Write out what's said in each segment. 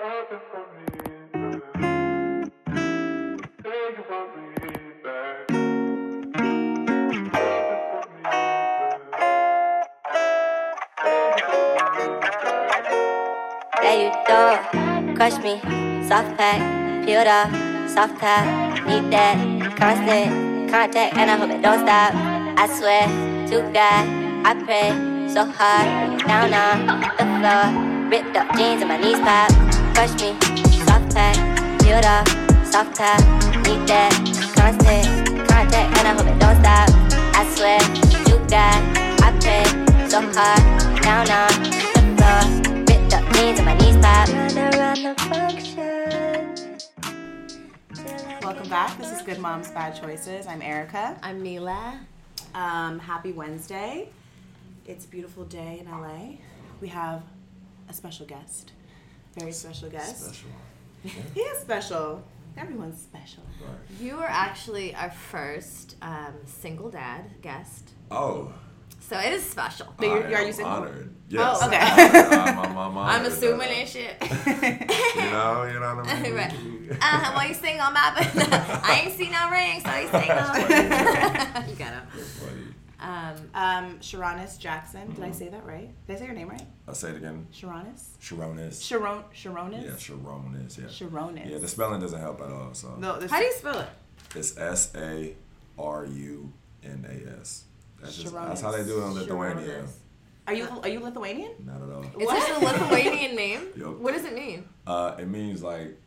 There you door, crush me, soft pack, peeled off, soft top, need that constant contact, and I hope it don't stop. I swear to God, I pray so hard, down on the floor, ripped up jeans and my knees pop. Crush me, soft pack, peeled off, soft top, need that constant contact, and I hope it don't stop. I swear to God, I pray so hard, down on the floor, ripped up jeans and my knees pop. Welcome back. This is Good Moms Bad Choices. I'm Erica. I'm Mila. Um, happy Wednesday. It's a beautiful day in LA. We have a special guest. Very special guest. Special. He is special. Everyone's special. Right. You were actually our first um, single dad guest, Oh. so it is special. But you're- I are you am single? Honored. Yes. Oh, okay. I, am I'm, I'm, I'm assuming that, and shit. You know, you know what I mean. right. Uh, well, you single, my I ain't seen no ring, so you single. you got him. Buddy. Um, Um, Sarunas Jackson. Did I say that right? Did I say your name right? I'll say it again. Sarunas? Sarunas. Sharon Sarunas? Yeah, Sarunas. Yeah. Sarunas. Yeah, the spelling doesn't help at all. So No, how do you spell it? it's S A R U N A S. That's just that's how they do it in Lithuania. Sarunas. Are you are you Lithuanian? Not at all. Is this a Lithuanian name? Yup. What does it mean? Uh, it means like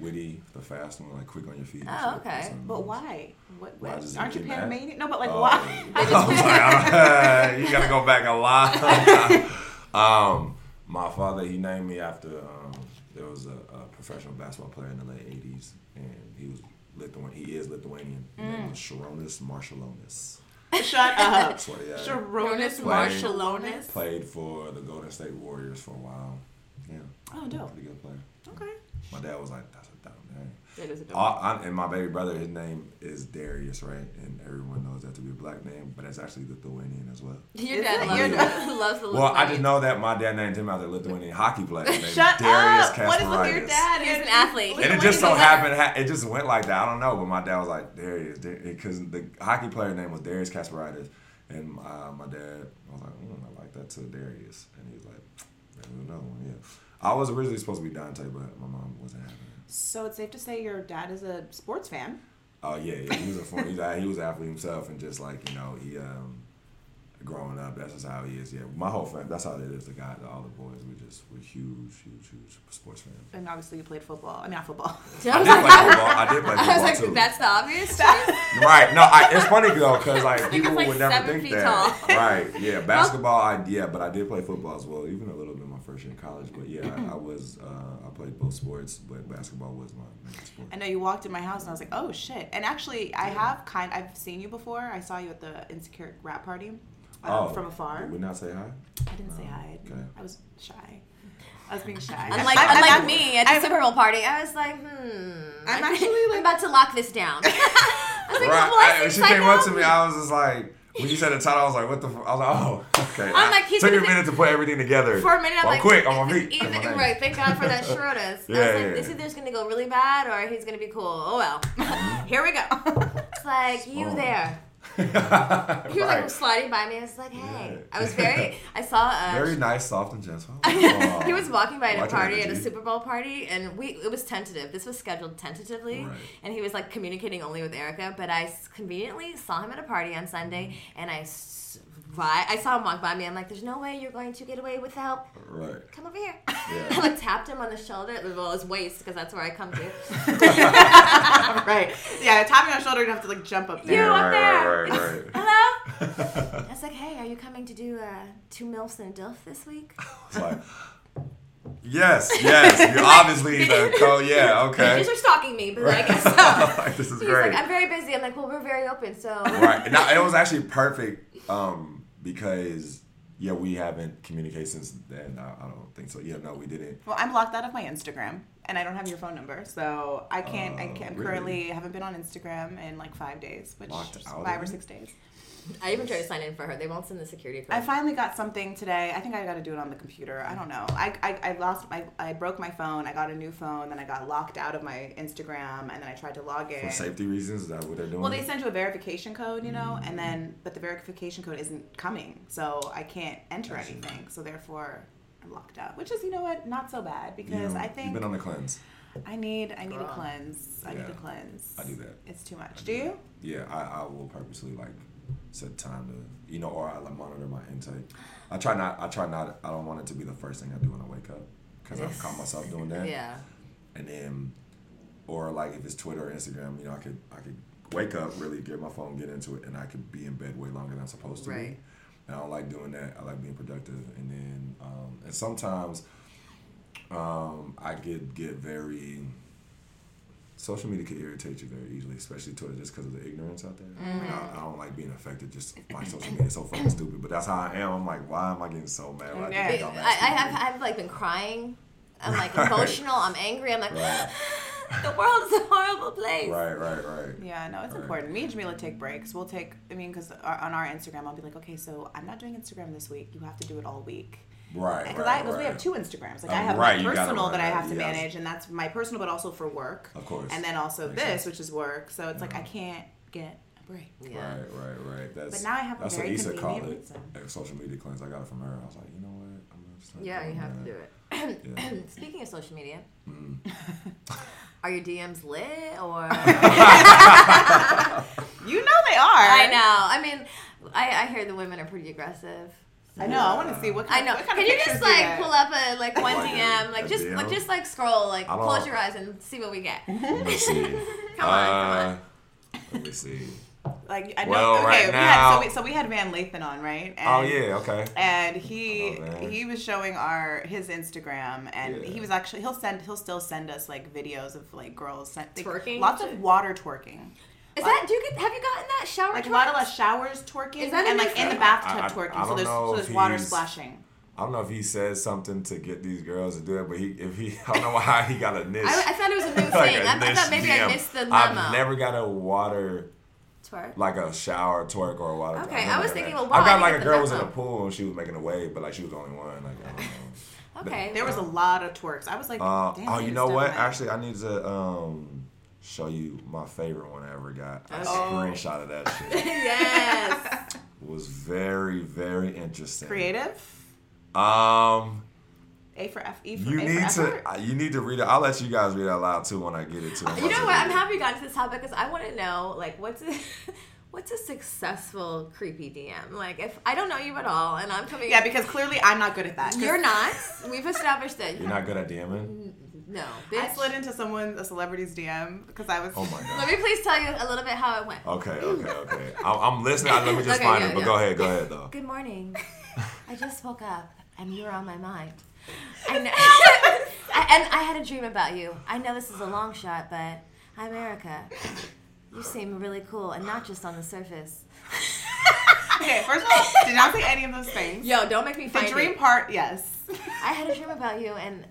witty, the fast one, like quick on your feet. Oh, okay. That's what it But why? What, Why what? Aren't you? Panamanian? No, but like Oh. why? I was like, I don't- you gotta go back a lot. um, my father, he named me after um, there was a, a professional basketball player in the late '80s, and he was Lithuanian. He is Lithuanian. His name was Sarunas Marciulionis. Shut up. That's what he. Sarunas Played- Marciulionis. Played for the Golden State Warriors for a while. Yeah. Oh, dope. Pretty good player. Okay. My dad was like, "That's a dumb name." It is a Uh, I, and my baby brother, his name is Darius, right? And everyone knows that to be a black name, but it's actually Lithuanian as well. Your dad it? loves, Your the- dad- loves the Well, I just know that my dad named him after a Lithuanian hockey player named Shut Darius up. What is with your dad? He's an athlete. And it just so happened, ha- it just went like that. I don't know, but my dad was like Darius, because the hockey player name was Darius Kasparaitis, and uh, my dad I was like, mm, I like that too, Darius, and he was like, there's another one, yeah. I was originally supposed to be Dante, but my mom wasn't having it. So it's safe to say your dad is a sports fan. Oh yeah, yeah, he was a form, he's he was an athlete himself, and just like you know, he um, growing up, that's just how he is. Yeah, my whole family, that's how it is. The guy, all the boys, we just we're huge, huge, huge sports fans. And obviously you played football. I mean, not football. I I did play football. I did play I was football like, too. that's the obvious choice. Right. No, I, it's funny though, cause like people like would never think feet that. tall. Right. Yeah. Basketball. I yeah, but I did play football as well, even a little bit first year in college. But yeah, I, I was uh, I played both sports, but basketball was my main sport. I know you walked in my house and I was like, oh shit. And actually, I have kind. I've seen you before. I saw you at the Insecure wrap party um, from afar. Did we not say hi? I didn't say hi. Okay. I was shy. I was being shy. Unlike, I'm- I'm- unlike I'm- me at the I'm- Super Bowl party, I was like, hmm. I'm I- actually, I'm about to lock this down. I was like, Right. well, I I- she came up to me. I was just like, when you said the title, I was like, what the? F-? I was like, oh, okay. I'm like, he's took me a minute to put everything together. For a minute, I'm Well, like, quick, I'm on it's beat. either- my right, thank God for that Schroeder's. Yeah, I was like, yeah, this yeah. either's gonna go really bad or he's gonna be cool. Oh well. Mm-hmm. Here we go. It's like, you Smart. there. He was like sliding by me. I was like, hey. Yeah. I was very, I saw uh, Very nice, soft, and gentle. he was walking by at a party at a. Super Bowl party, and we it was tentative. This was scheduled tentatively, Right. and he was like communicating only with Erica. But I conveniently saw him at a party on Sunday, and I right, I saw him walk by me. I'm like, "There's no way you're going to get away without Right. come over here." Yeah. I like tapped him on the shoulder, well, his waist, because that's where I come to. right. Yeah, tapping on the shoulder, you have to like jump up there. You Yeah, up right, there? right, right, right. Hello. I was like, "Hey, are you coming to do uh, two milfs and a dilf this week?" It's like, yes, yes. You're obviously the co. Yeah, okay. You're stalking me, but I guess so. like, this is He's great. like, I'm very busy. I'm like, well, we're very open, so. right. Now it was actually perfect um, because yeah, we haven't communicated since then. I, I don't think so. Yeah, no, we didn't. Well, I'm locked out of my Instagram. and I don't have your phone number, so I can't. I Oh, can't. really? Currently, haven't been on Instagram in like five days, which is five or six days. I even tried to sign in for her. They won't send the security code. I finally got something today. I think I got to do it on the computer. I don't know. I, I, I lost. my, I broke my phone. I got a new phone. Then I got locked out of my Instagram, and then I tried to log in. For safety reasons, is that what they're doing? Well, they send you a verification code, you know, and then mm. but the verification code isn't coming, so I can't enter Gotcha. anything. So therefore, I'm locked out, which is you know what, not so bad You because know, I You've think been on the cleanse. I need I need a cleanse. I need a cleanse. I do that. It's too much. I Do you? Yeah, I, I will purposely like set time to you know, or I like monitor my intake. I try not. I try not. I don't want it to be the first thing I do when I wake up because I've caught myself doing that. yeah. And then, or like if it's Twitter or Instagram, you know, I could I could wake up, really get my phone, get into it, and I could be in bed way longer than I'm supposed to Right. be. And I don't like doing that. I like being productive. And then, um, and sometimes, um, I get get very. Social media can irritate you very easily, especially Twitter, just because of the ignorance out there. Like, I, mm-hmm. I don't like being affected just by social media. It's so fucking stupid, but that's how I am. I'm like, why am I getting so mad? when I Yeah. do I, I have I've like been crying. I'm like emotional. I'm angry. I'm like, Right. the world is a horrible place. Right, right, right. Yeah, no, it's Right. important. Me and Jamila take breaks. We'll take. I mean, because on our Instagram, I'll be like, okay, so I'm not doing Instagram this week. You have to do it all week. Right, Because right, I because we have two Instagrams. Like Oh, I have right, my personal that I have to yes. manage, and that's my personal, but also for work. Of course. And then also Makes this, sense. which is work. So it's like I can't get a break. Yeah. Right, right, right. That's But now I have a that's very what Issa called it. reason. A social media cleanse. I got it from her. I was like, you know what? I'm gonna start Yeah, you doing have to do it. Yeah. Speaking of social media, Mm. are your DMs lit or? You know they are. I know. I mean, I, I hear the women are pretty aggressive. I know. I want to see what I know. What kind Can of you just like get. pull up a like one oh like DM, like a just DM? like just like scroll, like I don't- close your eyes and see what we get. Let me see. Come on, come on. Uh, let me see. Like I know. Well, okay, right we now- had, so, we, so we had Van Lathan on, right? Oh yeah, okay. and he Oh, he was showing our his Instagram, and Yeah. he was actually he'll send he'll still send us like videos of like girls sent, like, Twerking? lots of water twerking, Is that? Do you get? Have you gotten that shower? like a lot of like showers twerking, Is that and like in the bathtub I- I- twerking. I so there's so there's water splashing. I don't know if he says something to get these girls to do it, but he if he I don't know how he got a niche. I, I thought it was a new like thing. a I, I niche thought maybe I missed the memo. I've never got a water Twerk. like a shower twerk or a water. Okay, I've I was thinking, that. well, why I got like a girl was in a pool and she was making a wave, but like she was the only one. Like I don't know. Okay. There was a lot of twerks. I was like, Uh, damn, oh, you know what? Actually, I need to um show you my favorite one I ever got. I Okay. screenshot of that shit. yes. Was very, very interesting. creative. Um, A for F. E for you A need for effort. to you need to read it. I'll let you guys read it out loud too when I get it to. You know what? I'm happy we got into this topic because I want to know, like, what's a, what's a successful creepy DM? Like, if I don't know you at all and I'm coming, Yeah, because clearly I'm not good at that. you're not. We've established that You're not good at DMing. No, I slid into someone a celebrity's DM because I was. Oh my god. Let me please tell you a little bit how it went. Okay, okay, okay. I'm, I'm listening. Let me just Okay, find yeah, it. But yeah. go ahead, go ahead though. Good morning. I just woke up and you were on my mind. And, I and I had a dream about you. I know this is a long shot, but I'm Erica. You seem really cool and not just on the surface. Okay, first of all, did not say any of those things. Yo, don't make me The dream it. part, yes. I had a dream about you and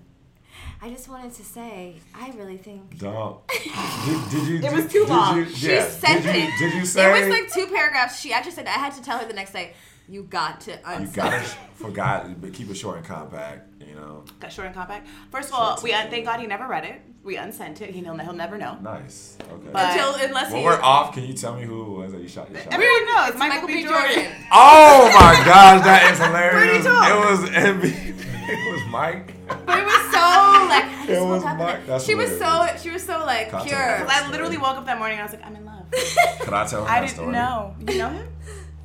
I just wanted to say I really think Don't. Did, did you? It did, was too did long. You, she yeah. sent did you, it. Did you say? It was like two paragraphs. She actually said I had to tell her the next day. You got to you gotta it." forgot, but keep it short and compact. You know. Got short and compact. First of all, Short we and- thank God he never read it. We unsent it. He he'll, he'll never know. Nice. Okay. But- Until unless when he we're off, can you tell me who it was that you shot? You shot? Everyone knows Michael, Michael B. B. Jordan. Jordan. Oh my gosh, that is hilarious. Pretty tall. It was MB. It was Mike. But it was so like I It just woke up and That's she was so she was so like Content. pure. Because I literally woke up that morning and I was like, I'm in love. Could I tell him I that didn't know. You know him?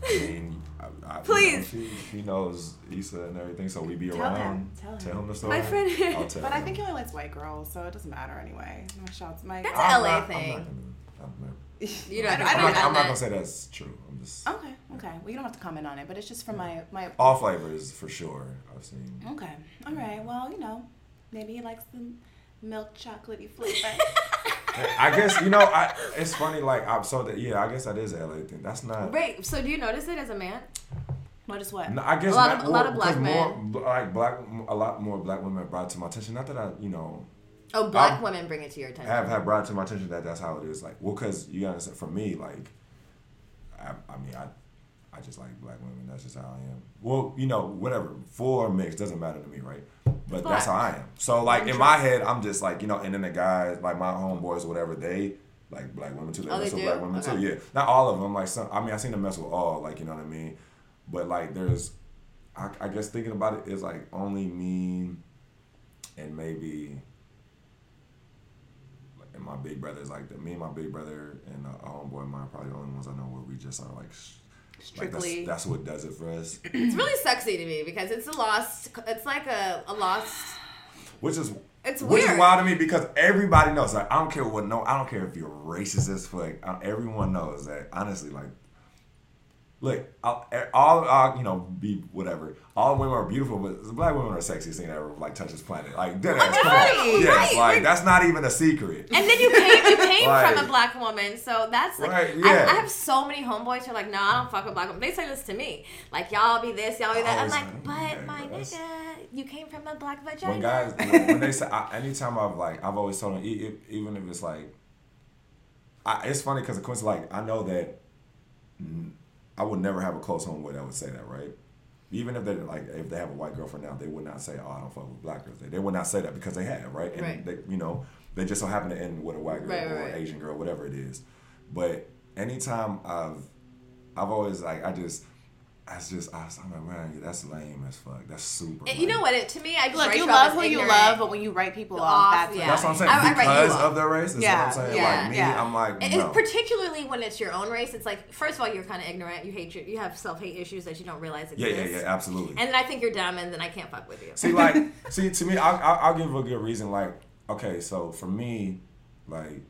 I mean, I, I, you Please. know, she, she knows Issa and everything, so we be Tell around. him. Tell him. the story. My friend- I'll tell But I think he only likes white girls, so it doesn't matter anyway. My shots, my. That's I'm LA not- thing. not gonna- I'm not- You know, I I don't- don't, I I'm don't- I'm not gonna say that's true. I'm just Okay, okay. Well, you don't have to comment on it, but it's just from my my. all flavors for sure. I've seen. Okay. All right. Well, you know, maybe he likes the milk chocolatey flavor. I guess you know. I it's funny. Like I'm so that yeah. I guess that is LA thing. That's not. Wait, so do you notice it as a man? Notice what? No, I guess A lot not- of- a lot of black more, men. bl- like black, a lot more black women brought to my attention. Not that I, you know, Oh, black I'm- women bring it to your attention. have have brought to my attention that that's how it is. Like, well, because you understand, for me, like, I, I mean, I, I just like black women. That's just how I am. Well, you know, whatever, full or mixed doesn't matter to me, right? But that's how I am. So, like, in my head, I'm just like, you know, and then the guys, like my homeboys, whatever, they like black women too. They Oh, mess with black women Okay. too. Yeah, not all of them. Like some, I mean, I seen them mess with all. Like, you know what I mean? But like, there's, I, I guess thinking about it is like only me, and maybe and my big brothers like the, me and my big brother and a, homeboy of mine are probably the only ones I know where we just are like sh- like that's, Strictly. that's what does it for us It's really sexy to me because it's a lost. It's like a, a lost. which is It's which weird. is wild to me because everybody knows like I don't care what no I don't care if you're racist as fuck everyone knows that honestly like look I'll, all you know be whatever all women are beautiful but black women are the sexiest thing ever like touch this planet like dead ass, come on. Right, yes right, like right. that's not even a secret And then you came, you came Like- from a black woman, so that's like Right, I, yeah. I have so many homeboys who are like, no, I don't fuck with black women. They say this to me, like y'all be this, y'all be that. I'm like, but my nigga, you came from a black vagina. when guys when, they say I, anytime I've like I've always told them even if it's like I, it's funny because of course like I know that mm, I would never have a close homeboy that would say that right even if they like if they have a white girlfriend now they would not say oh I don't fuck with black girls they, they would not say that because they have right and Right. they you know they just so happen to end with a white girl Right, or right. Asian girl whatever it is but anytime I've I've always like I just that's just I was, I'm like man that's lame as fuck that's super And you know what? It to me, I just Look, you love as who you love, but when you write people Off, off, that's yeah. That's what I'm saying. I- I write you because off. of their race, is Yeah, what I'm saying. yeah, like me, yeah. I'm like, And no. particularly when it's your own race, it's like first of all you're kind of ignorant. You hate your, you have self hate issues that you don't realize yeah, exist. yeah, yeah, absolutely. And then I think you're dumb, and then I can't fuck with you. see, like, see, to me, I'll, I'll, I'll give a good reason. Like, okay, so for me, like,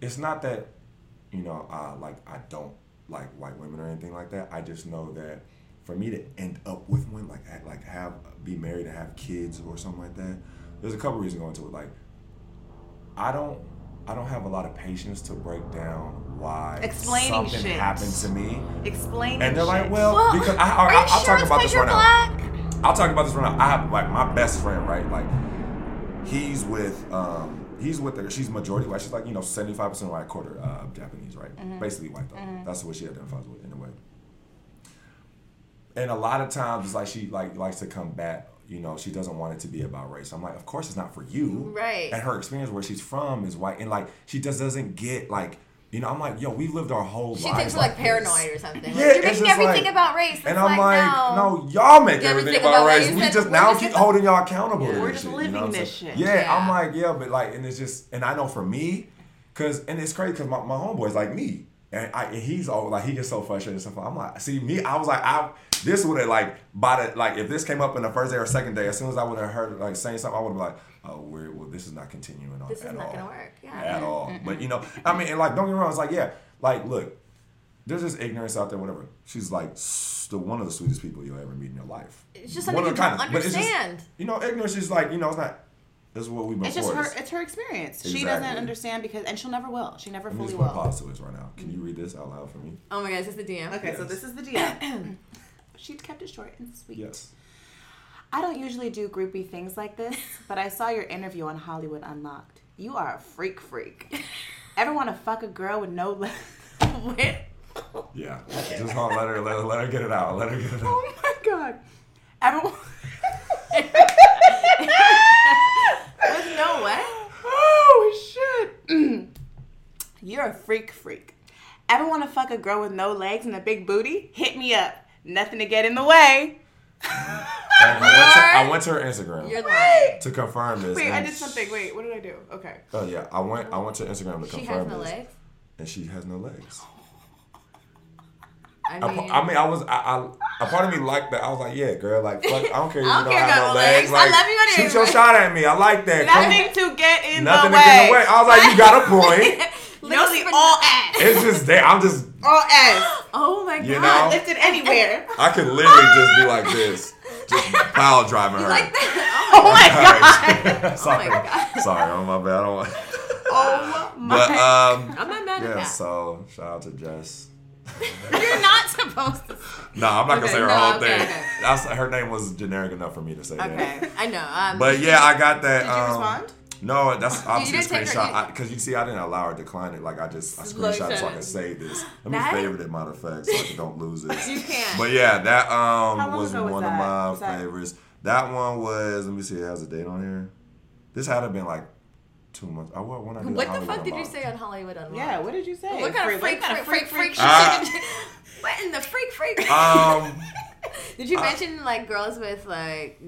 it's not that, you know, uh, like I don't like white women or anything like that. I just know that for me to end up with one, like, like have be married and have kids or something like that. There's a couple reasons going to it. Like, I don't. I don't have a lot of patience to break down why Explaining something shit. happened to me. Explain. And they're like, well, Well, because I, I, are you I'll sure talk about this right black? now. I'll talk about this right now. I have like my best friend, right? Like he's with um he's with her. She's majority white. She's like you know seventy five percent white, quarter uh, Japanese, right? Mm-hmm. Basically white though. That's what she identifies with in a way. And a lot of times it's like she like likes to combat. You know, she doesn't want it to be about race. I'm like, of course it's not for you. Right. And her experience where she's from is white, and like she just doesn't get like. You know, I'm like, yo, we've lived our whole She lives. She thinks we're like this. paranoid or something. Like, Yeah, you're it's making everything like- about race. And I'm like, no. no, y'all make everything everything about about race. race We and just we're now just keep holding y'all accountable. Yeah. to We're this just shit, living you know I'm this shit. Yeah, Yeah. I'm like, yeah, but like, and it's just, and I know for me, cause, and it's crazy because my, my homeboy's like me, and I, and he's all like, he gets so frustrated and stuff. I'm like, see me, I was like, I, this would have like, by the like, if this came up in the first day or second day, as soon as I would have heard like saying something, I would have been like, oh, we're, well, this is not continuing on This is at not all. gonna work. Yeah. At all. But you know, I mean, and like, don't get me wrong. It's like, yeah, like, look, there's just ignorance out there, whatever. She's like the one of the sweetest people you'll ever meet in your life. It's just One something of you a don't kind, but it's just- understand. you know, ignorance is like, you know, it's not. This is what we've been It's just her. It's her experience. She doesn't understand because, and she'll never will. She never Let me fully just will. pause to this right now. Can you read this out loud for me? Oh my God! gosh, it's the DM. Okay, so this is the DM. she kept it short and sweet. Yes. I don't usually do groupie things like this, but I saw your interview on Hollywood Unlocked. You are a freak freak. Ever want to fuck a girl with no legs? What? Yeah. Just hold on, let her, let her, let her get it out. Let her get it oh out. Oh my god. Ever? wa- With no what? Oh shit. You're a freak freak. Ever want to fuck a girl with no legs and a big booty? Hit me up. Nothing to get in the way. And I, went to, I went to her Instagram You're lying. to confirm this. Wait, I did something. Wait, what did I do? Okay. Oh yeah, I went. I went to Instagram to confirm She confirm has no this, legs. and she has no legs. I I, mean, I mean, I was, I, I, a part of me liked that. I was like, yeah, girl, like, fuck, I don't care. if I You don't don't care have about no no legs. legs. I love you shoot your shot at me. I like that. Come- Nothing to get in nothing the to way. get in the way. I was like, you got a point. Nosy all ass. It's just there. I'm just, All ass. oh my god. You know? Lifted anywhere. I could literally just be like this, just pile driving her. like that. Oh my god. sorry, God. sorry, on my bad. I don't want. Oh my. But um, I'm not mad at yeah. that. So shout out to Jess. You're not supposed to. No, I'm not gonna say her no, whole okay, thing. okay. That's her name was generic enough for me to say that. Okay. I know. Um, But yeah, I got that. Did you um, respond? No, that's obviously a didn't take her- screenshot because you see, I didn't allow her to decline it. Like I just I screenshot it so I can save this. Let me That- favorite it, matter of fact, so I don't lose this. You can't. But yeah, that um was ago was one that? of my Was that- favorites. That one was. Let me see. It has a date on here. This had to been like two months. I what when I What the Hollywood fuck did you say on Hollywood Unlocked? Yeah, what did you say? What kind of freak, what kind freak, freak, freak, shit Ah. did you- What in the freak, freak? Um, did you uh, mention like girls with like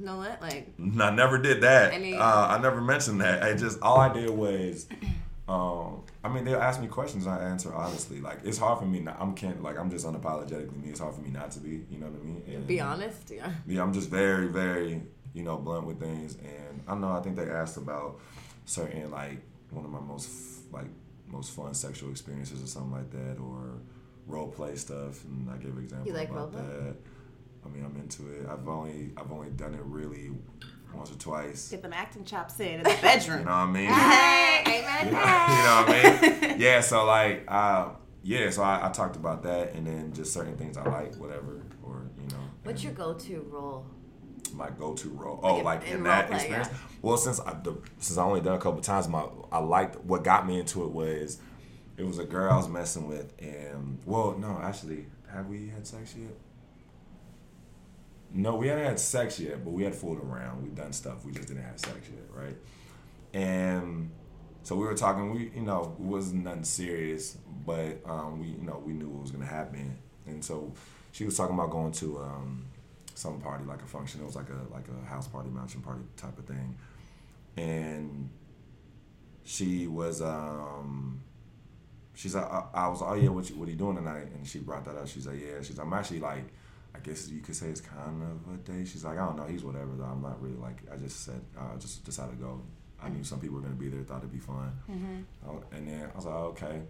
no lit, like I never did that. Any- uh, I never mentioned that. I just all I did was, um, I mean, they'll ask me questions. I answer honestly. Like it's hard for me. Not, I'm can't like I'm just unapologetically me. It's hard for me not to be. You know what I mean? And, be honest? Yeah. Yeah, I'm just very, very, you know, blunt with things. And I know I think they asked about certain like one of my most like most fun sexual experiences or something like that, or role play stuff, and I give examples You like about role play? that. I mean, I'm into it. I've only I've only done it really once or twice. Get them acting chops in in the bedroom. You know what I mean? Hey, amen. you, know, you know what I mean? Yeah. So like, uh, yeah. So I, I talked about that, and then just certain things I like, whatever, or you know. What's your go-to role? my go-to role. Oh, in- like in in, that role play, experience. yeah. Well, since I the, since I only done a couple times, my I liked what got me into it was it was a girl I was messing with, and well, no, actually, have we had sex yet? No, we hadn't had sex yet, but we had fooled around. We've done stuff. We just didn't have sex yet, right? And so we were talking. We, you know, it wasn't nothing serious, but um, we, you know, we knew what was gonna happen. And so she was talking about going to um, some party, like a function. It was like a like a house party, mansion party type of thing. And she was, um, she's like, I, I was, oh yeah, what you, what are you doing tonight? And she brought that up. She's like, yeah. She's, I'm actually like, I guess you could say it's kind of a date. She's like, I don't know. He's whatever though. I'm not really like. I just said, uh, I just decided to go. I knew some people were gonna be there. Thought it'd be fun. Oh, and then I was like, okay.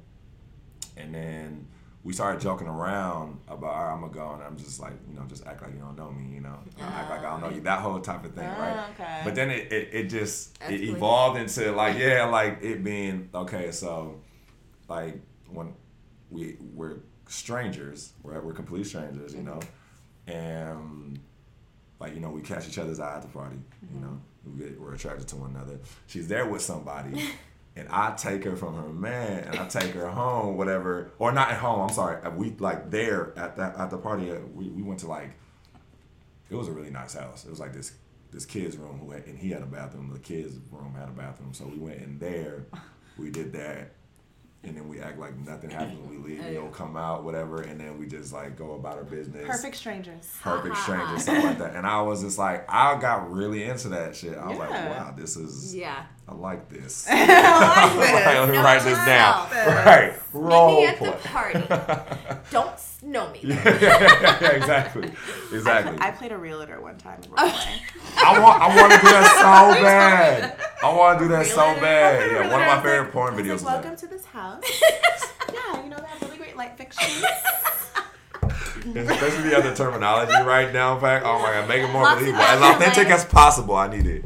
And then we started joking around about, all right, I'm gonna go, and I'm just like, you know, just act like you don't know me, you know, act like I don't know you, that whole type of thing, right? Ah, okay. But then it, it, it just it Escalated. evolved into like, yeah, like it being okay. So, like when we we're strangers, right? We're complete strangers, you know, and like you know, we catch each other's eye at the party, you know, we get, we're attracted to one another. She's there with somebody. And I take her from her man, and I take her home, whatever, or not at home. I'm sorry. We like there at that at the party. uh, We, we went to like, it was a really nice house. It was like this this kid's room, who had, and he had a bathroom. The kid's room had a bathroom, so we went in there. We did that, and then we act like nothing happened. We leave, we don't come out, whatever, and then we just like go about our business Perfect strangers. perfect strangers, stuff like that. And I was just like, I got really into that shit. I was like, wow, this is, Yeah. I like this. I like this. Let me Know write this down. yourself. Right, Meet me at play. the party. Don't s- know me. yeah, yeah, exactly, exactly. I played a realtor one time in role play. I want, I want to do that so bad. I want to do that so bad. Yeah, one of my Realtor, favorite porn videos like, Welcome to this house. yeah, you know they have really great light fixtures. Especially the other terminology right now. In fact, oh my god, make it more Lots believable, as authentic as possible. I need it.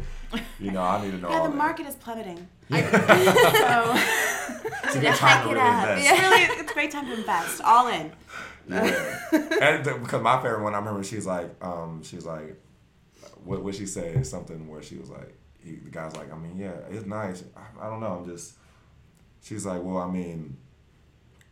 You know, I need to know. yeah, all the that. market is plummeting. so It's a good time to it really invest. Yeah. really, it's a great time to invest. All in. Yeah. and because my favorite one, I remember she's like, um, she's like, what what she said is something where she was like, he, the guy's like, I mean, yeah, it's nice. I, I don't know, I'm just. She's like, well, I mean,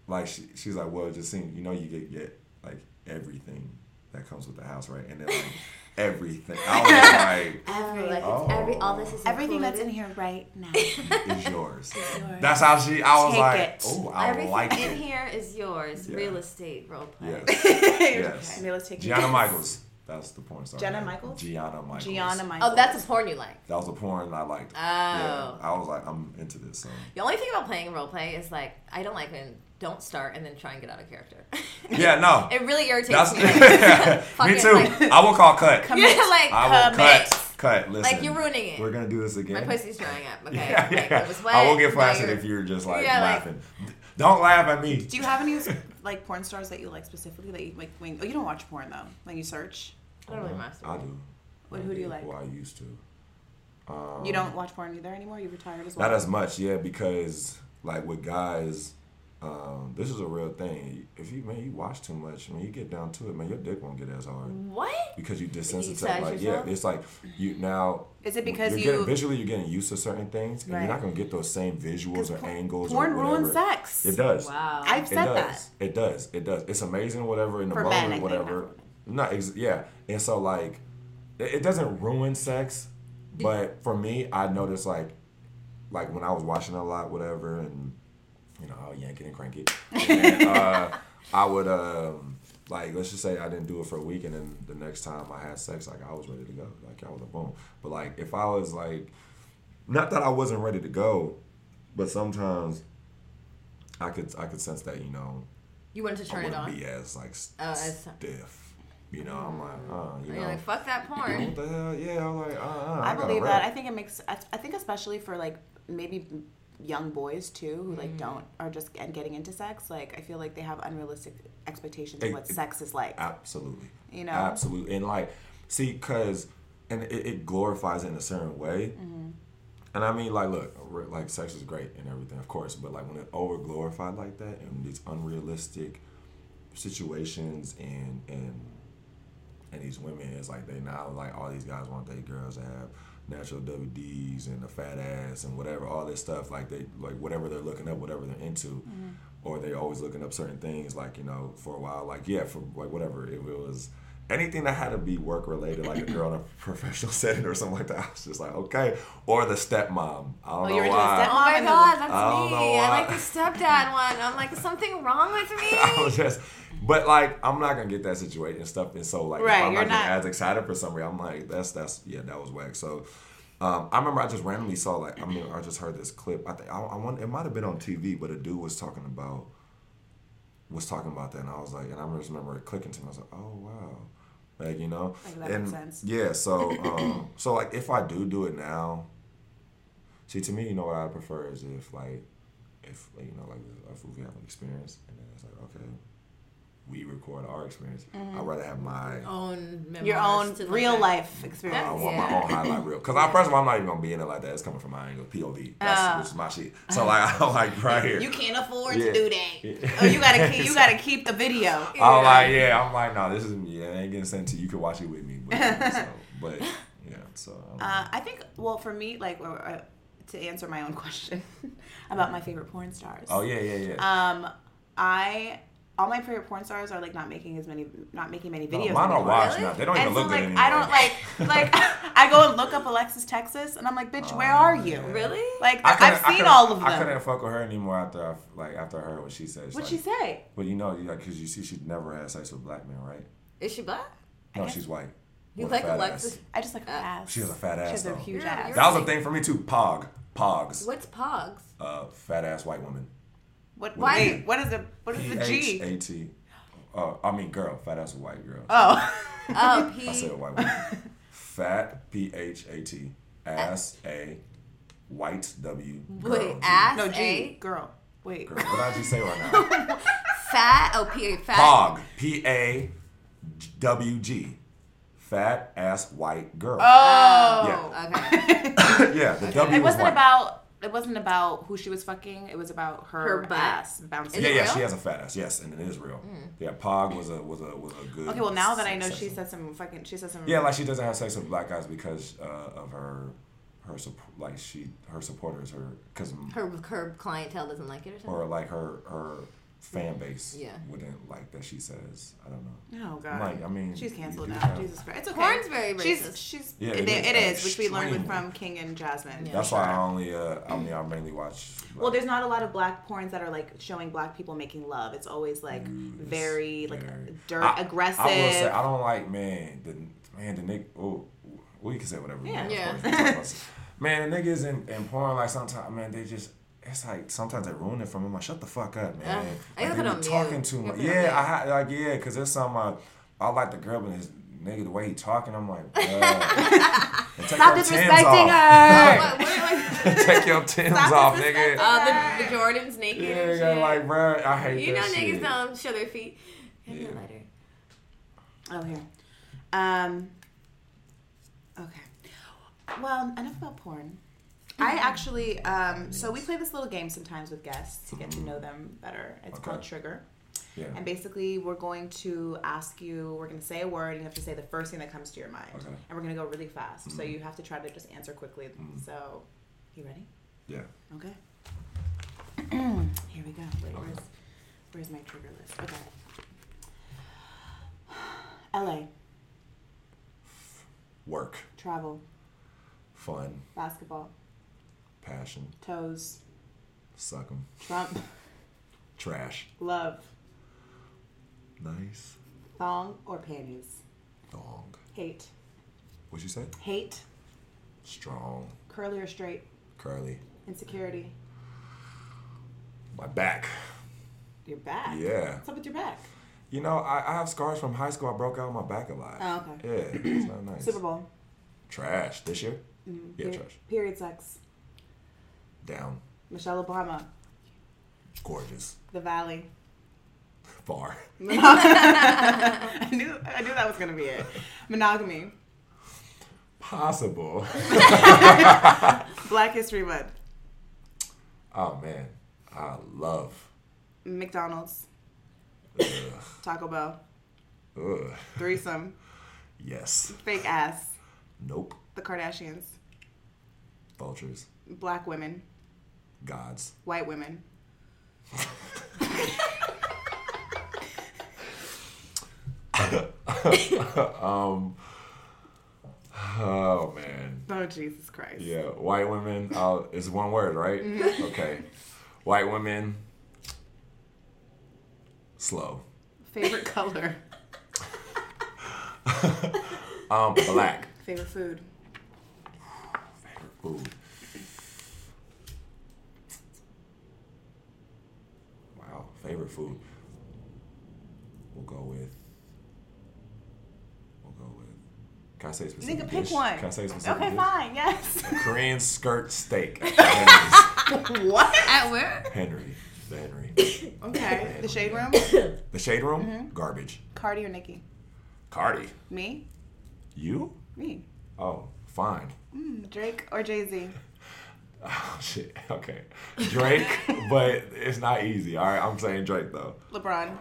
like she, she's like, well, it just seems you know you get get like everything that comes with the house, right? And then like everything. I was like, Every, like, Oh. it's every, all this is Everything that's in here right now. is yours. yours. That's how she. I was Take like, it. oh, I Everything like in here is yours. Yeah. Real estate role play. Yes. yes. Okay, let's take Gianna it. Michaels. That's the porn star. Jenna. Michaels? Gianna Michaels. Gianna Michaels. Oh, that's a porn you like. That was a porn I liked. Oh. Yeah, I was like, I'm into this. So. The only thing about playing role play is like I don't like when don't start and then try and get out of character. Yeah, no. it really irritates That's me. Like, fucking, me too. Like, I will call cut. Come- yeah, like I will Commit. cut. Cut. Listen. Like, you're ruining it. We're gonna do this again. my pussy's drying up. Okay, Yeah, like, yeah. it was wet. I will get now flaccid if you're just like Yeah, like- laughing. Don't laugh at me. Do you have any like porn stars that you like specifically that you like? When, oh, you don't watch porn though. When you search, I don't really I do. What- who do you like? Well, I used to. Um, you don't watch porn either anymore. You retired as well. Not as much, yeah, because like with guys, um, this is a real thing. If you man, you watch too much, when you get down to it, man, your dick won't get as hard What? because you desensitize. Desensitize Like yourself? yeah, it's like you now. Is it because you're you- getting, visually you're getting used to certain things, and Right. you're not gonna get those same visuals or por- angles. porn or whatever. ruins sex. It does. Wow. I've It said does. that. It does. It does. It's amazing, whatever in the For moment, men, whatever. not for No, ex- yeah. And so like, it, it doesn't ruin sex, but for me, I noticed like, like when I was watching a lot, whatever, and you know, I'll yank it and crank it. And, uh, I would um, like let's just say I didn't do it for a week, and then the next time I had sex, like I was ready to go, like I was a boom. But like if I was like, not that I wasn't ready to go, but sometimes I could I could sense that you know You wanted to I turn it wouldn't on. be as like Oh, as- stiff. You know, I'm like, uh, you And know, like, fuck that porn. what the hell? Yeah, I'm like, uh, uh I, gotta believe that. I think it makes. I I think especially for like maybe young boys too, who Mm. like don't are just and getting into sex. Like I feel like they have unrealistic expectations It- of what it- sex is like. Absolutely. You know? Absolutely. And like, see, cause, and it, it glorifies it in a certain way. Mm-hmm. And I mean, like, look, re- like, sex is great and everything, of course, but like when it over glorified like that and these unrealistic situations and and and these women, it's like they now like all these guys want their girls to have natural WDs and a fat ass and whatever, all this stuff. Like they like whatever they're looking up, whatever they're into, mm-hmm. or they're always looking up certain things. Like you know, for a while, like yeah, for like whatever if it was. Anything that had to be work related, like a girl in a professional setting or something like that, I was just like, okay. Or the stepmom. I don't Oh, know you're into the why. Oh my god, that's I don't know me. I like the stepdad one. I'm like, is something wrong with me? I was just, but like, I'm not gonna get that situation and stuff. And so, like, Right, if I'm you're not, getting not- as excited for somebody, I'm like, that's that's yeah, that was whack. So, um, I remember I just randomly saw like, I mean, I just heard this clip. I think I, I want it might have been on TV, but a dude was talking about was talking about that, and I was like, and I just remember it clicking to me. I was like, oh wow, like you know, Like, that and yeah. So, um, so like, if I do do it now, see, to me, you know, what I prefer is if like, if you know, like if we have an experience, and then it's like, okay, we record our experience. I'd rather have my Own memoirs Your own real at. life experience. I want Yeah. my own highlight reel. Because I first of all, I'm not even gonna be in it like that. It's coming from my angle, POV. That's which is my shit. So like, I'm like right here. You can't afford Yeah. to do that. Yeah. Oh, you gotta keep. You gotta keep the video. I'm like, yeah. I'm like, no, this is yeah. I ain't getting sent to you. You can watch it with me. But, so, but yeah. So I. Uh, I think. Well, for me, like or, uh, to answer my own question about my favorite porn stars. oh yeah, yeah, yeah. Um, I all my favorite porn stars are like not making as many, not making many No, videos. mine are anymore. washed Really? now. They don't and even so look like good anymore. I don't like like I go and look up Alexis Texas and I'm like, bitch, where are you? yeah. Really? Like I I've seen all of them. I couldn't fuck with her anymore after I, like after I heard what she said. She's What'd like, she say? But you know, like, cause you see, she never had sex with black men, right? Is she black? No, she's white. You With a like Alexis? ass. I just like her Uh, ass. She has a fat ass. She ass, has a huge You're- ass. That was a thing for me too. Pog, pogs, What's Pogs? uh, fat ass white woman. What? Why- Wait, what is the what is P the H G? A T. Uh, I mean, girl, fat ass white girl. Oh, Oh, I said P. white woman. Fat P H A T. Ass A. White W. Girl, Wait, G. ass no G. A. Girl. Wait. Girl, what did I just say right now? Fat. Oh, P. Fat. Pog. P A W G. Fat ass white girl. Oh. yeah. Okay. yeah, the W It was wasn't white. about. It wasn't about who she was fucking. It was about her, Her butt? ass bouncing. Yeah, yeah, real? she has a fat ass. Yes, and it is real. Yeah, Pog was a was a was a good. Okay, well now that I know she said some fucking, she said some. Yeah, like she doesn't have sex with black guys because uh, of her her sup- like she her supporters her because Her her clientele doesn't like it or something. or like her her fan base Yeah. wouldn't like that she says I don't know. Oh god. Like, I mean, she's canceled you now. have- Jesus Christ, it's okay. Porn's very She's racist. she's she's Yeah, it, it it is. is, which we learned from King and Jasmine. Yeah. That's for why I only uh, I mean I mainly watch. Well, there's not a lot of black porns that are like showing black people making love. It's always like Mm, it's very like very- dirt I- aggressive. I will say I don't like man the man the nigga. Oh, we can say whatever. Yeah. want, Yeah. of course, we talk about- man, the niggas in, in porn like sometimes man they just. It's like sometimes they ruin it for me. I'm like, shut the fuck up, man. Uh, I like, gotta put on talking too much. gotta put Yeah, I ha- like yeah, cause there's some. Uh, I like the girl, but his nigga the way he talking, I'm like, bruh. Take Stop disrespecting her. Take your Timbs Stop off, nigga. uh, the, the Jordans naked Yeah, and yeah, shit. like, bro, I hate you know that niggas shit. don't show their feet. Hand me a Yeah. lighter. Oh here. Um. Okay. Well, enough about porn. I actually, um, so we play this little game sometimes with guests to get to mm-hmm. know them better. It's Okay. called Trigger. Yeah. And basically, we're going to ask you, we're going to say a word, and you have to say the first thing that comes to your mind. Okay. And we're going to go really fast. So mm-hmm. you have to try to just answer quickly. Mm-hmm. So, you ready? Yeah. Okay. Here we go. Wait, where's, where's my trigger list? Okay. LA, Work, travel, fun, basketball, passion, toes, suck 'em, Trump, trash, love, nice, thong or panties, dong. hate, What'd you say? hate, Strong, curly or straight, curly. insecurity, My back. your back. Yeah. What's up with your back? You know, I, I have scars from high school. I broke out my back a lot. Oh, okay. Yeah, it's not nice. Super Bowl. Trash. This year? Mm-hmm. Yeah, Period, trash. period sex. Down. Michelle Obama. Gorgeous. The Valley. Far. I knew I knew that was gonna be it. Monogamy. Possible. Black History Month. Oh man, I love. McDonald's. Ugh. Taco Bell. Ugh. Threesome. Yes. Fake ass. Nope. The Kardashians. Vultures. Black women. Gods. White women. um. Oh man. Oh Jesus Christ. Yeah, white women. Uh, it's one word, right? Okay. White women. Slow. Favorite color. Um, black. Favorite food. Favorite food. Wow, favorite food. We'll go with. We'll go with. Can I say specific Nigga, pick dish? one. Can I say specific Okay, dish? fine. Yes. Korean skirt steak. What? At where? Henry. The Henry. Okay. The shade room. The shade room. Mm-hmm. Garbage. Cardi or Nicki? Cardi. Me. You? Me. Oh, fine. Mm, Drake or Jay Z? Oh shit. Okay. Drake, but it's not easy. All right, I'm saying Drake though. LeBron.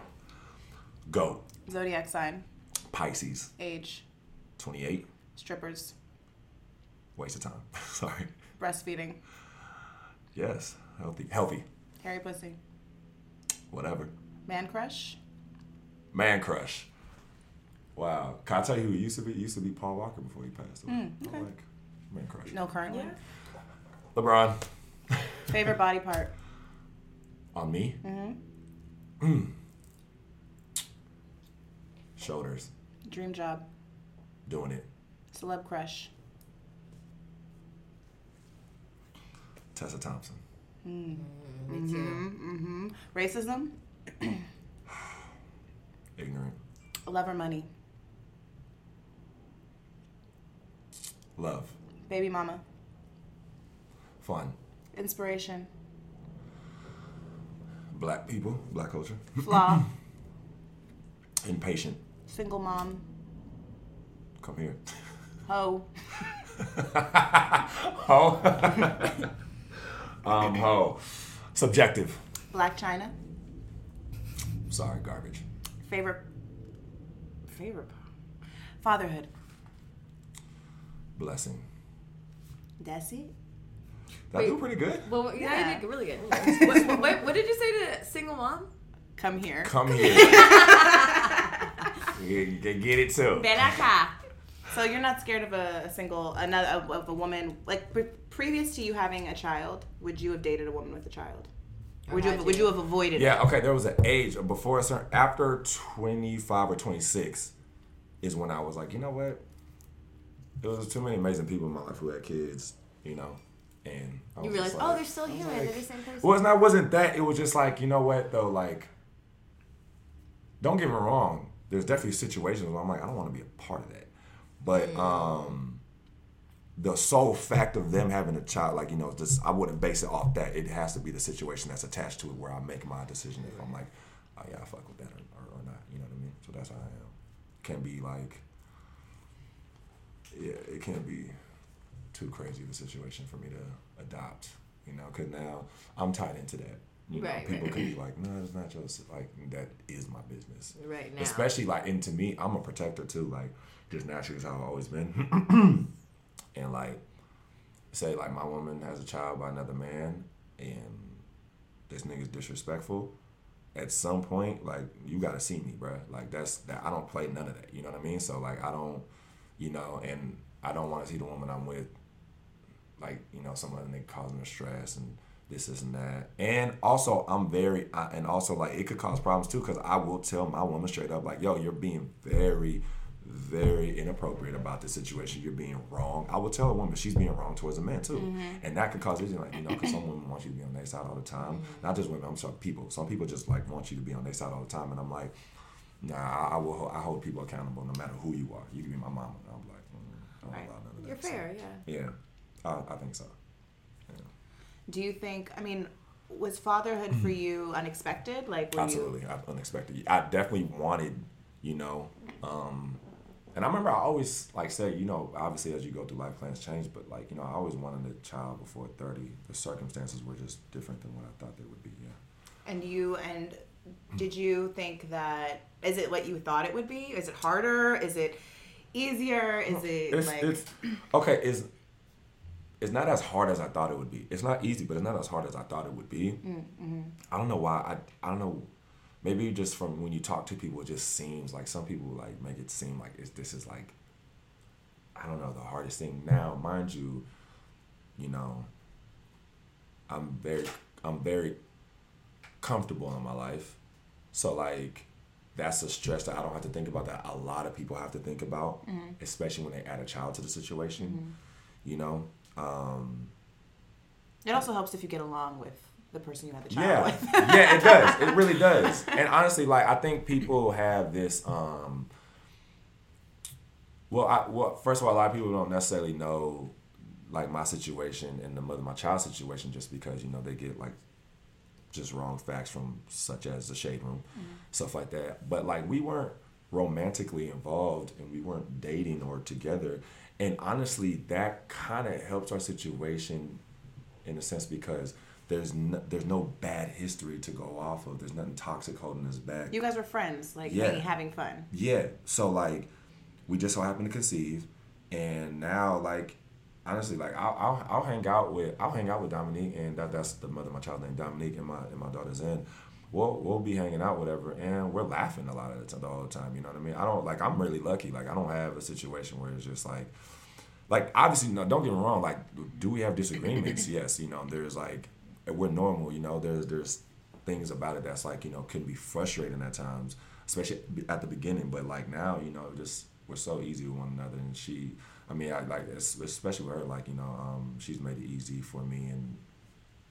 Go. Zodiac sign. Pisces. Age. 28. Strippers. Waste of time. Sorry. Breastfeeding. Yes. Healthy. Healthy. Hairy pussy. Whatever. Man crush. Man crush. Wow. Can I tell you who it used to be? It used to be Paul Walker before he passed away. Hmm, I like man crush. No currently. LeBron. Favorite body part. On me? Mm-hmm. Shoulders. Dream job. Doing it. Celeb crush. Tessa Thompson. Me too. Mhm. Racism. Ignorant. Love or money. Love. Baby mama. Fun. Inspiration. Black people. Black culture. Flaw. Impatient. Single mom. Come here. Ho. Ho. um, ho. Subjective. Blac Chyna. Sorry, garbage. Favorite. Favorite. Fatherhood. Blessing. That's it. Did I do pretty good? Well, yeah, Yeah. you did really good. what, what, what, what did you say to single mom? Come here. Come here. get, get- get it too. Ven acá. So you're not scared of a, a single another of, of a woman like pre- previous to you having a child? Would you have dated a woman with a child? Would you have, would you have avoided it? Yeah, okay, there was an age before a certain after 25 or 26 is when I was like, you know what? There was too many amazing people in my life who had kids, you know. And I You realize, just oh, like- they're still human. like- they're the same person. Well, it's not wasn't that. It was just like, you know what though, like don't get me wrong. There's definitely situations where I'm like, I don't want to be a part of that. But um the sole fact of them having a child, like, you know, just I wouldn't base it off that. It has to be the situation that's attached to it where I make my decision if I'm like, oh yeah, I fuck with that or, or, or not. You know what I mean? So that's how I am. Can't be like yeah, it can't be too crazy of a situation for me to adopt. You know, because now I'm tied into that. You know, Right, people right. could be like, no, it's not just like that is my business. Right now. Especially like, and to me, I'm a protector too. Like, just naturally is how I've always been. and like, say like my woman has a child by another man, and this nigga's disrespectful. At some point, like you gotta see me, bruh. Like that's that. I don't play none of that. You know what I mean? So like, I don't, you know, and I don't want to see the woman I'm with, like you know, some other nigga causing her stress and this, this, and that. And also, I'm very, I, and also like it could cause problems too, because I will tell my woman straight up, like, yo, you're being very, very inappropriate about this situation. You're being wrong. I will tell a woman she's being wrong towards a man too, and that could cause issues, like you know, because some women want you to be on their side all the time. Not just women. I'm sorry, people. Some people just like want you to be on their side all the time, and I'm like. Nah, I, will. I hold people accountable no matter who you are. You can be my mama. And I'm like, mm, I don't Right. allow none of You're that. So, fair, yeah. yeah, I, I think so. Do you think? I mean, was fatherhood for you unexpected? Like. Absolutely, I, unexpected. I definitely wanted, you know, um, and I remember I always like say, you know, obviously as you go through life, plans change, but like you know, I always wanted a child before thirty. The circumstances were just different than what I thought they would be. Yeah. and you and did you think that is it what you thought it would be? Is it harder? Is it easier? Is it It's, like? it's okay. It's it's not as hard as I thought it would be. It's not easy, but it's not as hard as I thought it would be. Mm-hmm. I don't know why. I I don't know. Maybe just from when you talk to people, it just seems like some people like make it seem like it's, this is like I don't know the hardest thing. Now, mind you, you know, I'm very I'm very comfortable in my life, so like that's a stress that I don't have to think about that a lot of people have to think about, mm-hmm. especially when they add a child to the situation. Mm-hmm. You know, um, it also helps if you get along with the person you had the child yeah, with. yeah, it does. It really does. And honestly, like I think people have this. um Well, I well first of all, a lot of people don't necessarily know like my situation and the mother my child situation just because you know they get like just wrong facts from such as the shade room, stuff like that. But like we weren't romantically involved and we weren't dating or together. And honestly, that kind of helps our situation in a sense because there's no, there's no bad history to go off of. There's nothing toxic holding us back. You guys were friends, like Yeah. me having fun. Yeah. So like, we just so happened to conceive, and now like, honestly, like I'll, I'll I'll hang out with I'll hang out with Dominique, and that that's the mother of my child named Dominique, and my and my daughter's in. We'll we'll be hanging out, whatever, and we're laughing a lot of the time, the whole time. You know what I mean? I don't like I'm really lucky. Like I don't have a situation where it's just like. Like obviously, no. Don't get me wrong. Like, do we have disagreements? yes. You know, there's like, we're normal. You know, there's there's things about it that's like you know can be frustrating at times, especially at the beginning. But like now, you know, just we're so easy with one another, and she, I mean, I like especially with her, like you know, um, she's made it easy for me, and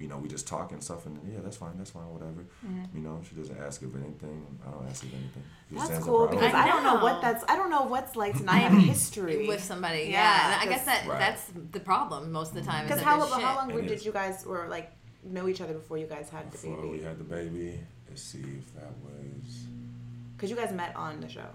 you know, we just talk and stuff, and yeah, that's fine, that's fine, whatever. You know, she doesn't ask of anything. I don't ask of anything. Just That's stands cool up because proud. I, don't know know. what that's. I don't know what's like to not have a history with somebody. Yeah, Yeah, I guess that Right. that's the problem most of the time. Because how how long It were, did is. you guys or like know each other before you guys had the baby? Before we had the baby, let's see if that was. Because you guys met on the show.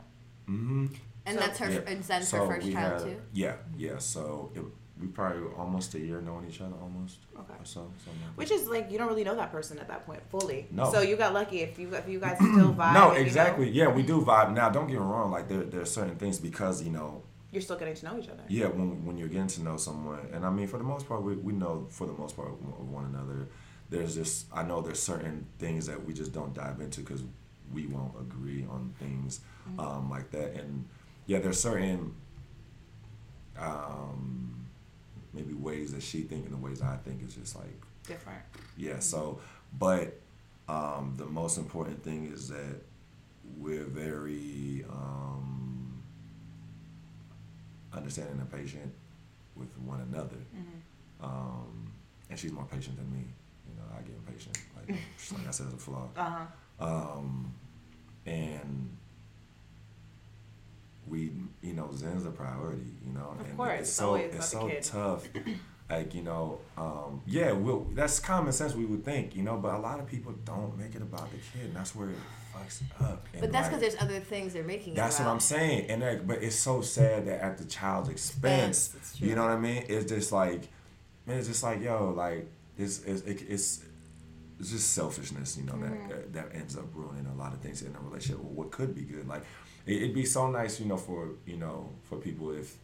Mm-hmm. And So- that's her. Yeah. And that's So her first we child had- too. Yeah, yeah. So it, we probably almost a year knowing each other, almost. Okay. Or so, something like Which is like you don't really know that person at that point fully. No. So you got lucky if you if you guys still vibe. no, and, you know, exactly. Yeah, we do vibe. Now, don't get me wrong. Like there, there are certain things because you know, you're still getting to know each other. yeah, when when you're getting to know someone, and I mean, for the most part, we, we know for the most part of one another. There's just I know there's certain things that we just don't dive into because we won't agree on things um, like that, and yeah, there's certain um, maybe ways that she think and the ways I think is just like Different. yeah. So, but um, the most important thing is that we're very um, understanding and patient with one another. Um, and she's more patient than me. You know, I get impatient. Like, like I said, it's a flaw. Uh huh. Um, and we, you know, Zen's a priority, you know. Of and course, it's it's so always it's so kid. tough Like you know, um, yeah, we'll, that's common sense. We would think, you know, but a lot of people don't make it about the kid, and that's where it fucks up. And But that's like, because there's other things they're making. it that's what. I'm saying, and that, but it's so sad that at the child's expense, Expense, it's true. you know what I mean? It's just like, man, it's just like, yo, like it's it's it's, it's just selfishness, you know, Mm-hmm. that that ends up ruining a lot of things in a relationship. Or what could be good, like it, it'd be so nice, you know, for you know, for people if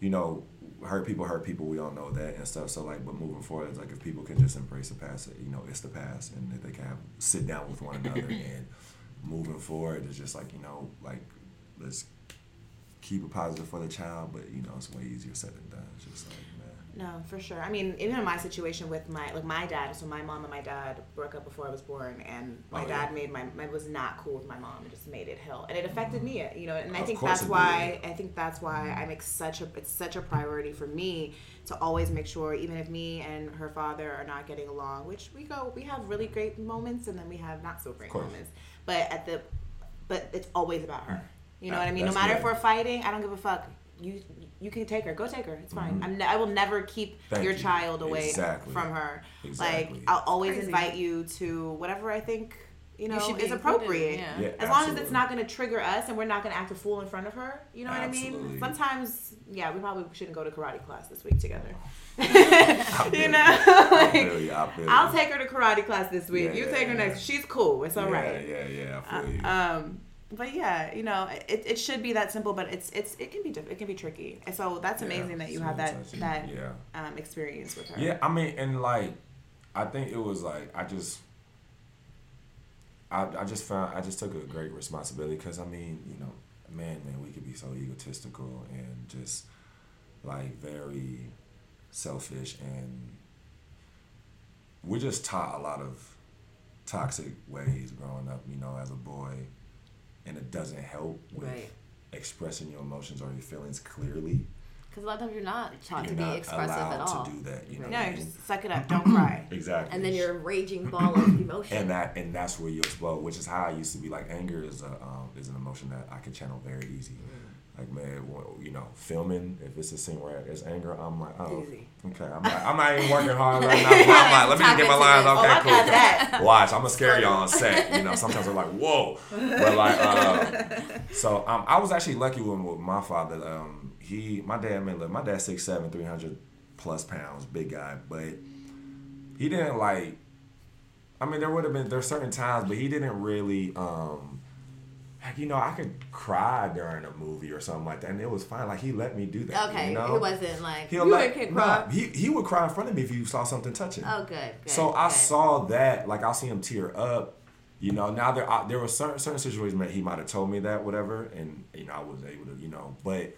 you know, hurt people hurt people. We all know that and stuff. So like, but moving forward, it's like if people can just embrace the past, you know, it's the past, and if they can have, sit down with one another and moving forward, it's just like you know, like let's keep it positive for the child. But you know, it's way easier said than done. It's just like. No, for sure. I mean, even in my situation with my like my dad. So my mom and my dad broke up before I was born, and my Oh, dad yeah. made my, my was not cool with my mom. and just made it hell, and it affected me. You know, and I Of think that's why I think that's why I make such a it's such a priority for me to always make sure, even if me and her father are not getting along, which we go, we have really great moments, and then we have not so great moments. But at the, but it's always about her. You know That- what I mean? No matter if we're fighting, I don't give a fuck. You you can take her. Go take her. It's fine. I'm ne- I will never keep Mm-hmm. Thank your you. child away Exactly. from her. Exactly. Like I'll always Crazy. invite you to whatever I think you know should be is appropriate. yeah. Yeah, As long as it's not going to trigger us and we're not going to act a fool in front of her. You know what I mean? Sometimes, yeah, we probably shouldn't go to karate class this week together. You you. know, I feel like, you. I feel I'll take her to karate class this week. Yeah, you take her next. She's cool. It's all yeah, right. Yeah, yeah, I feel you. Um, but yeah, you know, it, it should be that simple, but it's it's it can be diff- it can be tricky. And so that's Yeah, amazing that you so have that touchy. that Yeah. um, experience with her. Yeah, I mean, and like, I think it was like I just, I, I just found I just took a great responsibility because I mean, you know, man, man, we could be so egotistical and just like very selfish, and we're just taught a lot of toxic ways growing up. You know, as a boy, and it doesn't help with Right. expressing your emotions or your feelings clearly. Because a lot of times you're not taught You're to be expressive at all. to do that. You know, Right. what I mean? just suck it up. Don't cry. exactly. And then you're a raging ball of emotion. and that and that's where you explode, which is how I used to be. Like anger is a um, is an emotion that I can channel very easy. Like man, well, you know, filming if it's a scene where it's anger, I'm like, oh, Easy. okay, I'm not, I'm not even working hard right now. I'm like, let me just get my lines. Okay, Oh, I cool. that. Watch, I'm gonna scare y'all on set. You know, sometimes I'm like, whoa, but like, uh, so um, I was actually lucky with, with my father. Um, he, my dad, man, look, my dad's six seven, three hundred plus pounds, big guy, but he didn't like. I mean, there would have been there's certain times, but he didn't really. um like, you know, I could cry during a movie or something like that, and it was fine. Like he let me do that. okay, you know? it wasn't like He'll you let, can nah, cry. he he would cry in front of me if you saw something touching. Oh, good. good So I saw that, like I'll see him tear up. You know, now there I, there were certain certain situations where he might have told me that whatever, and you know I was able to you know, but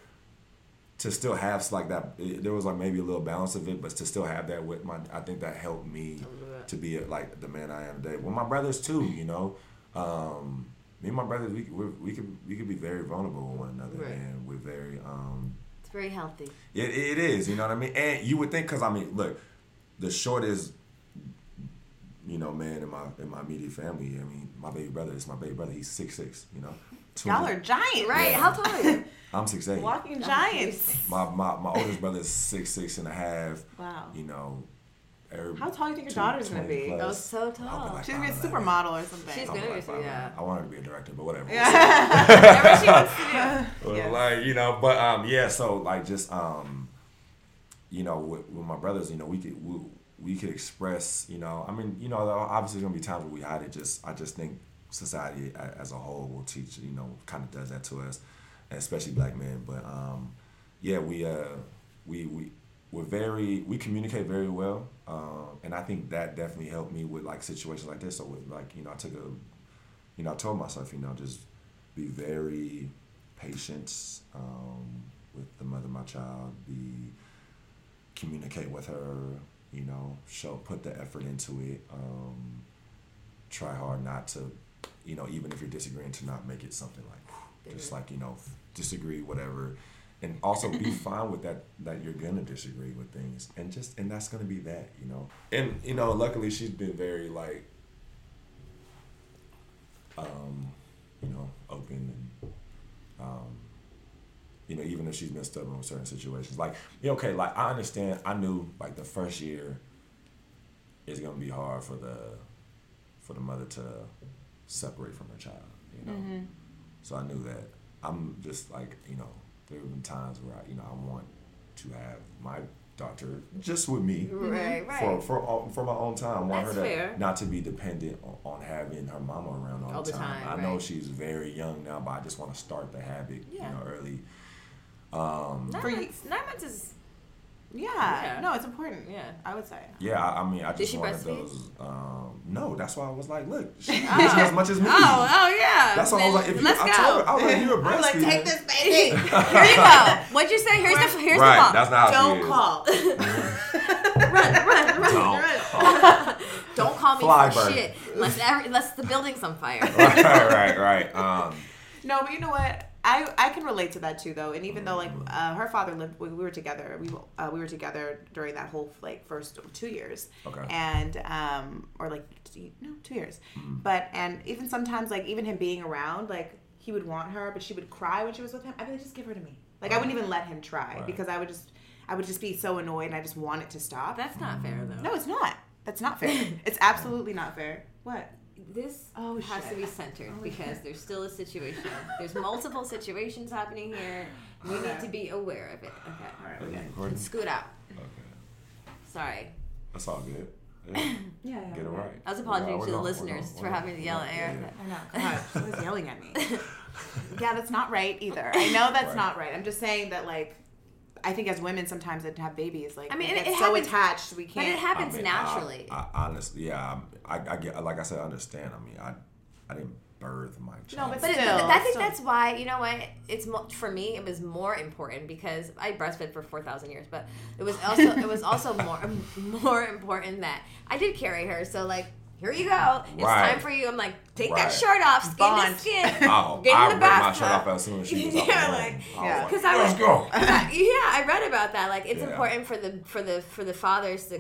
to still have like that, it- there was like maybe a little balance of it, but to still have that with my, I think that helped me to be like the man I am today. Well, my brothers too, you know. Um, me and my brothers, we we we could we could be very vulnerable with one another, Right. and we're very um, It's very healthy. it, it is, you know what I mean? And you would think, because I mean, look, the shortest, you know, man in my in my immediate family. I mean, my baby brother is my baby brother. He's six six. You know, Two- Y'all are giant, Right? Yeah. How tall are you? I'm six eight. Walking giants. My my my oldest brother is six six and a half. Wow. You know, every, How tall do you think your two- daughter's gonna be? plus. Oh, so tall. like She's gonna be a supermodel or something. She's gonna be, 5'11". yeah. I want her to be a director, but whatever. Yeah. Whatever she wants to do. Yes. like you know but um yeah so like just um you know with, with my brothers you know we could we, we could express you know i mean you know there are obviously gonna be times where we hide it just i just think society as a whole will teach you know kind of does that to us and especially black men but um yeah we uh we we we're very we communicate very well um and i think that definitely helped me with like situations like this so with like you know i took a you know i told myself you know just be very patient um, with the mother of my child. Be communicate with her. You know, show put the effort into it. Um, try hard not to, you know, even if you're disagreeing, to not make it something like whew, just like you know disagree whatever, and also be fine with that that you're gonna disagree with things, and just and that's gonna be that you know. And you know, luckily she's been very like. Um, you know, open and um, you know, even if she's been stubborn with certain situations. Like, okay, like I understand. I knew like the first year is gonna be hard for the for the mother to separate from her child. You know, Mm-hmm. so I knew that. I'm just like you know, there have been times where I, you know I want to have my daughter just with me mm-hmm. Right, mm-hmm. right. for for uh, for my own time. I want That's her to fair. not to be dependent on, on having her mama around all, All the the time. time, I know right. she's very young now, but I just want to start the habit, Yeah. you know, early. Um, Nine months, nine months is Yeah. Yeah. No, it's important. Yeah. I would say. yeah, I, I mean, I Did just she wanted breastfeed? those. Um, no, that's why I was like, look, she eats as much as me. Oh, oh yeah. That's why I was like, if you, Let's I go. told her, I was like, you're a I'm like, take this baby. Here you go. What'd you say? Here's the here's right, the ball. that's not how Don't call. run, run, run. Don't. Don't call me Fly for bird. shit unless every, unless the building's on fire. right, right, right. Um, No, but you know what? I, I can relate to that too, though. And even though like uh, her father lived, we, we were together. We uh, we were together during that whole like first two years. Okay. And um or like no two years, Mm-hmm. but and even sometimes like even him being around like he would want her, but she would cry when she was with him. I'd be like, just give her to me. Like I wouldn't even let him try Right. because I would just I would just be so annoyed and I just want it to stop. That's not fair though. no, it's not. That's not fair. it's absolutely not fair. What? This Oh, has shit. to be centered oh, because there's still a situation. There's multiple situations happening here. We need to be aware of it. Okay. All right, are you okay. recording? Scoot out. Okay, Sorry. that's all good. Yeah, Yeah, get it right. I was apologizing we're to the gonna- listeners gonna- for we're having to yell at gonna- I know. God, she was yelling at me. yeah, that's not right either. I know that's Right. not right. I'm just saying that like I think as women sometimes that have babies like I mean, we it- it so happens- attached we can't. it happens I mean, naturally. I, I honestly, yeah, I, I, I get like I said, I understand. I mean, I, I didn't birth my child. but But, Still, but I think still. that's why you know what it's for me. It was more important because I breastfed for four thousand years, but it was also it was also more more important that I did carry her. So like, here you go. It's Right. time for you. I'm like, take Right. that shirt off, skin Bond. to skin. Oh, Get in I the ripped my shirt off as soon as she was out oh, Yeah, like- room. I Yeah. was 'Cause like, I let's was- go. yeah, I read about that. Like, it's Yeah. important for the for the for the fathers to,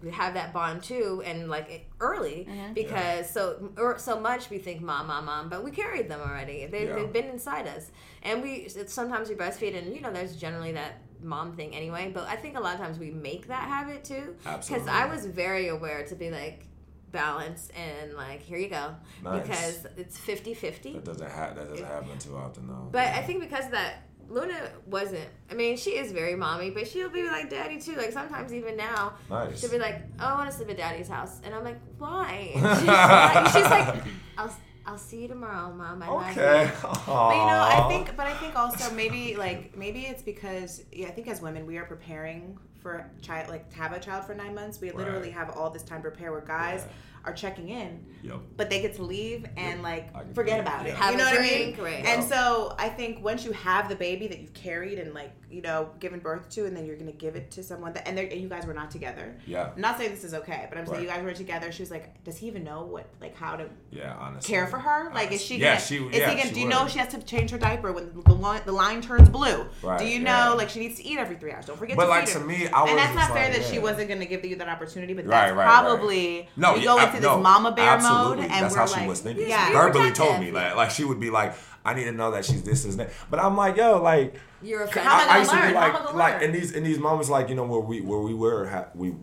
to have that bond too, and like it early mm-hmm. because so or so much we think mom, mom, mom, but we carried them already. They, Yeah. They've been inside us, and we it's, sometimes we breastfeed, and you know, there's generally that mom thing anyway. But I think a lot of times we make that habit too. Because I was very aware to be like balanced and like here you go Nice. because it's 50-50 That doesn't ha- that doesn't happen too often though. but I think because of that, Luna wasn't. I mean, she is very mommy, but she'll be like daddy too. Like sometimes even now, Nice. she'll be like, "Oh, I want to sleep at daddy's house," and I'm like, "Why?" She's like, she's like, "I'll I'll see you tomorrow, mom." I okay. But you know, I think, but I think also maybe like maybe it's because yeah, I think as women we are preparing for child like to have a child for nine months. We literally Right. have all this time to prepare. Where guys Yeah. Are checking in, Yep. but they get to leave and like forget feel it, about it. yeah. Have you a know what I mean? right. And Yeah. so I think once you have the baby that you've carried and like you know given birth to, and then you're gonna give it to someone that and, and you guys were not together. Yeah. I'm not saying this is okay, but I'm saying you guys were together. She was like, does he even know what like how to Yeah, honestly. care for her? Like, is she? Yeah, gonna, she- Is yeah, he gonna? she Do you know she has to change her diaper when the line, the line turns blue? Right, do you know yeah. like she needs to eat every three hours? Don't forget But to like feed to her. me, I was and that's not fair like, that she wasn't gonna give you that opportunity. But Right, that's right, right. probably No, we go I- into no, mama bear absolutely. mode, and that's we're how like, she was thinking. yeah, verbally protective. told me like, like she would be like, I need to know that she's this and that. But I'm like, yo, like, You're a How I I, I used to be learn? How like, like learn? in these in these moments, like you know, where we where we were ha- we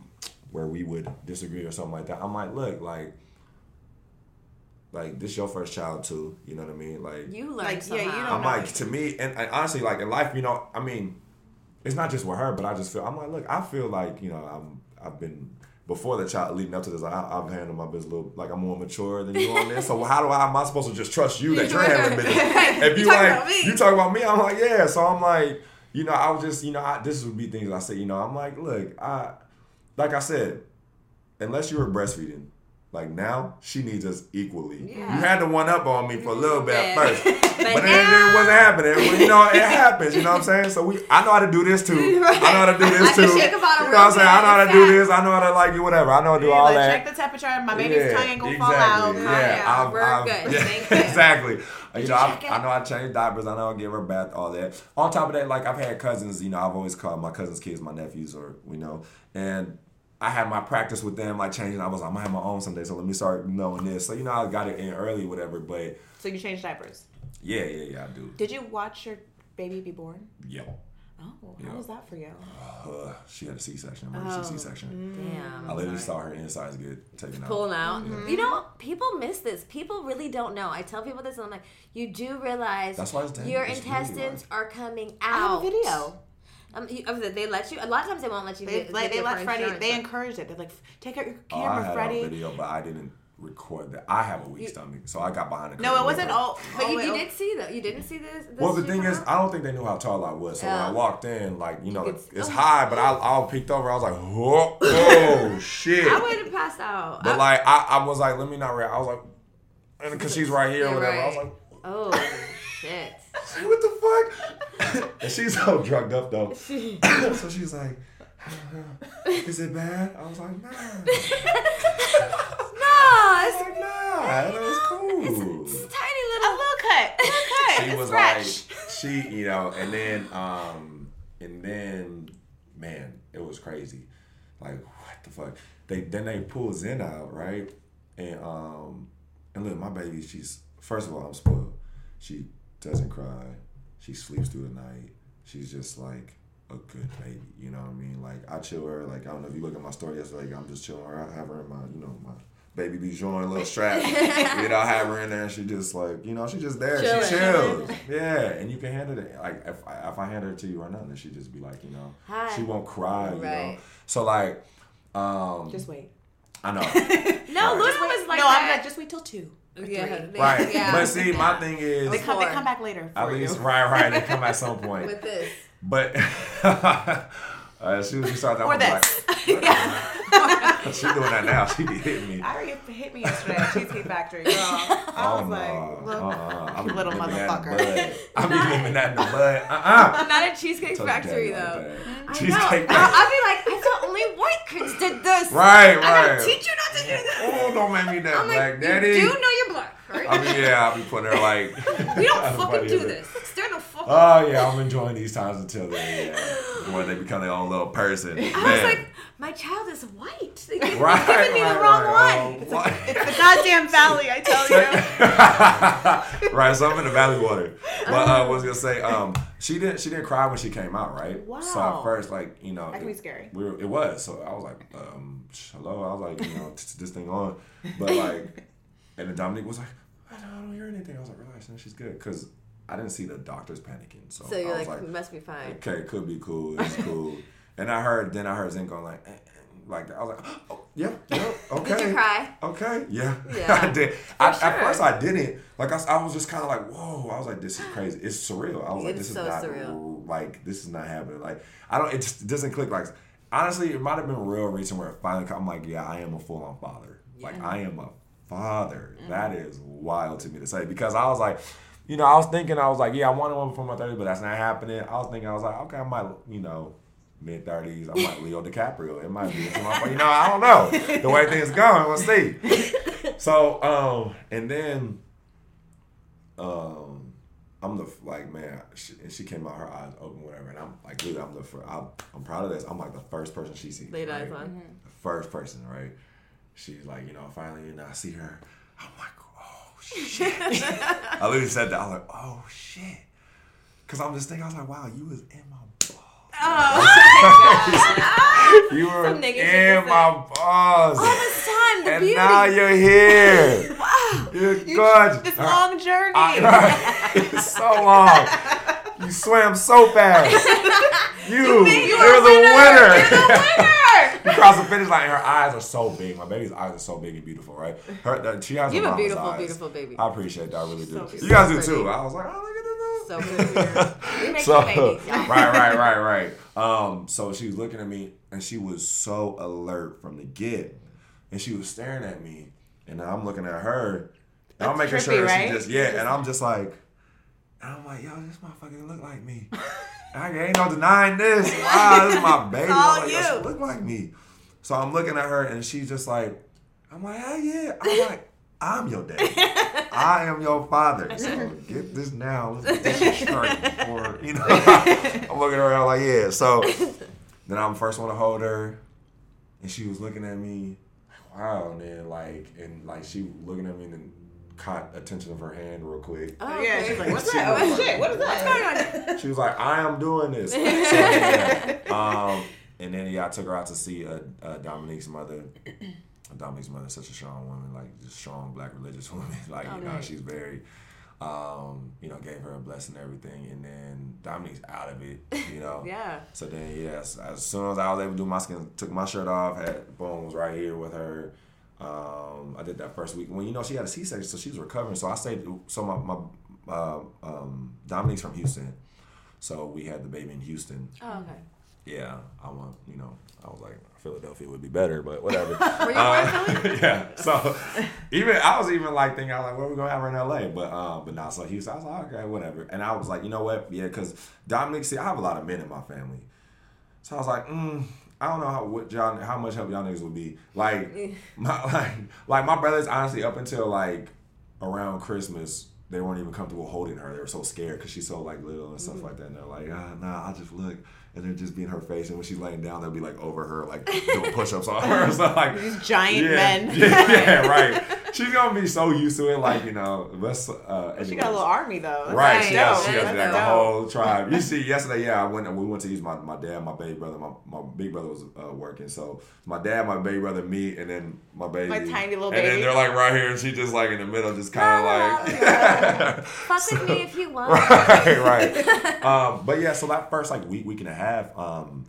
where we would disagree or something like that. I'm like, look, like, like this your first child too. You know what I mean? Like, You learn Like, yeah, somehow. you don't I'm know. like to me, and, and honestly, like in life, you know, I mean, it's not just with her, but I just feel I'm like, look, I feel like you know, I'm I've been before the child leading up to this, I, I've handled my business a little like I'm more mature than you on this. So how do I am I supposed to just trust you that you're handling business? If you You like you talk about me, I'm like yeah. So I'm like, you know, I was just you know, I, this would be things I say. You know, I'm like, look, I like I said, unless you were breastfeeding. Like now, she needs us equally. You had to one up on me for a little bit at Yeah. first, But but, then it wasn't happening. Well, you know, it happens. You know what I'm saying? So we, I know how to do this too. I know how to do this too. You know what I'm saying? I know how to do this. I know how to like you, whatever. I know how to do Yeah, all like, that. check the temperature. My baby's tongue ain't gonna fall out. exactly. Yeah, down. I've, We're I've, good. yeah, exactly. You know, I, I know I change diapers. I know I give her bath, all that. On top of that, like I've had cousins. You know, I've always called my cousins' kids my nephews, or you know, and I had my practice with them, like changing. I was like, I'm gonna have my own someday, so let me start knowing this. So you know, I got it in early, whatever. But So you change diapers. yeah, yeah, yeah, I do. Did you watch your baby be born? Yeah. Oh, Yeah. how was that for you? Uh, she had a C-section, emergency Oh. C-section. Damn. I literally saw her insides get taken out. pulling out. You know, people miss this. People really don't know. I tell people this, and I'm like, you do realize That's why it's dangerous. Your It's really intestines like- are coming I have out. a video. Um, you, oh, they let you. A lot of times they won't let you. They get, like get they it let Freddie. insurance, They but- encouraged it. They're like, take out your Oh, I camera, had Freddie. a video, but I didn't record that. I have a weak stomach, so I got behind the camera. No, it wasn't all. But you, you did see that. You didn't see this. this Well, the thing is, out? I don't think they knew how tall I was. So when I walked in, like you know, could it's, oh. high, but I I peeked over. I was like, oh, oh shit. I would have passed out. But I- like I, I was like, let me not react. I was like, because she's right here or You're whatever. I was like, oh shit. what the fuck? and she's so drugged up though. so she's like, is it bad? I was like, nah. No, I was it's, like, nah. It was cool. it's a tiny A little. little cut. A little cut. she it's was fresh. like she you know and then um and then man it was crazy like what the fuck they then they pull zen out right and um and look my baby she's first of all i'm spoiled she doesn't cry she sleeps through the night she's just like a good baby you know what i mean like i chill her like i don't know if you look at my story yesterday like, i'm just chilling her i have her in my you know my baby be showing little strap you know, I have her in there and she just like, you know, she just there. Chilling. She chills. Yeah, and you can hand it like if I, if I hand her to you right now, then she just be like, you know, Hi. she won't cry. You know, so like, um, Just wait. I know, No, Right. Luna was like no, I'm that. like, just wait till two. Or yeah, they- right? yeah. But see, my thing is, They come, they come back later. at for least you. right, right, they come at some point. with this. But uh, as soon as she started, Or I'm this. like, she doing that now. She be hitting me. I already hit me yesterday at Cheesecake Factory, girl. I Oh was no! like, uh-uh. look. uh-uh. I'm little nipping that in the motherfucker. bud. I be nipping that in the bud. Uh-uh. Not at Cheesecake Factory Daddy like though. I Cheesecake know. Factory. I'll, I'll be like, I thought only white kids did this. Right, right. I gotta teach you not to do this. Oh, don't make me that I'm black like, daddy. you do know you're black, right? I mean, yeah, I'll be putting her like. we don't fucking do is it. this. Stand the fuck. Oh yeah, I'm enjoying these times until they, yeah, when they become their own little person. I was like, my child is white. They right, giving me right, the wrong right. one. Oh, what? It's the goddamn valley, I tell you. right, so I'm in the valley water. But uh, what was gonna say? Um, she didn't. She didn't cry when she came out, right? Wow. So at first, like you know, That can it, be scary. We were, it was. So I was like, um, hello. I was like, you know, this thing on, but like, and then Dominique was like, I don't, I don't hear anything. I was like, relax, man, she's good, because I didn't see the doctors panicking. So, So you're I was like, like, must be fine. okay, could be cool. It's cool. And I heard, then I heard Zen going like, eh, eh, like that. I was like, oh, yeah, yeah, okay. Did you cry? Okay, yeah, Yeah. I did. I, At first, I didn't. Like, I, was- I was just kind of like, whoa. I was like, this is crazy. It's surreal. I was like, this so is not surreal. like this is not happening. Like, I don't. It just doesn't click. Like, honestly, it might have been a real reason where it finally. I'm like, yeah, I am a full on father. Like, I am a father. Mm-hmm. That is wild to me to say because I was like. You know, I was thinking, I was like, yeah, I wanted one before my 30, but that's not happening. I was thinking, I was like, okay, I might, you know, mid 30s, I might Leo DiCaprio. It might be, you know, I don't know. The way things going, we'll see. So, um, and then, um, I'm the like man, she, and she came out her eyes open, whatever, and I'm like, dude, I'm the first, I'm, I'm proud of this. I'm like the first person she sees. Laid eyes right? on. The first person, right? She's like, you know, finally, and I see her. I'm like, oh shit. I literally said that. I was like, oh shit. Cause I'm just thinking, I was like, wow, you was in my Oh, You were Some nigga shit in my balls. all this time, the and beauty. now you're here. wow. You're good. This long journey. I- right. So long. You swam so fast. You, you are the winner. you cross the finish line. Her eyes are so big. My baby's eyes are so big and beautiful, right? Her, that- she has You have a beautiful, eyes. beautiful baby. I appreciate that. I really do. So you guys do too. I was like, oh, So We make So, babies. right, right, right, right. Um, so she was looking at me and she was so alert from the get, and she was staring at me, and I'm looking at her, and I'm making trippy, sure right? she just yeah, and I'm just like, and I'm like, yo, this motherfucker look like me. I ain't no denying this. Wow, this is my baby. all I'm like, yo, you. she look like me. So I'm looking at her, and she's just like, I'm like, hell yeah. I'm like. I'm your daddy. I am your father. So get this now. Let's get this straight before, you know. I'm looking around like, yeah. So then I'm the first one to hold her. And she was looking at me, like, wow, and then like and like she looking at me and then caught attention of her hand real quick. Oh, yeah, okay. she's like, what's She that? was Oh like- shit, what is that? What's going on? She was like, I am doing this. So, yeah. um, and then yeah, I took her out to see uh, uh, Dominique's mother. Dominique's mother is such a strong woman, like just strong black religious woman. Like Oh, you know, nice. she's very, um, you know, gave her a blessing and everything. And then Dominique's out of it, you know. Yeah. So then, yes, as soon as I was able to do my skin, took my shirt off, had boom was right here with her. Um, I did that first week. When you know she had a C section, so she was recovering. So I stayed. So my my uh, um, Dominique's from Houston, so we had the baby in Houston. Oh, okay. Yeah, I want you know. I was like Philadelphia would be better, but whatever. Were you Uh, born in Philly? yeah. So even I was even like thinking, I was like, what are we gonna have her in LA? But um, but not so Houston. I was like, okay, whatever. And I was like, you know what? Yeah, because Dominique, see, I have a lot of men in my family, so I was like, mm, I don't know how what y'all how much help y'all niggas would be. Like my like like my brothers, honestly, up until like around Christmas. They weren't even comfortable holding her. They were so scared because she's so like little and stuff like that. And they're like, ah, nah, I'll just look. And they'll just be in her face. And when she's laying down, they'll be like over her, like doing push ups on her. So like, These giant yeah, men. Yeah, yeah, right. She's gonna be so used to it, like you know. Let's. Uh, She got a little army though. Right, dope. she has, she has That's like a whole tribe. You see, yesterday, yeah, I went and we went to use my, my dad, my baby brother, my, my big brother was uh, working. So my dad, my baby brother, me, and then my baby. My tiny little baby. And then they're like right here, and she just like in the middle, just kind of like. Fuck with me if you want. right, right. Um, but yeah, so that first like week, week and a half, um,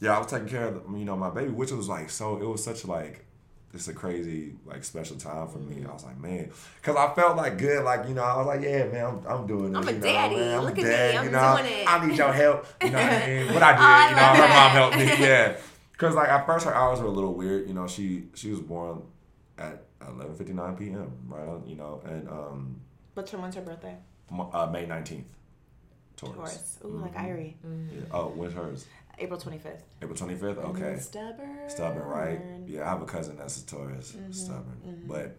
yeah, I was taking care of you know my baby, which was like so. It was such like it's a crazy like special time for me. I was like, man, because I felt like good, like you know, I was like, yeah, man, I'm, I'm doing this. I'm a you know, daddy. man, I'm Look a at me, I'm you know, doing it. I need your help. You know what I mean? What I did, Oh, I you know, love her that. mom helped me. Yeah, because like at first her hours were a little weird. You know, she she was born at 11:59 p.m. Right, on, you know, and um, What's her when's her birthday? Uh, May 19th. Taurus. Taurus. Ooh, like Mhm. Irie. Yeah. Oh, when's hers? April twenty fifth. April 25th? Okay. Stubborn. Stubborn, right? Yeah, I have a cousin that's a Taurus. Mm-hmm, Stubborn. But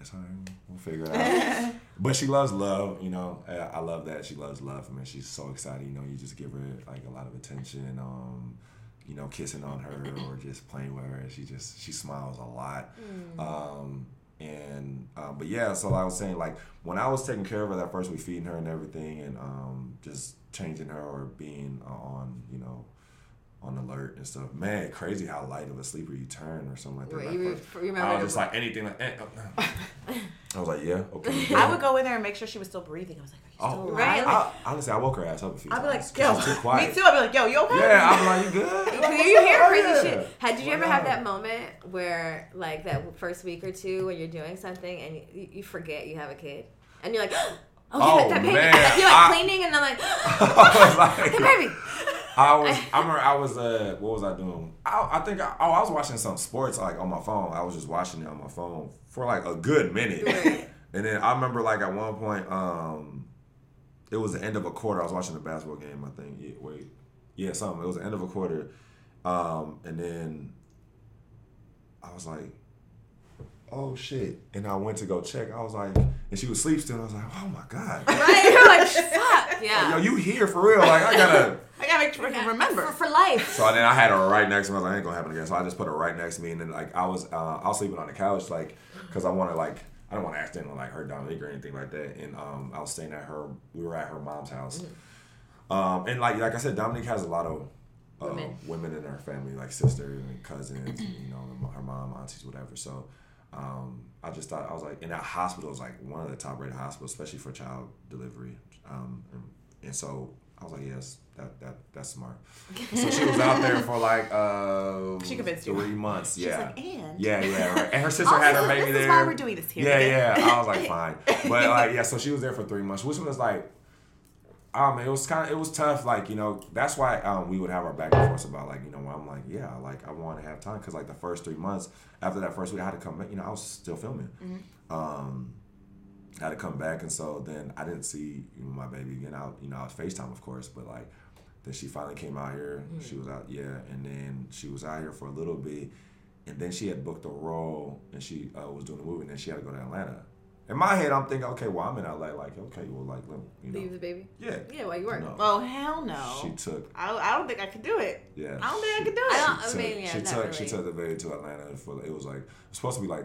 it's all right. We'll figure it out. but she loves love, you know. I I love that. She loves love. I mean, she's so excited. You know, you just give her like a lot of attention. Um, you know, kissing on her or just playing with her. And she just, she smiles a lot. Um, and um, but yeah, so I was saying like when I was taking care of her that first week, feeding her and everything, and um, just changing her or being on, you know, on alert and stuff. Man, crazy how light of a sleeper you turn or something like that. Right, that you remember I was just like anything like. Eh, uh, I was like, yeah, okay. I would go in there and make sure she was still breathing. I was like, Are you still Oh, alive? Right? I, honestly, I woke her ass up a few I'd be like, yo, 'cause she's too me too. I'd be like, yo, you okay? Yeah, I'm like, you good? Do you hear Oh, crazy yeah. shit? Had, did you ever have that moment where, like, that first week or two when you're doing something and you, you forget you have a kid? And you're like, oh, Oh, that baby. man, You're like I- cleaning and I'm like, I was like, the baby. I was. I remember. I was. Uh, what was I doing? I, I think. I, oh, I was watching some sports like on my phone. I was just watching it on my phone for like a good minute, Right. and then I remember like at one point, um, it was the end of a quarter. I was watching a basketball game. I think. Yeah, wait. Yeah, something. It was the end of a quarter, um, and then I was like, "Oh shit!" And I went to go check. I was like, and she was asleep still. And I was like, "Oh my god." Right? You're like, fuck. Yeah. Yo, you here for real? Like I gotta. I gotta make sure I can remember. For, for life. So then I had her right next to me. I was like, ain't gonna happen again. So I just put her right next to me, and then like I was, uh, I was sleeping on the couch, like, cause I wanted like, I don't want to accidentally like hurt Dominique or anything like that. And um, I was staying at her. We were at her mom's house, um, and like like I said, Dominique has a lot of. Uh, Women. women in her family, like sisters and cousins, and, you know, her mom, aunties, whatever. So, um, I just thought I was like in that hospital is like one of the top rated hospitals, especially for child delivery. Um, and, and so I was like, yes, that that that's smart. So she was out there for like uh, She convinced you. three months. She's yeah. like, and? yeah, yeah, right. And her sister had her baby this there. is why we're doing this here Yeah, yeah. I was like, fine, but like, yeah. So she was there for three months, which was like, oh man, it was kind of it was tough. Like you know, that's why um, we would have our back and forth about like you know, I'm like, yeah, like I want to have time because like the first three months after that first week, I had to come back. You know, I was still filming. Um, I had to come back, and so then I didn't see you know, my baby again. Out, you know, I was Facetime, of course, but like then she finally came out here. She was out, yeah, and then she was out here for a little bit, and then she had booked a role, and she uh, was doing a movie, and then she had to go to Atlanta. In my head, I'm thinking, okay, well, I'm in LA, like, okay, well, like, let, you know, Leave the baby. yeah, Yeah, while you work. no. Oh hell no. She took, I, I don't think I could do it. yeah, I don't think I could do it. I don't- I she mean, took, yeah, she not took she took the baby to Atlanta for it was like it was supposed to be like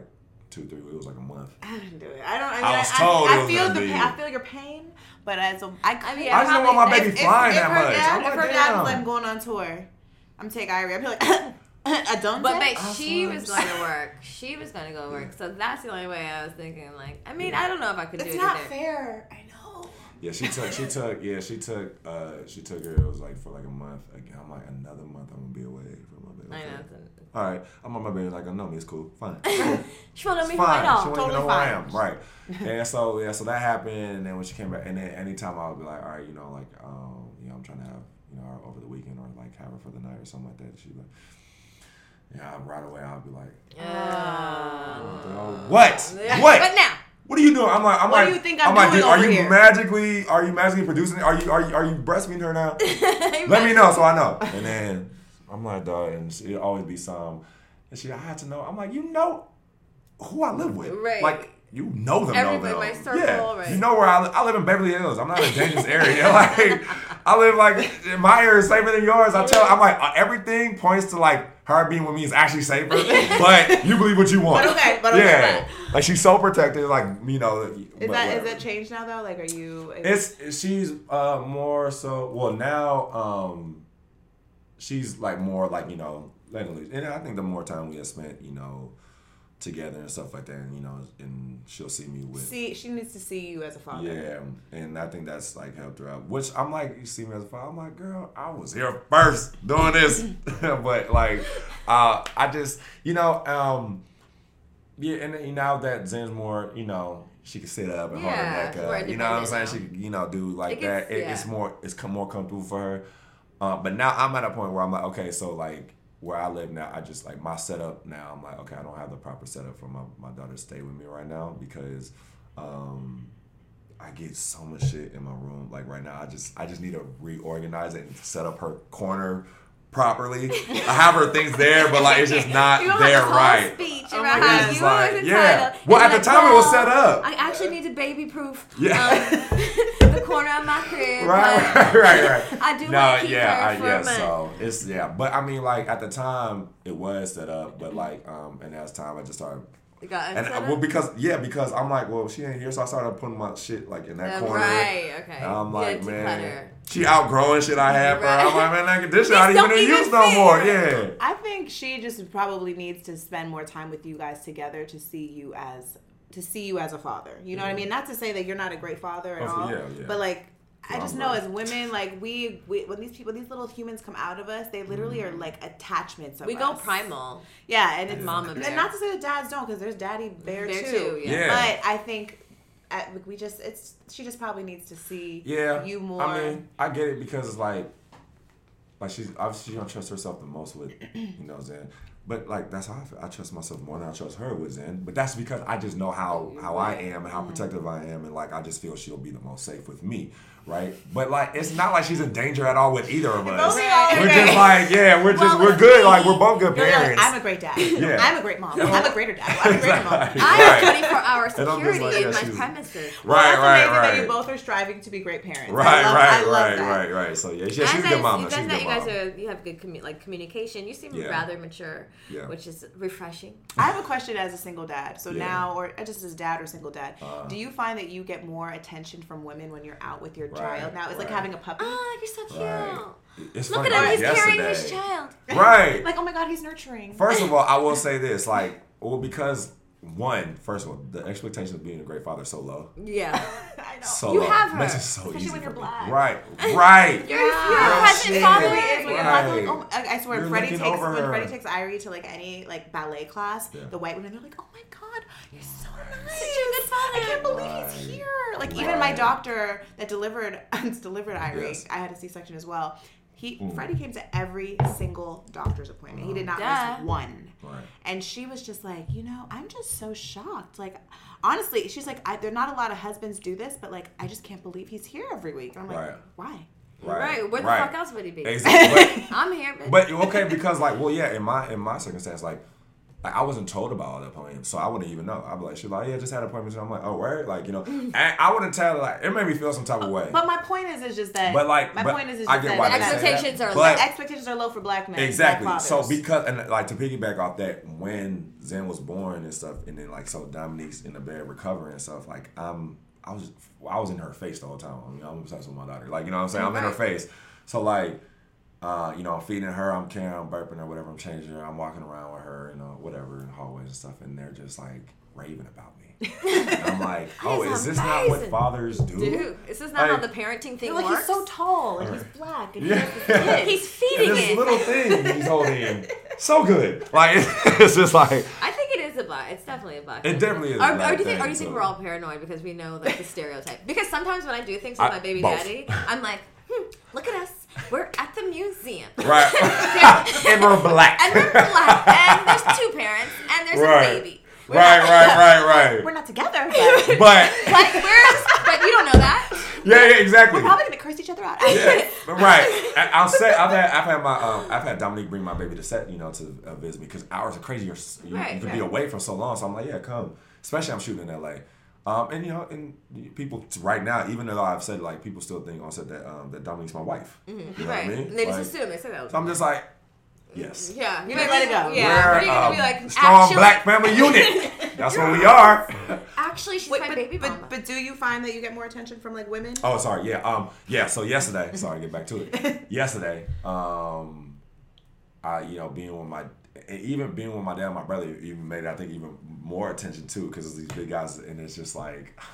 two, three. It was like a month. I didn't do it. I don't. I, mean, I was told I, it was feel the pain. I feel your pain, but as a, I, I mean, yeah, I just don't want my baby if, flying if, that if her much. Dad, I'm if like, her dad was like I'm going on tour, I'm take Irie. I'd be like, I don't. But take- babe, she was going to work. She was going to go work. So that's the only way I was thinking. Like, I mean, I don't know if I could do it. it's not either. fair. I know. Yeah, she took. She took. Yeah, she took. Uh, she took her. It was like for like a month. Again, I'm like another month. I'm gonna be away from my baby. I know. Okay. It's a, All right, I'm on my baby. Like, I know me. It's cool. Fine. she won't know me It's from fine. at She all. won't even Totally know who I fine. am. Right. and so yeah, so that happened, and then when she came back, and then anytime I would be like, all right, you know, like, um, you know, I'm trying to have, you know, over the weekend or like have her for the night or something like that. She like, yeah, right away I'll be like, Uh, what? yeah. What? But now, What are you doing? I'm like, I'm What like, do you think I'm like, doing are you here? magically, are you magically producing? Are you, are you, are you breastfeeding her now? Let me know so I know. And then I'm like, dog, and it always be some. And she, I had to know. I'm like, you know who I live with, Right. Like you know them, Everybody know in them. my circle, yeah. right. You know where I live. I live in Beverly Hills. I'm not in a dangerous area. like I live like my area is safer than yours. I tell. I'm like uh, everything points to like her being with me is actually safer. but you believe what you want. But okay, but okay, yeah. Like she's so protected. Like you know. Is that is whatever. it changed now though? Like, are you? It's she's uh more so well now um she's like more like you know letting loose and I think the more time we have spent you know together and stuff like that and you know and she'll see me with see. She needs to see you as a father. yeah and I think that's like helped her out which I'm like you see me as a father I'm like girl I was here first doing this but like uh I just you know um yeah, and now that Zen's more, you know, she can sit up and hold her neck up. You know what I'm saying? She, can, you know, do like It gets- that. It, yeah. It's more, it's more comfortable for her. Um, but now I'm at a point where I'm like, okay, so like where I live now, I just like my setup now. I'm like, okay, I don't have the proper setup for my my daughter to stay with me right now because. um I get so much shit in my room. Like right now, I just I just need to reorganize it and set up her corner properly. I have her things there, but like it's just not you don't there have this right. speech Oh about my how you like, yeah. Well, And at the like, time it was set up. I actually need to baby proof. Yeah. Um, the corner of my crib. right, right, right, right. I do no, want keep yeah, her I, for yeah. a. So it's yeah, but I mean, like at the time it was set up, but like um, and as time I just started. Got And unset uh, well, because yeah, because I'm like, well, she ain't here, so I started putting my shit like in that Uh, corner. Right, okay. And I'm You like, gotta man, declutter. she outgrowing shit I have for her. I'm like, man, like, this shit These not even don't in even use no more. Yeah. I think she just probably needs to spend more time with you guys together to see you as to see you as a father. You know what I mean? Not to say that you're not a great father at Oh, all, yeah, yeah. but like I just know as women, like we, we when these people, these little humans come out of us, they literally Mm-hmm. are like attachments of We go primal. Yeah, and it's Mama and not to say that dads don't, because there's daddy bear, Bear too. too, yeah. Yeah. But I think uh, we just it's she just probably needs to see Yeah. you more. I mean, I get it because it's like, like she's obviously she don't trust herself the most with, you know, Zen. But like that's how I feel. I trust myself more than I trust her with Zen. But that's because I just know how how I am and how mm-hmm. protective I am, and like I just feel she'll be the most safe with me, right? But like it's not like she's in danger at all with either of us. only all We're okay. just like yeah, we're just Well, we're good. me, Like we're both good you're like, parents. I'm a great dad. Yeah. I'm a great mom. I'm a greater dad. I'm a greater mom. Exactly. I Right. have 24 hour And I'm just security like, in yeah, my she's- premises. Well, Right, that's right, amazing that you both are striving to be great parents. Right, love, right, right, that. right, right. So yeah, yeah she's As a I- good mom. You guys, She's know, good you guys are you have good commu- like communication. You seem Yeah. rather mature, which is refreshing. I have a question as a single dad. So now, or just as dad or single dad, Uh. do you find that you get more attention from women when you're out with your Right, child? Now it's like having a puppy. Oh, you're so cute. Right. It's Look funny, at him. like He's carrying his child. Right. Like, oh my god, he's nurturing. First of all, I will say this, like, well, because one, first of all, the expectation of being a great father is so low. Yeah. I know. So You low. have her, Makes it so especially easy when you're me. black. Right, right. You're, you're Yeah. a present Shit. father. It is when you're Right. black. Like, oh, I, I swear, You're Freddie takes over when her. Freddie takes Irie to like any like ballet class. Yeah. The white women, they're like, oh my god, you're so nice. Such a good father. I can't believe Right. he's here. Like even my doctor that delivered delivered Irie, Yes. I had a C-section as well. He Mm. Freddie came to every single doctor's appointment. He did not Duh. miss one. Right. And she was just like, you know, I'm just so shocked. Like, honestly, she's like, I, there are not a lot of husbands do this, but like, I just can't believe he's here every week. And I'm like, Right. why? Right. Where the right. fuck else would he be? Exactly. I'm here, but, But, but okay, because like, well, yeah, in my in my circumstance, like, like I wasn't told about all the appointments, so I wouldn't even know. I'd be like, she's like, yeah, just had appointments. And I'm like, oh, word, like you know, mm. and I wouldn't tell her like it made me feel some type of way. But my point is, is just that. But, like, my but point is, is I get that why they that. expectations are But- low. expectations are low for black men. Exactly. Black So because and like to piggyback off that, when Zen was born and stuff, and then like so Dominique's in the bed recovering and stuff, like I'm I was I was in her face the whole time. I mean, I'm obsessed with my daughter. Like you know what I'm saying? I'm in her face. So like. Uh, you know, I'm feeding her, I'm carrying, I'm burping her, whatever. I'm changing her, I'm walking around with her, you know, whatever in hallways and stuff, and they're just like raving about me. I'm like, oh, is this not what fathers do? Dude, is this not how the parenting thing You're like works? he's so tall and he's black and he Yeah. has this kid. He's And feeding this it. little thing he's holding, so good. Like it's just like I think it is a black. It's definitely a black. It definitely is Or, a or do you think? Or do you think so- we're all paranoid because we know like the stereotype? Because sometimes when I do things with I- my baby both. daddy, I'm like, hmm, look at us. We're at the museum. right, and we're black. and we're black, and there's two parents, and there's Right. a baby. We're right, not- right, right, We're not together, but But Like we're, but you don't know that. yeah, yeah, exactly. we're probably gonna curse each other out. Yeah, but right. I- I'll say I've had I've had my um, I've had Dominique bring my baby to set, you know, to uh, visit me because hours are crazy. You're, you, Right, you could right. be away for so long, so I'm like, yeah, come. Especially I'm shooting in L.A. Um, and you know, and people right now, even though I've said like people still think on set that um, that Dominique's my wife. You know Mm-hmm. right. what I mean? And they just Like, assume they say that. So I'm just like, yes. yeah, You better let it go. Yeah, We're what are you gonna a be like? strong actually, black family unit. That's what we are. Actually, she's Wait, my but, baby but, mama. but do you find that you get more attention from like women? Oh, sorry. Yeah. Um. Yeah. So yesterday, sorry, get back to it. yesterday, um, I you know being with my and even being with my dad, and my brother even made I think even more attention too because these big guys and it's just like.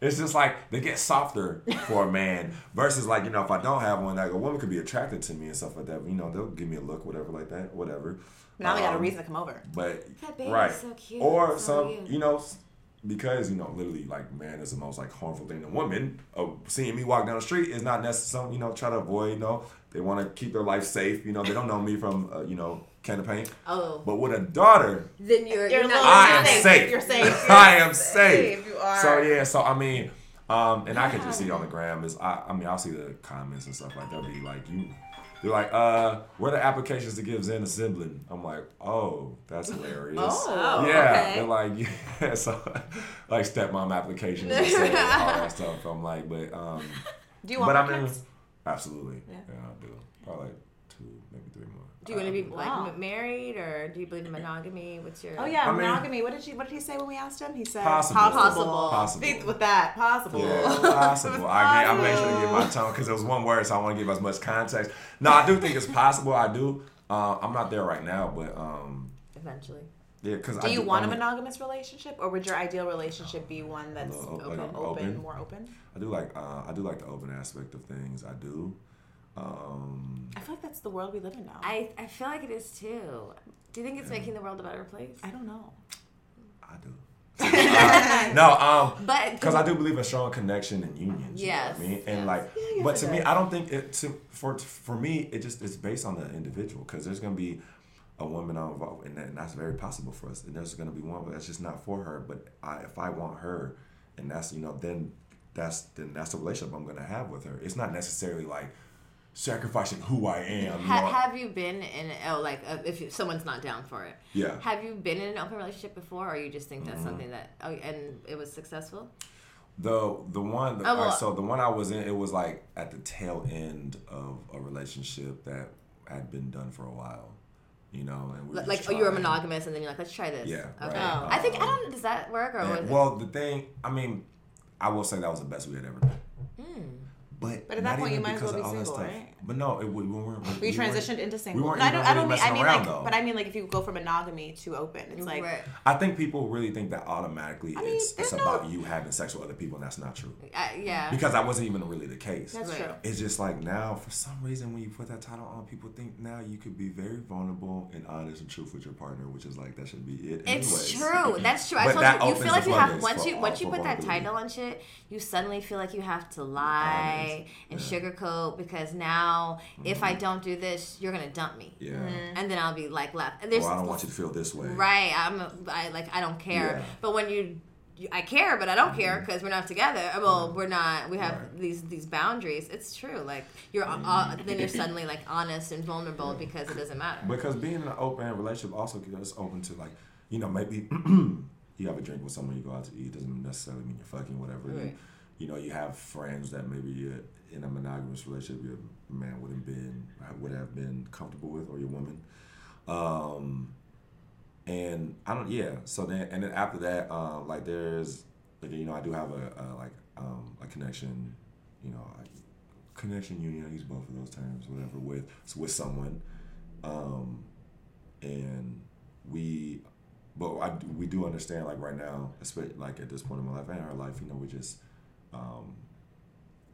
It's just like they get softer for a man versus like you know if I don't have one like a woman could be attracted to me and stuff like that you know they'll give me a look whatever like that whatever now they got a Um, reason to come over. but That baby's right, so cute. or So some, you. you know, because you know, literally, like man is the most like harmful thing to women. Uh, seeing me walk down the street is not necessarily, you know, try to avoid. You know, they want to keep their life safe. You know, they don't know me from, uh, you know, can of paint. oh, But with a daughter, then you're, You're you're, not. I you're am safe. safe. You're safe. I am You're safe. safe. You are. So yeah, so I mean, um, and I can just see on the gram is I, I mean I'll see the comments and stuff like that. Be like you, they're like, uh, where are the applications to give Zen a sibling? I'm like, oh, that's hilarious. Oh, yeah. okay. They're like, yeah, so like stepmom applications and stuff, all that stuff. I'm like, but um, do you want but I mean, absolutely, Yeah. yeah, I do. Probably like two, maybe three more. Do you want to be like Wow. married or do you believe in monogamy? What's your? Oh yeah, I mean- monogamy. what did she? What did he say when we asked him? He said Possible. Possible. Possible. Think with that, possible. Yeah, possible. I, get, I made sure to give my tone because it was one word, so I want to give as much context. No, I do think it's possible. I do. Uh, I'm not there right now, but um, Eventually. yeah, because Do you want a monogamous relationship, or would your ideal relationship be one that's No, open, open, open. more open? I do like uh, I do like the open aspect of things. I do. Um, I feel like that's the world we live in now. I, I feel like it is too. Do you think it's making the world a better place? I don't know. I do. Uh, no, um, But because I do believe in strong connection and unions. Yes, You know I mean, and yes. like, Yeah, yes, but it to me. I don't think it. To, for for me, it just it's based on the individual because there's gonna be a woman I'm involved, and, that, and that's very possible for us. And there's gonna be one, but that's just not for her. But I, if I want her, and that's you know, then that's then that's the relationship I'm gonna have with her. It's not necessarily like sacrificing who I am. Ha- have you been in oh like uh, if you- someone's not down for it? yeah. Have you been in an open relationship before, or you just think Mm-hmm. that's something that oh and it was successful? The the one the, Oh, well- alright, so the one I was in it was like at the tail end of a relationship that had been done for a while, you know, and we Like, oh, you were monogamous, and then you're like, let's try this. Yeah, Okay. right. I think I Um, don't. Does that work or? And- well, the thing, I mean, I will say that was the best we had ever been. Hmm. But, But at not that point, you even might as because well of be all that single, stuff. right? But no, it, we, we weren't. We, we weren't- transitioned into single. We weren't No, I don't. even I don't mean. I messing mean around, like. though. But I mean like if you go from monogamy to open, it's like. right. I think people really think that automatically I mean, it's, it's no- about you having sex with other people, and that's not true. Uh, yeah. Because that wasn't even really the case. That's Right. true. It's just like now, for some reason, when you put that title on, people think now you could be very vulnerable and honest and truthful with your partner, which is like that should be it. It's anyways. true. That's true. I But told that you. You feel like you have once you once you put that title on shit, you suddenly feel like you have to lie and Yeah. Mm-hmm. sugarcoat because now if I don't do this, you're gonna dump me, Yeah. and then I'll be like left. And there's Or I don't want you to feel this way. right. I'm a, I like I don't care. Yeah. But when you I care, but I don't care because we're not together. Well, we're not. We have Mm-hmm. Right. these these boundaries. It's true. Like you're uh, then you're suddenly like honest and vulnerable because it doesn't matter. Because being in an open relationship also gets open to like, you know, maybe you have a drink with someone, you go out to eat, doesn't necessarily mean you're fucking, whatever. Right. you know, you have friends that maybe you're in a monogamous relationship, your man wouldn't been would have been comfortable with, or your woman. Um, and I don't, yeah. So then, and then after that, um, like there's, like you know, I do have a, a like um, a connection, you know, connection union. I use both of those terms, whatever, with with someone, um, and we, but I we do understand like right now, especially like at this point in my life and our life, you know, we just, um,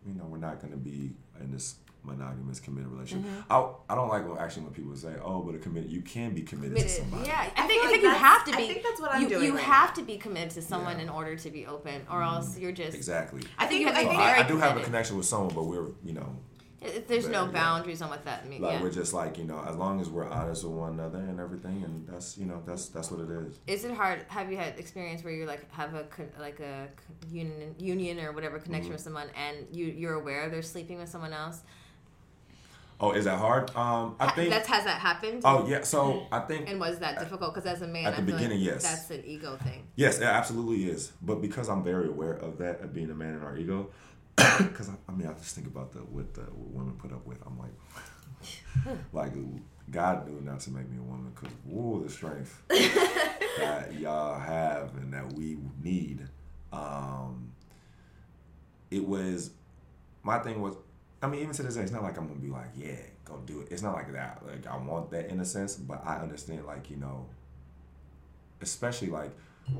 you know, we're not gonna be in this monogamous committed relationship. I I don't like when actually when people say, oh, but a committed, you can be committed, to somebody. Yeah, I I think feel I think like you have to be. I be. think that's what I'm you, doing You right have to be committed to someone Yeah. in order to be open, or else you're just. Exactly. I think you have to I be think- Well, very I, I do have a connection with someone, but we're you know It- There's no Yeah. boundaries on what that means. like yeah. we're just like you know as long as we're honest with one another and everything, and that's you know that's that's what it is. Is it hard? Have you had experience where you like have a like a union union or whatever connection Mm-hmm. with someone, and you you're aware they're sleeping with someone else? Oh, is that hard? Um, I think. that's has that happened? Oh yeah, so I think And was that difficult? Because as a man, At the I beginning, like yes. that's an ego thing. yes, it absolutely is. But because I'm very aware of that, of being a man in our ego, because I, I mean I just think about the what the what women put up with. I'm like, like God knew not to make me a woman because whoa, the strength that y'all have and that we need. Um, it was my thing was I mean, even to this day, it's not like I'm gonna be like, yeah, go do it. It's not like that. Like I want that in a sense, but I understand like, you know, especially like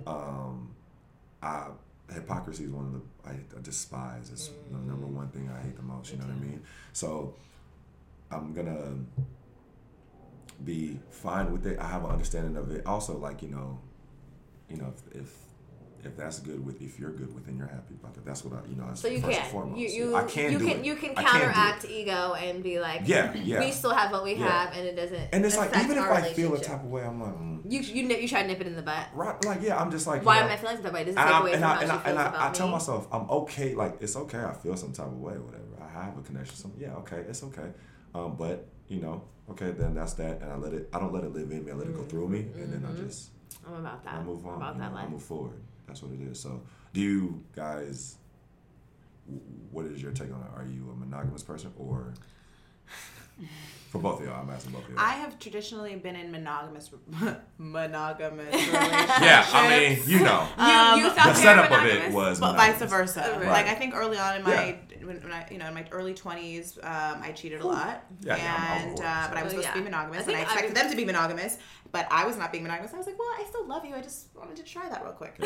um I hypocrisy is one of the I, I despise. It's the mm. number one thing I hate the most, you know what I mean? So I'm gonna be fine with it. I have an understanding of it. Also, like, you know, you know, if, if if that's good with if you're good with it you're happy about it, that's what I you know. That's So you first and can foremost. you you I can you do can it. you can counteract ego and be like, Yeah, yeah. we still have what we Yeah. have, and it doesn't. And it's like even if I feel a type of way, I'm like, mm, you you you try to nip it in the butt. right? Like yeah, I'm just like Why know, am I feeling that way? Does it and take I, away and from I, how and she I, feels and I, I tell myself I'm okay. Like it's okay. I feel some type of way, whatever. I have a connection. Some yeah, okay, it's okay. Um, but you know, okay, then that's that, and I let it. I don't let it live in me. I let it go through me, and then I just I'm about that. I move on. I'm about you that know, I life. move forward. That's what it is. So, do you guys? What is your take on it? Are you a monogamous person or? For both of y'all, I'm asking both of y'all. I have traditionally been in monogamous monogamous relationships. yeah, I mean, you know, Um, you the the setup of it was but vice versa. Right. Like I think early on in my Yeah. when, when I you know in my early twenties, um, I cheated a lot, Yeah, yeah, I'm and over uh, but I was supposed to be monogamous, I and I expected I- them to be monogamous, but I was not being monogamous. I was like, well, I still love you. I just wanted to try that real quick.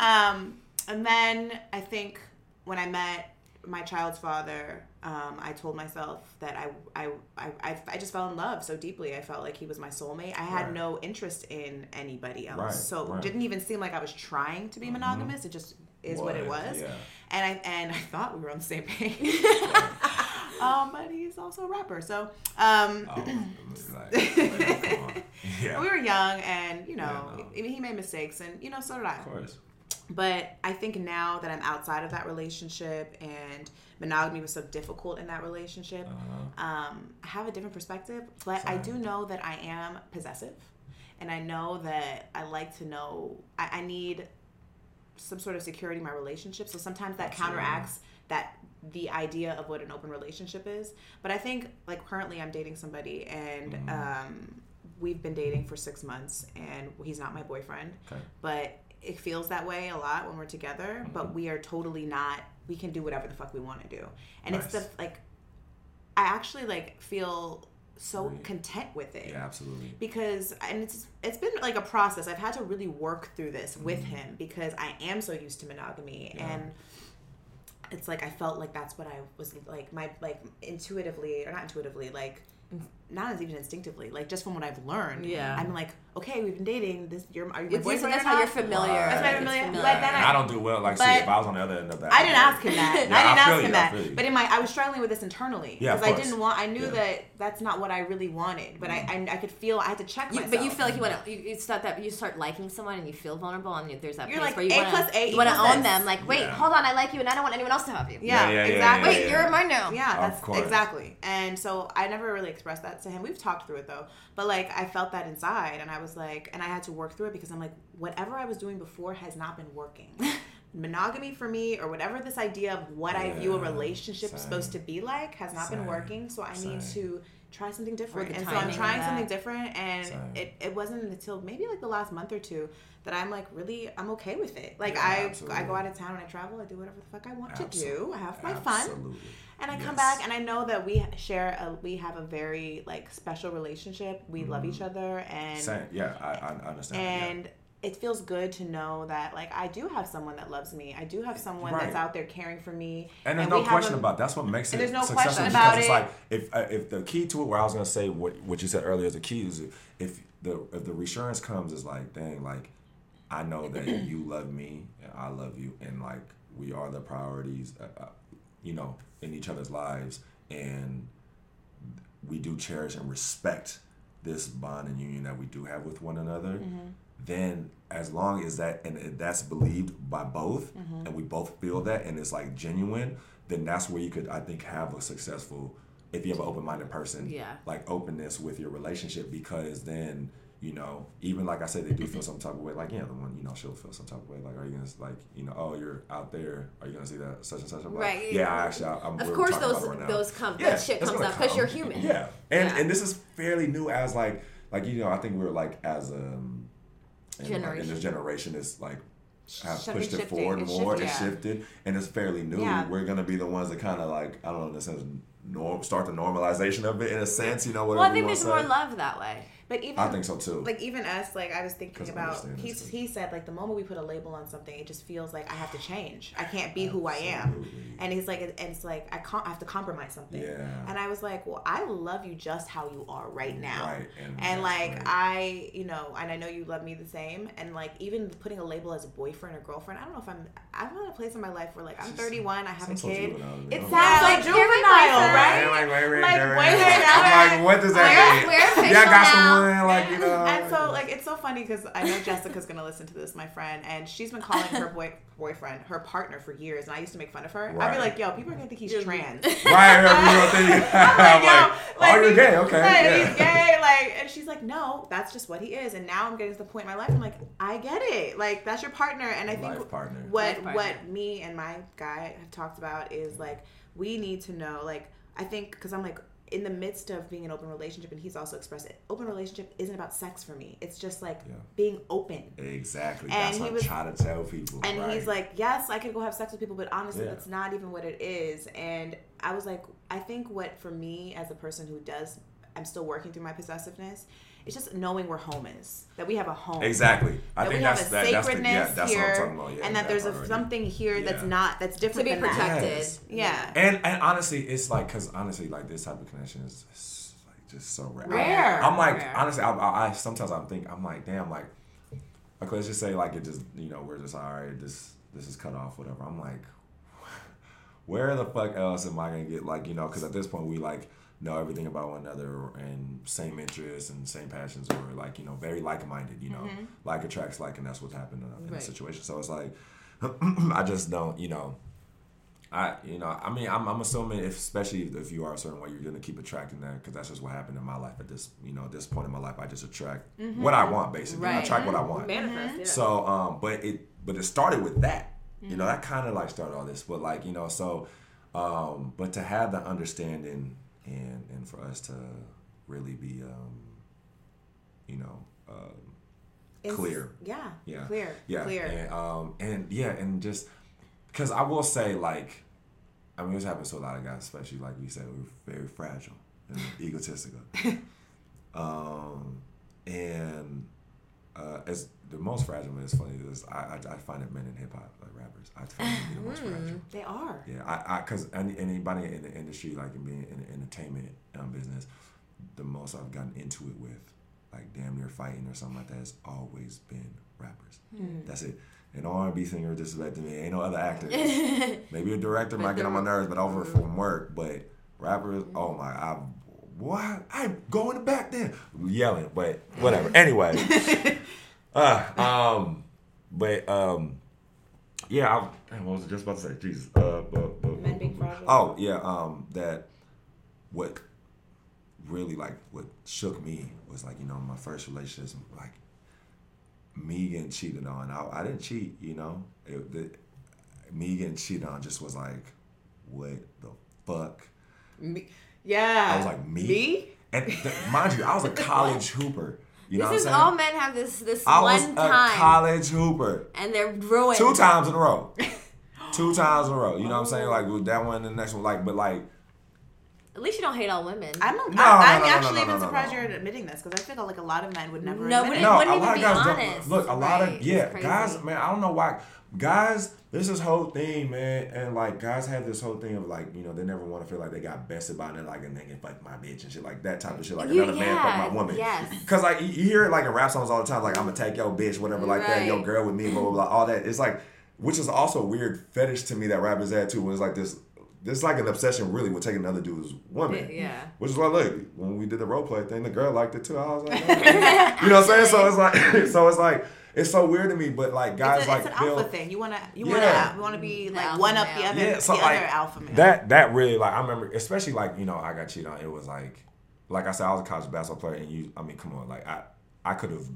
um, and then I think when I met my child's father, um, I told myself that I, I, I, I, I just fell in love so deeply. I felt like he was my soulmate. I had Right. no interest in anybody else. Right, so right. it didn't even seem like I was trying to be monogamous. It just is what it was. Yeah. And I and I thought we were on the same page. um, but he's also a rapper. So um, Oh, like, like, come on. yeah. we were young and, you know, Yeah, no. he, he made mistakes and, you know, so did I. Of course. But I think now that I'm outside of that relationship and monogamy was so difficult in that relationship, Uh-huh. um, I have a different perspective. But I do know that I am possessive. And I know that I like to know, I, I need some sort of security in my relationship. So sometimes that Absolutely. counteracts that the idea of what an open relationship is. But I think, like, currently I'm dating somebody and Mm-hmm. um, we've been dating for six months and he's not my boyfriend Okay. but it feels that way a lot when we're together Mm-hmm. but we are totally not we can do whatever the fuck we want to do and it's the like i actually like feel so Right. content with it Yeah, absolutely. because and it's it's been like a process i've had to really work through this with Mhm. him because i am so used to monogamy Yeah. and it's like i felt like that's what i was like my like intuitively or not intuitively like not as even instinctively, like just from what I've learned. Yeah. I'm like, okay, we've been dating. This you're are you my It's, boyfriend? that's how not? you're familiar. That's why I'm familiar. familiar. But then I- I don't do well. Like, see, but- if I was on the other end of that, I didn't ask him that. Yeah, I didn't I ask feel him you, I that. feel you. But in my, I was struggling with this internally Yeah, because I didn't want. I knew Yeah. that that's not what I really wanted. But I, I, I could feel. I had to check You, myself. but you feel like you want to. You, it's not that you start liking someone and you feel vulnerable, and you, there's that You're place like, where you A want plus A you want to own them. Like, wait, hold on, I like you, and I don't want anyone else to have you. Yeah, Yeah, yeah, yeah, exactly. Wait, you're mine now. Yeah, Of that's course. exactly. And so I never really expressed that to him. We've talked through it though, but like I felt that inside, and I was like, and I had to work through it because I'm like, whatever I was doing before has not been working. Monogamy for me, or whatever this idea of what I view a relationship is same. supposed to be like, has not been working. So I need to try something different. And so I'm trying something different, and it, it wasn't until maybe like the last month or two that I'm like really I'm okay with it. Like Yeah, I I go out of town and I travel, I do whatever the fuck I want to do. I have my fun Absolutely. And I come back and I know that we share a we have a very like special relationship. We love Mm-hmm. each other and Same. Yeah, I, I understand. yeah. and it feels good to know that like I do have someone that loves me. I do have someone that's out there caring for me. And there's we no question a- about that's what makes it there's no successful question about it's it. like if uh, if the key to it where I was gonna say what what you said earlier is the key is if the if the reassurance comes is like dang like I know that you love me and I love you and like we are the priorities uh, uh, you know in each other's lives and we do cherish and respect this bond and union that we do have with one another Mm-hmm. then as long as that and that's believed by both Mm-hmm. and we both feel that and it's like genuine then that's where you could i think have a successful if you have an open-minded person Yeah. like openness with your relationship because then you know even like i said they do feel some type of way like yeah the one you know she'll feel some type of way like are you gonna like you know oh you're out there are you gonna see that such and such I'm like, Right. yeah I actually I, I'm Of course, those right those come. Yeah, that shit comes up because you're human. Yeah, and Yeah. and this is fairly new as like like you know I think we're like as a um, in, like, in Generation. this generation is like have Shifting, pushed it shifting. forward It's more. shifting. It's shifted and it's fairly new. Yeah. We're gonna be the ones that kind of like I don't know in a sense norm start the normalization of it in a sense. You know Well, whatever I think there's more love that way. But even I think so too. like even us, like I was thinking about he he said like the moment we put a label on something, it just feels like I have to change. I can't be who I am. And he's like, and it's like I can't I have to compromise something. Yeah. And I was like, well, I love you just how you are right now. Right, and And, like right. I, you know, and I know you love me the same. And like even putting a label as a boyfriend or girlfriend, I don't know if I'm. I'm at a place in my life where like I'm 31, I have a Sounds so kid. juvenile to me. It I don't sounds know. like Like, juvenile, you're my right? Yeah, like, wait, wait, Like, wait, wait, wait. wait, I'm wait. like, what does We're- that mean? we're yeah, I official got now. Someone like you know. and so like it's so funny because I know Jessica's gonna listen to this, my friend, and she's been calling her boy boyfriend her partner for years, and I used to make fun of her. I'd be like, "Yo, people are gonna think he's trans." right, right, real thing. I'm yo, like, oh, you're he's- gay, okay, like, yeah. he's gay, like, and she's like, no, that's just what he is. And now I'm getting to the point in my life, I'm like, I get it, like, that's your partner. And I think Life partner. what Life partner. what me and my guy have talked about is like, we need to know, like, I think because I'm like. In the midst of being an open relationship, and he's also expressed it, open relationship isn't about sex for me. It's just like Yeah. being open. Exactly. And That's he what was- I try to tell people. And right? he's like, yes, I could go have sex with people, but honestly, Yeah. that's not even what it is. And I was like, I think what for me as a person who does, I'm still working through my possessiveness. It's just knowing where home is, that we have a home. Exactly. I That think we that's have a that, that's the, sacredness yeah, that's here, what I'm talking about. Yeah, and that, there's a, something here that's Yeah. not that's different to be than that. protected. Yes. Yeah. And and honestly, it's like because honestly, like this type of connection is, is like just so rare. Rare. I'm like Rare. honestly, I, I, I sometimes I'm think I'm like damn like like let's just say like it just you know we're just all right this this is cut off whatever. I'm like where the fuck else am I gonna get like you know because at this point we like know everything about one another and same interests and same passions or like you know very like minded you know Mm-hmm. like attracts like and that's what's happened in, in Right. the situation. So it's like I just don't you know. I, you know, I mean, I'm, I'm assuming if, especially if, if you are a certain way, you're gonna keep attracting that because that's just what happened in my life at this, you know, at this point in my life. I just attract what I want, basically. I Right. attract what I want. Manifest. Yeah. So, um, but it, but it started with that. You know, that kind of like started all this, but like, you know, so, um, but to have the understanding and and for us to really be, um, you know, um, clear. Yeah. Yeah. Clear. Yeah. Clear. And um and yeah, and just because I will say like, I mean, this happens to a lot of guys, especially like we said, we're very fragile and egotistical. um, and uh, as the most fragile, and it's funny is I, I I find it men in hip hop rappers. I find them to be the most fragile. They are. Yeah, I, I, cause any, anybody in the industry, like in being in the entertainment um, business, the most I've gotten into it with, like damn near fighting or something like that, has always been rappers. That's it. An R&B singer disrespecting me. Ain't no other actor. Maybe a director might get on my nerves, but over from work. But rappers, oh my, I, what? I'm going back there, yelling. But whatever. Anyway, uh, um, but um, yeah. I, what was I just about to say? Jesus. Uh, but, but, Men being fragile. Oh yeah. Um, that what really like what shook me was like you know my first relationships like me getting cheated on. I, I didn't cheat, you know. It, the, me getting cheated on just was like, what the fuck? Me, yeah. I was like, me? Me? And th- mind you, I was a college hooper. You know This is what I'm all saying? men have this this I was one a time, college hooper. and they're ruined. Two times in a row. Two times in a row. You know what I'm saying? Oh. Like with that one and the next one. Like, but like, At least you don't hate all women. I'm, a, No, I'm, no, I'm no, no, actually no, even no, no, surprised no. you're admitting this because I feel like a lot of men would never No, admit but it. no, wouldn't a even lot of be guys honest, don't. Look, a lot right? of yeah, guys. Man, I don't know why. Guys, this whole thing, man, and like guys have this whole thing of like, you know, they never want to feel like they got bested by another, like a nigga fuck my bitch and shit like that type of shit, like You- another man fuck my woman. yes. Cause like you- hear it like in rap songs all the time, like I'm gonna take your bitch, whatever, like that, your girl with me, blah blah blah, all that. It's like, which is also a weird fetish to me that rappers had too, when it's like this. This like an obsession really with taking another dude's woman. Yeah. Which is why look, when we did the role play thing, the girl liked it too. I was like, oh. you know what I'm saying? So it's like so it's like it's so weird to me, but like guys It's, a, like it's an alpha thing. You wanna, you Yeah. wanna, you wanna be mm, like alpha one up the other, Yeah, so the like other alpha male. That that really like I remember, especially like you know I got cheated on. It was like, like I said, I was a college basketball player, and you, I mean, come on, like I, I could have.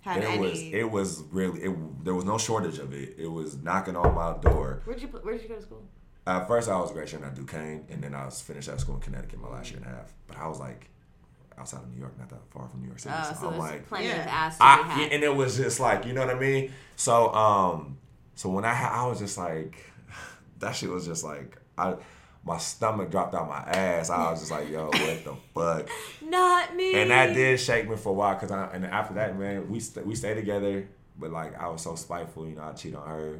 Had It was it was really it. There was no shortage of it. It was knocking on my door. Where'd you Where'd you go to school? At first, I was graduating at Duquesne, and then I was finished at school in Connecticut my last year and a half. But I was like outside of New York, not that far from New York City. Oh, so, so I'm like, plenty of Yeah. ass to be I, yeah, and it was just like you know what I mean. So um, so when I ha- I was just like, that shit was just like I, my stomach dropped out my ass. I was just like, yo, what the fuck? Not me. And that did shake me for a while, cause I and after that, man, we st- we stayed together, but like I was so spiteful, you know, I cheated on her.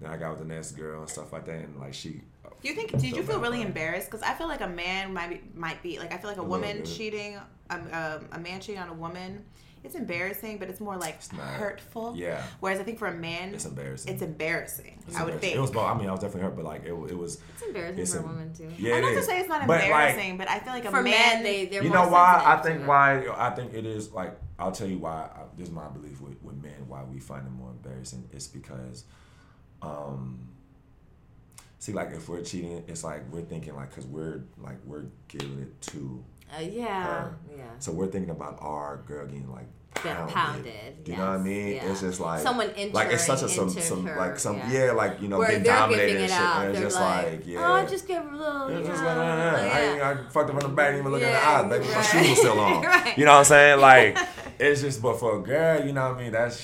Then I got with the next girl and stuff like that, and like she. Do you think? Did you feel really embarrassed? Because I feel like a man might be, might be like I feel like a, A woman cheating, um, um, a man cheating on a woman. It's embarrassing, but it's more like not- hurtful. yeah. Whereas I think for a man, It's embarrassing. it's embarrassing. It's I would embarrassing. think. It was both. I mean, I was definitely hurt, but like it, it was. It's embarrassing It's for a em- woman too. Yeah, I'm it not to say it's not But, like, embarrassing, but I feel like a For man. men, they they're you more know why I think why I think it is like I'll tell you why I, this is my belief with, with men why we find it more embarrassing It's because um see like if we're cheating it's like we're thinking like because we're like we're giving it to Uh, yeah, her. yeah. so we're thinking about our girl getting like pounded, pounded, Do you know what I mean yeah. it's just like Someone like it's such a some, entering some into like her, some yeah. yeah. like you know Where being they're dominated and it shit out. and it's just like, like, yeah oh, just give her a little. It's yeah, just like, nah, nah, I, I fucked up on the back, didn't even look Yeah, in the eyes, baby. My shoes were still on. Right. You know what I'm saying? Like, it's just, but for a girl, you know what I mean? That's,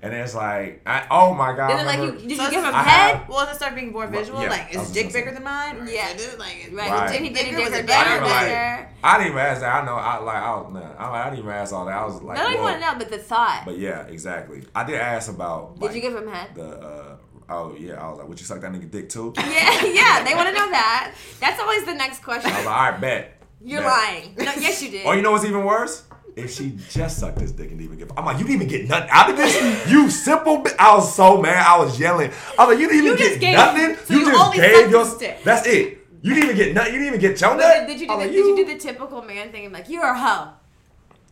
and it's like, I, oh my God. Then I they're like, remember- you, did So you give him I head? have- well, does it start being more visual? yeah, like, is his dick bigger than mine? Or Yeah. is it like, Right. Right. Did he, did he Bigger dig was her better? Like. I didn't even ask that. I know, I like, I, was, nah, I, I didn't even ask all that. I was like, I don't even want to know, but the thought. But yeah, exactly. I did ask about. Did you give him head? the? Uh, oh yeah, I was like, would you suck that nigga dick too? Yeah, yeah, they want to know that. That's always the next question. I was like, all right, bet. You're Bet. lying. No, yes, you did. Oh, you know what's even worse? If she just sucked his dick and didn't even give, I'm like, you didn't even get nothing out of this. You simple. Bi-. I was so mad. I was yelling. I was like, you didn't even You get nothing. so you, you just gave your. his dick. That's it. You didn't even get nothing. You didn't even get your nut. did, you do the, like, did you do the typical man thing? and like, you're a hoe.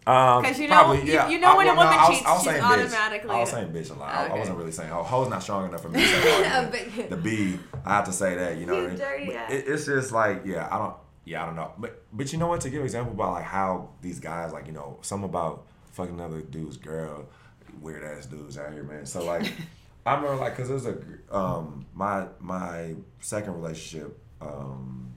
Um, 'Cause you know- probably, you- yeah. you know when a well, no, woman cheats, I was she's automatically- I was saying bitch a lot. I, I wasn't really saying. Oh, hoe's not strong enough for me to say. A bit- the B, I have to say that. You know what I mean? it, it's just like, yeah, I don't. Yeah, I don't know. But but you know what? To give an example about like how these guys like you know some about fucking another dude's girl, weird ass dudes out here, man. So like, I remember like because it was a um my my second relationship um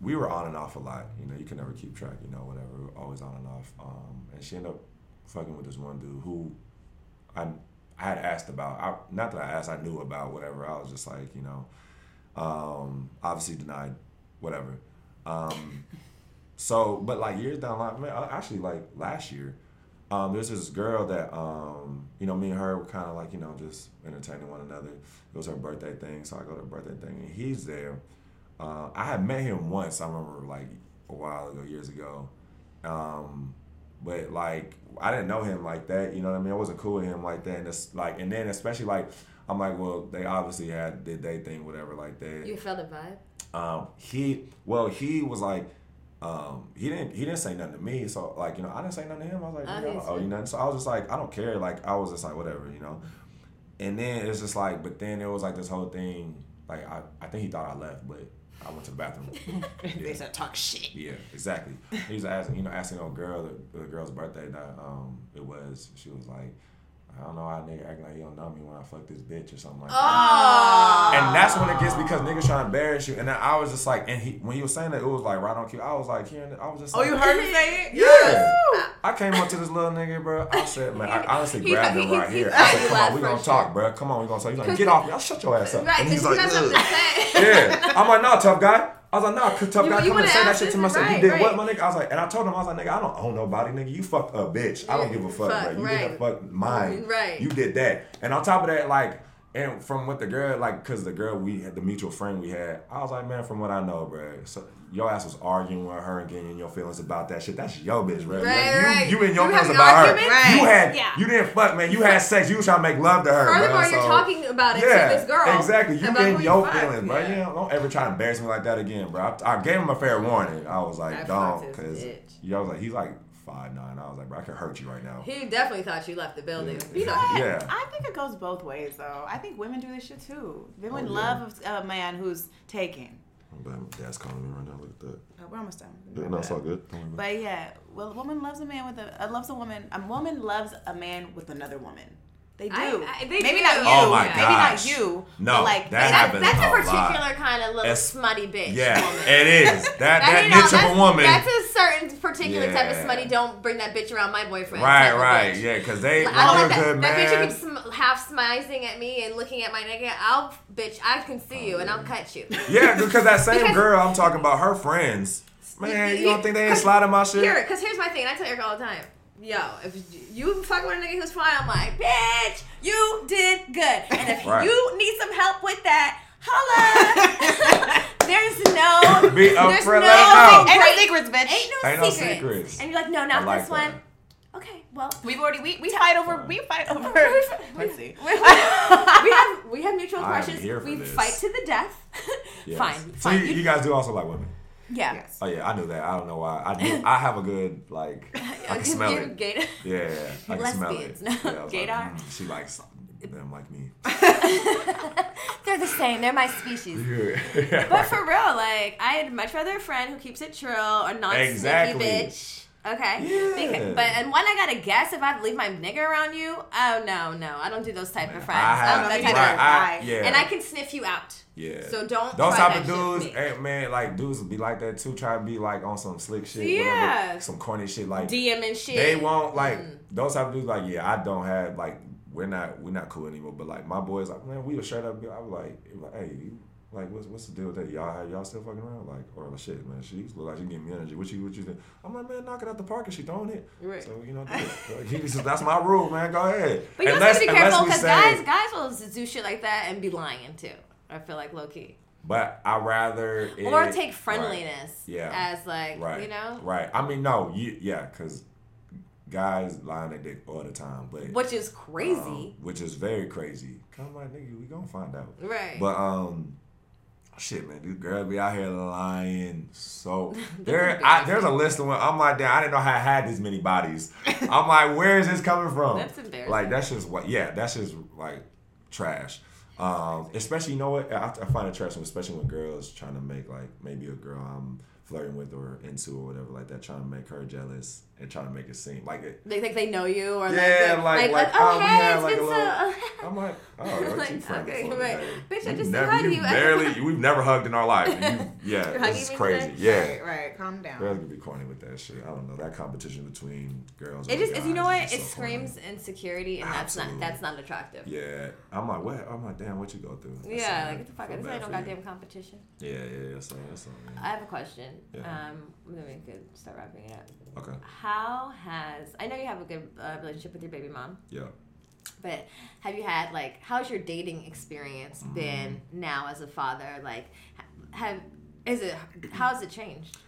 we were on and off a lot. You know, you can never keep track. You know, whatever. Always on and off. Um, and she ended up fucking with this one dude who I I had asked about. I, not that I asked, I knew about. Whatever. I was just like, you know, um, obviously denied. Whatever. Um, so, but like years down the line, uh, actually like last year, um, there's this girl that um, you know, me and her were kind of like you know just entertaining one another. It was her birthday thing, so I go to her birthday thing, and he's there. Uh, I had met him once. I remember like a while ago, years ago. Um, but like I didn't know him like that. You know what I mean? I wasn't cool with him like that. And it's like, and then especially like I'm like, well, they obviously had did they thing, whatever, like that. You felt a vibe. Um, he well, he was like, um, he didn't he didn't say nothing to me. So like, you know, I didn't say nothing to him. I was like, Oh, you know, oh, you nothing. So I was just like, I don't care. Like I was just like, whatever, you know. And then it's just like, but then it was like this whole thing. Like I, I think he thought I left, but I went to the bathroom. they said talk shit. Yeah, exactly. He was asking, you know, asking a girl, the, the girl's birthday that um it was. She was like, I don't know how nigga acting like he don't know me when I fuck this bitch or something like that. Oh. And that's when it gets because niggas trying to embarrass you. And then I was just like, and he when he was saying that, it was like right on cue. I was like, hearing it, I was just like, Oh, you heard him say it? Yeah. I came up to this little nigga, bro. I said, man, I honestly He- grabbed he- him right he here. I said, come on, we gonna sure. talk, bro. Come on, we gonna talk. He's like, get off me. I'll shut your ass up. Right, and he's like, have something to "Ugh." say. Yeah. I'm like, no, tough guy. I was like, no, tough You- guy, you come and say that shit to myself. right, you did right. what, my nigga? I was like, and I told him, I was like, nigga, I don't own nobody, nigga. You fucked a bitch. I don't give a fuck, fuck, bro. You right. didn't fuck mine. Right. You did that. And on top of that, like, and from what the girl, like, cause the girl we had, the mutual friend we had, I was like, man, from what I know, bro, so your ass was arguing with her and getting in your feelings about that shit. That's your bitch, bro. Right, you, right. you in your You feelings having about her. Right. You had, Yeah. you didn't fuck, man. You had sex. You was trying to make love to her. bro. Furthermore, you're So- talking about it yeah, to this girl. exactly. You about in your fucked. feelings, bro. Yeah. You know, don't ever try to embarrass me like that again, bro. I, I gave him a fair warning. I was like, I don't, because this bitch. yeah, I was like, he's like five nine. I was like, bro, I could hurt you right now. He definitely thought you left the building. Yeah. You know, Yeah. I think it goes both ways, though. I think women do this shit too. Women Oh, yeah. love a man who's taken. But dad's calling me right now. Look at that. Oh, we're almost done. Yeah, no, it's all good. Don't worry about it. But yeah, well, a woman loves a man with a uh, loves a woman. A woman loves a man with another woman. They do. I- I- they maybe do. not oh you. Oh my maybe gosh. not you. No, but like that That- happens that's a a lot. particular kind of little It's- smutty bitch. Yeah, woman. it is. That that, That ain't all- of that's- a woman. That's a certain particular type of smutty. Don't bring that bitch around my boyfriend. right, right. Yeah, because they Like, when I you're like a that, good that bitch man. who keeps sm- half smizing at me and looking at my nigga. I'll, bitch, I can see you and I'll cut you. Yeah, because that same Because- girl I'm talking about, her friends. Man, you don't think they ain't sliding my shit? Here, because here's my thing. I tell Eric all the time. Yo, if you fuck with a nigga who's fine, I'm like, bitch, you did good. And if Right. you need some help with that, holla. there's no, Be there's upfront, no, let it. Ain't no secrets, bitch. Ain't no, Ain't no secrets. secrets. And you're like, no, not like this that. one. Okay, well, We've already we, we fight over we fight over. Let's see. we have we have mutual I am crushes. here We this. fight to the death. Yes. Fine, So fine. you, you guys do also like women? Yeah. Yes. Oh yeah, I knew that. I don't know why. I knew, I have a good like. I can smell it. gay. Yeah, yeah, I can smell it. No. Yeah, I was like, mm, she likes them like me. They're the same. They're my species. Yeah. But for real, like I'd much rather a friend who keeps it chill or not Exactly. sneaky bitch. Okay. Yeah. Because, but and when I gotta guess if I leave my nigga around you, oh no, no, I don't do those type of friends. I have, I'm that type neither. of, I, yeah. and I can sniff you out. Yeah. So don't Those type of dudes, me. eh, man, like dudes be like that too. Try to be like on some slick shit, Yeah. whatever, some corny shit. Like DM and shit. they won't like Mm. those type of dudes. Like yeah, I don't have like we're not we're not cool anymore. But like my boys, like man, we would straight up. I was like, was like, hey, you, like what's what's the deal with that? Y'all have y'all still fucking around? Like or like, shit, man, she look like she giving me energy. What you what you think? I'm like, man, knock it out the park and she throwing it. Right. So you know, do. Like, he said, that's my rule, man. Go ahead. But you Unless- have to be careful because guys, guys will do shit like that and be lying too. I feel like low key. But I rather it, Or take right. friendliness Yeah. as like Right. you know, Right. I mean, no, you, yeah, because guys lying their dick all the time, but which is crazy. um, which is very crazy. Come on, nigga, we gonna find out. right. But um, shit, man, these girls be out here lying. So there, I, there's a list of when I'm like, damn, I didn't know how I had this many bodies. I'm like, where is this coming from? That's embarrassing. Like that's just what, yeah, that's just like trash. Um, especially, you know what? I, I find it trash, especially when girls trying to make like maybe a girl I'm flirting with or into or whatever like that, trying to make her jealous and trying to make it seem like it. they think they know you or Yeah, like, like- like, oh oh, we hey, had, it's like, a been little- so. I'm like, oh, Like, okay, right. Bitch, I just never, said hi to you barely, we've never hugged in our life. You, yeah, this is crazy. Yeah, Right, right. Calm down. girls could be corny with that shit. I don't know that competition between girls. It just, is you know what? It so corny. screams insecurity, and that's not that's not attractive. Yeah, Yeah, I'm like, what? I'm like, damn, what you go through? That's like all get the fuck. This ain't no for you. goddamn competition. Yeah, yeah, yeah. So that's all. I have a question. Yeah. Um, then we could start wrapping it up. Okay. How has I know you have a good uh, relationship with your baby mom, Yeah. but have you had like how's your dating experience Mm-hmm. been now as a father? Like, have Is it? How's it changed?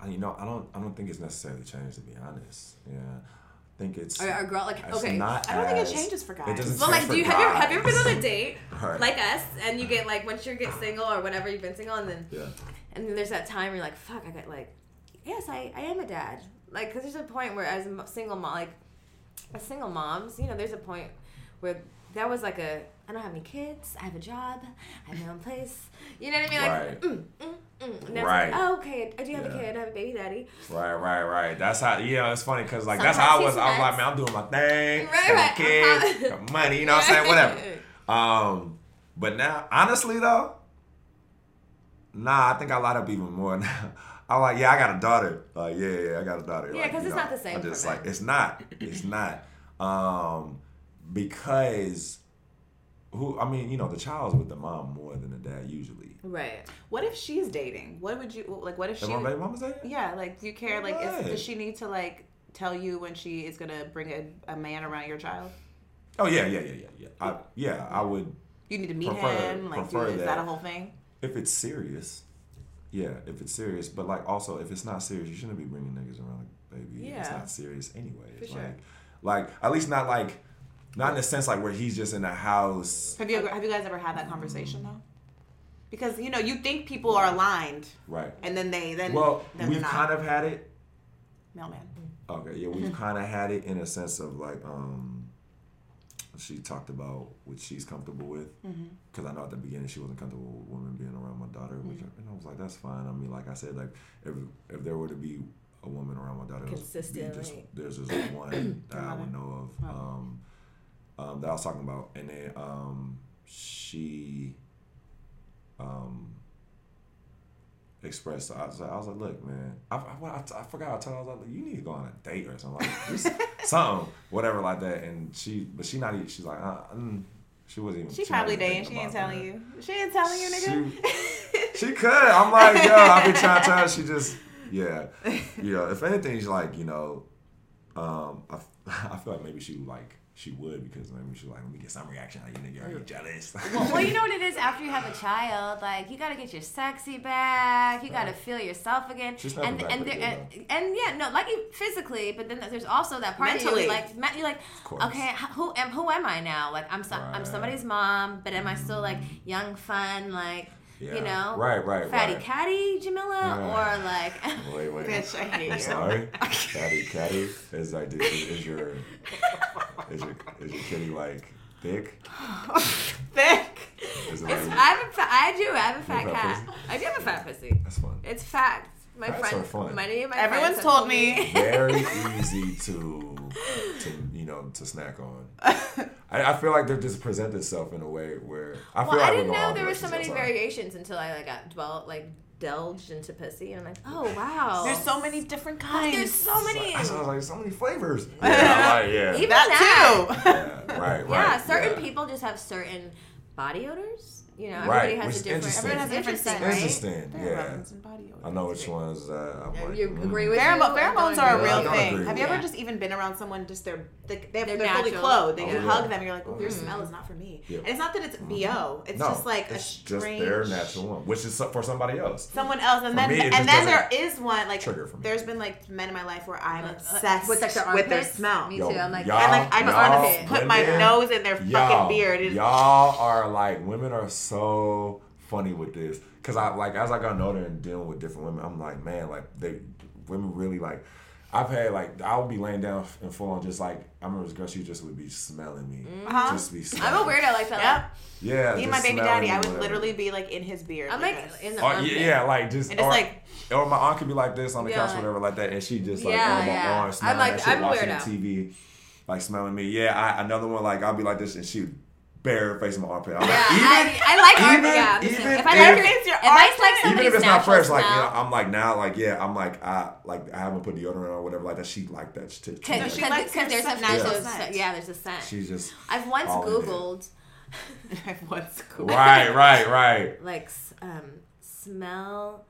I- you know, I don't, I don't think it's necessarily changed to be honest. Yeah, I think it's. Are, are girl like it's okay? not I don't think it changes for guys. It doesn't Well, like, for do you have you have you ever been on a date Right. like us, and you get like once you get single or whatever you've been single, and then Yeah. and then there's that time where you're like, fuck, I got like, yes, I, I am a dad. Like, cause there's a point where as a single mom, like, as single moms, you know, there's a point where that was like a, I don't have any kids, I have a job, I have my own place. You know what I mean? Like, Right. mm, mm, mm. And Right. like, oh, okay, I do have Yeah. a kid, I have a baby daddy. Right, right, right. That's how. Yeah, it's funny because like that's how I was. I was like, man, I'm doing my thing. Right, right. Kids, Uh-huh. got money. You know what I'm saying? Whatever. Um, but now, honestly though, nah, I think I light up even more now. I'm like, yeah, I got a daughter. Like, yeah, yeah, I got a daughter. Yeah, Like, 'cause you it's know, not the same I'm just like, it's not. It's not. Um, because who? I mean, you know, the child's with the mom more than the dad usually. Right. What if she's dating? What would you like? What if she? my baby mama's there? Yeah, like do you care? Like, is, does she need to like tell you when she is gonna bring a, a man around your child? Oh yeah, yeah, yeah, yeah, yeah. I, yeah, I would. You need to meet Prefer- him. Like, prefer is that. that. a whole thing? if it's serious, yeah, if it's serious, but like also if it's not serious, you shouldn't be bringing niggas around a baby. If it's not serious anyway. For It's sure. like, like at least not like, not in the sense like where he's just in the house, Have you ever, have you guys ever had that conversation though? Because you know you think people are aligned, right? and then they then Well, then we've not. kind of had it. mailman. Okay, yeah, we've kind of had it in a sense of like, um, she talked about what she's comfortable with. Mm-hmm. Because I know at the beginning she wasn't comfortable with women being around my daughter, which Mm-hmm. and I was like, that's fine. I mean, like I said, like if if there were to be a woman around my daughter, be just Consistently. there's just one that I would know of um, um, that I was talking about, and then um, she um, expressed. I was, like, I was like, look, man, I, I, I, I forgot. I told her I was like, you need to go on a date or something, like just something, whatever like that. And she, but she not. even- She's like, uh, mm, she wasn't even. She not probably dating. She ain't telling that. you. She ain't telling you, nigga. She could. I'm like, yo, I've been trying to tell her. She just, yeah, you know. If anything, she's like, you know, um, I, I feel like maybe she like she would because maybe she like let me get some reaction out of you, nigga. Are you jealous? Well, well, you know what it is after you have a child, like you gotta get your sexy back, you gotta Right. feel yourself again, She's and back and, there, good, and and yeah, no, like you physically, but then there's also that part of you like you're like, okay, who am who am I now? Like I'm some, I'm somebody's mom, but am I still like mm-hmm. young, fun, like Yeah. you know, Right, right, right. fatty right. catty Jamila, Yeah. or like Wait, wait. Bitch, I hate I'm you. sorry. Caddy, caddy is like, is, is your is your is your kitty like thick? Thick. Is it It's, like, I have a fa- I do. I have a fat fat cat. pussy? I do have a fat pussy. that's fun. It's fact. My Fats friend, are fun. many of my Everyone's friends have told me. Very easy to to you know to snack on. I, I feel like they just present itself in a way where I feel Well, like I didn't know there were so many outside. variations until I like got dwelt like delged into pussy, and I'm like, oh wow. There's so many different kinds. There's so many. I was like so many flavors. Yeah, I'm like, yeah. Even that too. yeah, right, right. Yeah, certain yeah. people just have certain body odors. You know, Right, everybody has which a different. interesting. Everyone has a Interesting, different scent, right? Interesting. Yeah. Pheromones and body odor. I know which ones uh, I'm like. You mm. agree with Pheromone, you? pheromones are a real I thing. Have you ever that. just even been around someone just they're they, they're, They're they're, fully clothed? They Oh, can yeah. hug them. and You're like, oh, your Mm-hmm. smell is not for me. Yeah. And it's not that it's bo. It's no, just like it's a just strange. their natural one, which is for somebody else. Someone else, and For then me, and then there one like trigger for me. there's been like men in my life where I'm Uh, obsessed with, like, their with their smell. Me too. I'm like, y'all- and like I just want to put my nose in their fucking beard. Y'all are like women are so funny with this because I like as I got older and dealing with different women, I'm like, man, like they women really like. I've had like I would be laying down and full on just like I remember this girl she just would be smelling me, Uh-huh. just be. I'm a weirdo like that. Yep. Yeah, Me and my baby daddy, I would whatever. literally be like in his beard. I'm like like in the Oh yeah, yeah, like just And just or, like- or my aunt could be like this on the Yeah, couch, or whatever, like that, and she just like Yeah, on my yeah. arm, I'm smelling like- that shit, I'm a watching weirdo. TV, like smelling me. Yeah, I, another one like I'll be like this, and she would bare face in my armpit. I'm Yeah, like, even, I, I like armpit. even- Yeah, I'm the same. even if I like, It's your if I like armpit. somebody's even if it's not natural fresh, like you know, I'm like now, like yeah, I'm like I like I haven't put deodorant on or whatever like that. She like that shit. too. No, Like, she likes your there's a scent, natural natural scent. scent. Yeah, there's a scent. She's just I've once all in there. Googled right, right, right. like um, smell,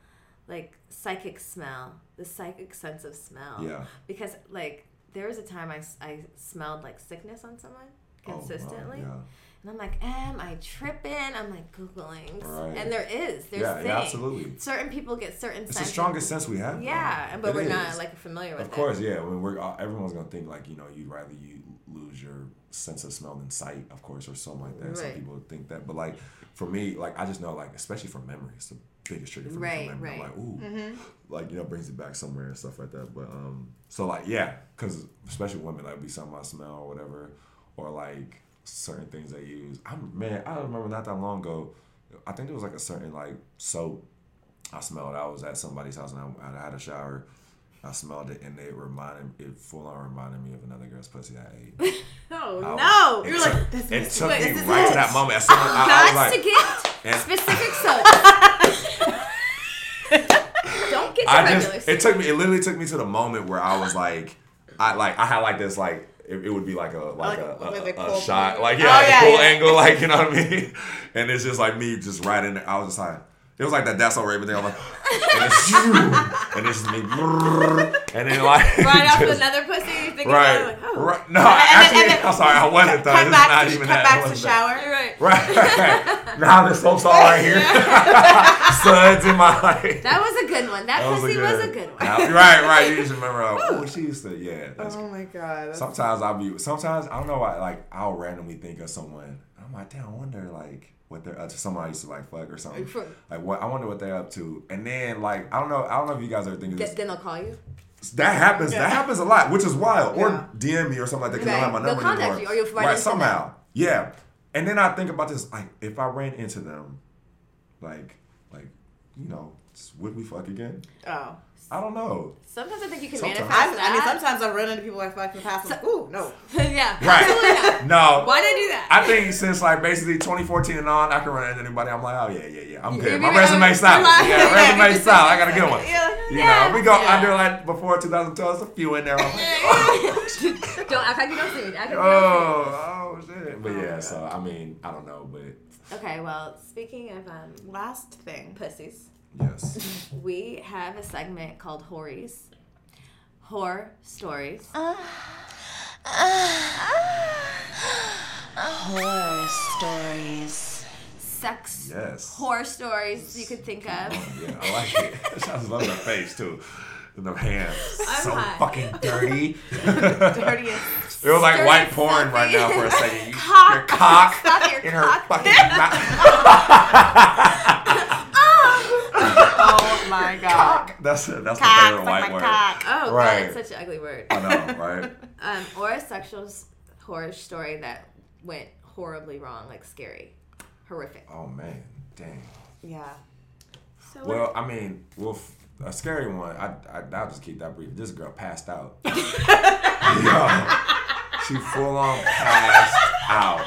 like psychic smell, the psychic sense of smell. Yeah. Because like there was a time I, s- I smelled like sickness on someone Oh, wow, consistently, yeah. And I'm like, am I tripping? I'm like googling, Right. and there is, there's Yeah, yeah, absolutely. Certain people get certain. It's the strongest sense we have. Yeah, man. but It we're not like familiar with Of course, yeah. I mean, we're uh, everyone's gonna think like you know you'd rather you lose your sense of smell than sight, of course, or something like that. Some Right. people think that, but like for me, like I just know like especially for memory, it's the biggest trigger for Right, me. For memory. I'm right. like ooh, Mm-hmm. like you know brings it back somewhere and stuff like that. But um, so like yeah, because especially women like be something I smell or whatever, or like certain things they use. I'm man, I remember not that long ago. I think there was like a certain like soap I smelled. I was at somebody's house and I, I had a shower. I smelled it and it reminded it full on reminded me of another girl's pussy I ate. Oh I was- no! You're took- like, this it is took wait, me right to that moment. Soon as I, I was Not to like, get and- specific soap. Don't get I just soap. it took me it literally took me to the moment where I was like I like I had like this like it, it would be like a like, Like, a, a, a a shot like Oh, yeah, like yeah, a cool yeah. angle like you know what I mean and it's just like me just right in there I was just like it was like that that's all Raven thing I'm like and it's you, and it's me and then like right off just- another pussy. You think right Like, oh. right no And then- actually and then- I'm sorry I wasn't though Cut it's back, not to, even cut that back to wasn't that. shower. Right. right now the soap's all right here suds in my like That was a good one. That, That was a pussy good, was a good one. Now- right, right. You just remember, uh, oh, she used to, yeah. That's, Oh my god. that's- sometimes I'll be, sometimes I don't know why, like I'll randomly think of someone. I'm like, damn, I wonder like what they're up to. Somebody used to like fuck or something. Like what? I wonder what they're up to. And then like I don't know, I don't know if you guys ever think of this. Then they'll call you. That happens. That happens a lot, which is wild. Yeah. Or DM me or something like that because I don't have my They'll number contact anymore. you, or you'll right into them. somehow. Yeah. And then I think about this, like if I ran into them, like, like, you know, would we fuck again? Oh. I don't know. Sometimes I think you can Sometimes. manifest I, I mean, sometimes I run into people I fucking pass. I'm like, ooh, no. yeah. Right. No. Why did I do that? I think since like basically 2014 and on, I can run into anybody. I'm like, oh yeah, yeah, yeah, I'm good. you My be- resume you're solid. like- Yeah, Yeah, resume you just- solid. I got a good one. Yeah. You Yeah. know, we go Yeah. under like before 2012. There's a few in there. I'm like, don't act like you don't see me. Act like you don't oh, oh shit. But Oh, yeah, so I mean, I don't know, but. Okay, well, speaking of um, Last thing. pussies, yes. we have a segment called Horries. Horror stories. Ah. Ah. Horror stories. Sex Yes. horror stories you could think of. Yeah, I like it. I just love the face too. And the hands. I'm so hot. fucking dirty. Dirtiest. It was like white porn stuffy. right now for a second. You, Cock. Your cock Stuff your in her cock. fucking mouth. Oh my god. That's it. that's Cock, my favorite white my word. cock. Oh, Right. God, such an ugly word. I know, right? Um, or a sexual horror story that went horribly wrong, like scary, horrific. Oh man, dang. Yeah. So Well, I mean, well, f- a scary one. I, I I'll just keep that brief. This girl passed out. Yo, she full on passed out.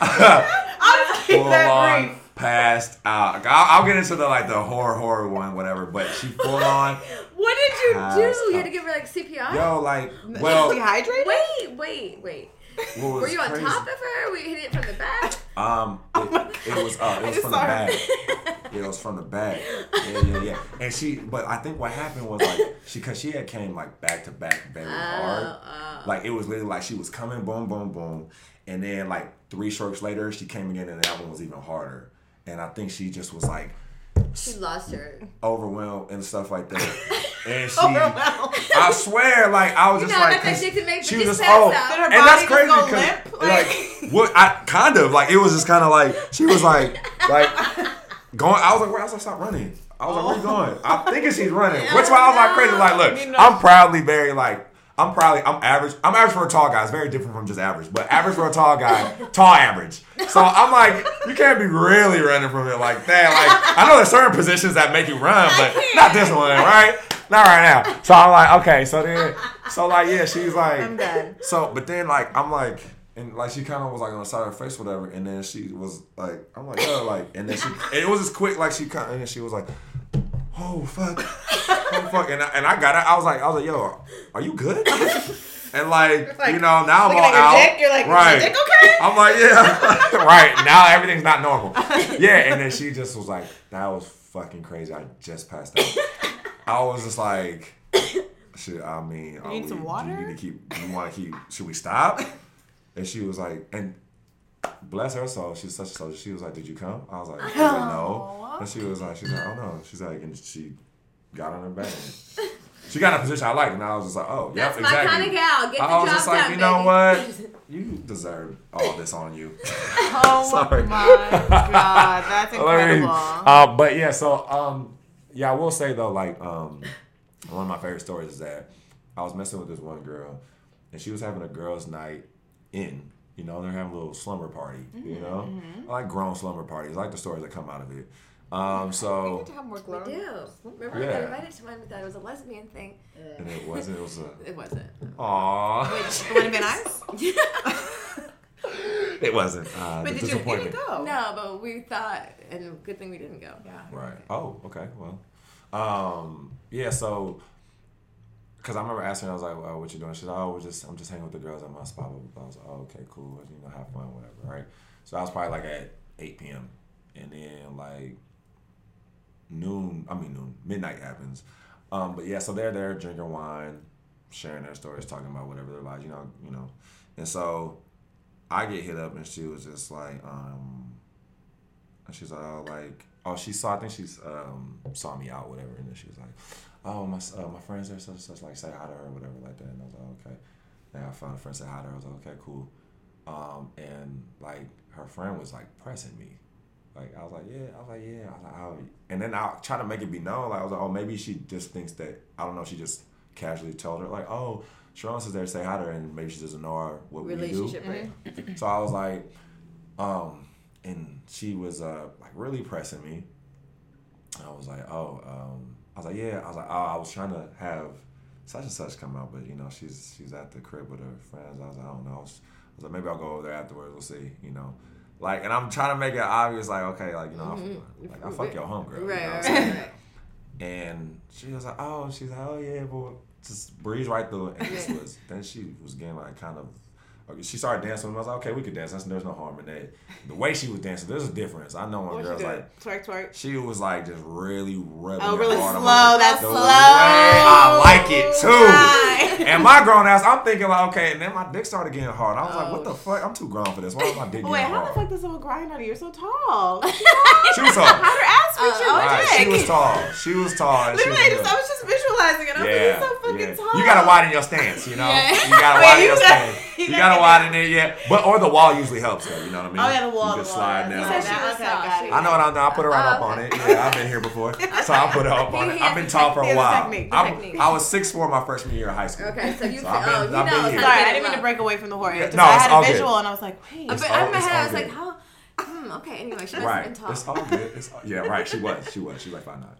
I'll keep full that on brief. Passed out. I'll, I'll get into the like the horror horror one, whatever. But she full on. what did you do? You had to give her like CPR. Yo, like, well, Dehydrated? Wait, wait, wait. Were you on crazy- top of her? Were you hitting it from the back? Um, it, it was uh, it was just from the back. Yeah, it was from the back. Yeah, yeah, yeah. And she, but I think what happened was like she, cause she had came like back to back very hard. oh. Like it was literally like she was coming, boom, boom, boom, and then like three strokes later she came again, and that one was even harder. And I think she just was like She lost her. overwhelmed and stuff like that. And she, Overwhelmed. I swear, like I was You just know, like, not that 'cause shit can make she was just pass oh, out. Did her and that's crazy go 'cause, limp? like, what I kind of like it was just kind of like she was like like going. I was like, where? I was like, stop running. I was like, where you oh. going? I'm thinking she's running. Which why I was like crazy. Like, look, I'm proudly very like. I'm probably I'm average. I'm average for a tall guy. It's very different from just average, but average for a tall guy, tall average. So I'm like, you can't be really running from it like that. Like I know there's certain positions that make you run, but not this one, right? Not right now. So I'm like, okay. So then, so like, yeah, she's like, I'm done. so, but then like I'm like, and like she kind of was like on the side of her face, whatever. And then she was like, I'm like, yeah, like, and then she, and it was just quick, like she kind, and then she was like, oh fuck, oh fuck, and I, and I got it. I was like, I was like, yo, are you good? And like, like, you know, now I'm all out. dick, you're like, is right? your dick okay? I'm like, yeah, right. Now everything's not normal. Yeah, and then she just was like, that was fucking crazy. I just passed out. I was just like, shit. I mean, are need we- some Do water? you need to keep? You want to keep? Should we stop? and she was like, and bless her soul, she's such a soldier. She was like, "Did you come?" I was like, I was like "No," and she was like, "She's like, oh no," she's like, and she got on her back. She got in a position I liked, and I was just like, "Oh, yeah, That's my exactly." kind of gal. Get the I was job just like, done, you know baby. what? You deserve all this on you. Oh Sorry. my god, that's incredible. uh, but yeah, so um, yeah, I will say though, like um, one of my favorite stories is that I was messing with this one girl, and she was having a girls' night in. You know, they're having a little slumber party. You know, I like grown slumber parties. I like the stories that come out of it. Um, so to have more We do. Remember, Yeah. got invited to one that It was a lesbian thing. and it wasn't. It was a. It wasn't. Aw. Which would have been nice. It wasn't. Uh, But the did you, you didn't go? No, but we thought, and good thing we didn't go. Yeah. Right. Oh, okay. Well, um, yeah. So, because I remember asking her, I was like, well, "What you doing?" She's like, "Oh, we're just, I'm just hanging with the girls at my spot." I was like, "Oh, okay, cool. You know, have fun, whatever." Right. So I was probably like at 8 p.m. and then like noon. I mean noon. Midnight happens. Um, but yeah, so they're there drinking wine, sharing their stories, talking about whatever their lives, you know, you know. And so I get hit up, and she was just like, um, she's like, oh, like, oh, she saw, I think she um, saw me out, whatever, and then she was like, oh, my uh, my friends there, such and such, like, say hi to her, whatever, like that. And I was like, okay. And I found a friend, said hi to her. I was like, okay, cool. Um, and like her friend was like pressing me. Like I was like, yeah, I was like, yeah, I was like, oh. and then I try to make it be known. Like I was like, oh, maybe she just thinks that I don't know. She just casually told her like, oh, Sharon's is there, say hi to her, and maybe she doesn't know her what we do. Relationship, right? So I was like, um, and she was uh like really pressing me. I was like, oh, um, I was like, yeah. I was like, oh, I was trying to have such and such come out, but you know, she's she's at the crib with her friends. I was like, I don't know. I was, I was like, maybe I'll go over there afterwards. We'll see. You know, like, and I'm trying to make it obvious, like, okay, like you know, I, mm-hmm. like I fuck your homegirl. you Right, know what I'm right, right. And she was like, oh, she's like, oh yeah, but just breeze right through it. And this was then she was getting like kind of. Okay, She started dancing with me. I was like, okay, we could dance. That's, there's no harm in that. The way she was dancing, there's a difference. I know when What girls like twerk, twerk. she was like just really rubbing Oh, really hard. Slow. like, That's the slow. way I like it too. Right. And my grown ass, I'm thinking like, okay, and then my dick started getting hard. I was like, what the fuck? I'm too grown for this. Why is my dick Oh. Wait, getting how the fuck does someone grind on you? You're so tall. She was tall. How'd her ass reach Uh, your oh, Right, dick? she was tall. She was tall. and she I, was just, I was just visualizing it. I was like, yeah, he's so fucking yeah. tall. You gotta widen your stance, you know. Yeah. You gotta widen your stance. you You gotta gotta get widen it, yeah. But or the wall usually helps her. You know what I mean? Oh, yeah, the wall, You can the slide yeah. down. He said Okay, was okay, tall. got it. I know what I'm doing. I put her right Oh, up on it. Yeah, I've been here before, so I put her up on He it. I've been the tall for a while. technique, I'm- technique. I was six four my freshman year of high school. Okay, so you So feel, I've been- oh, you I've been know, here. Sorry, I didn't mean to break away from the horror. Yeah, Just no, I had all a good. visual and I was like, wait. But It's in my head, I was like, good. how? Hmm, okay, anyway, she must have Right. been tall. It's all good. It's yeah, right. She was. She was. She was like five nine.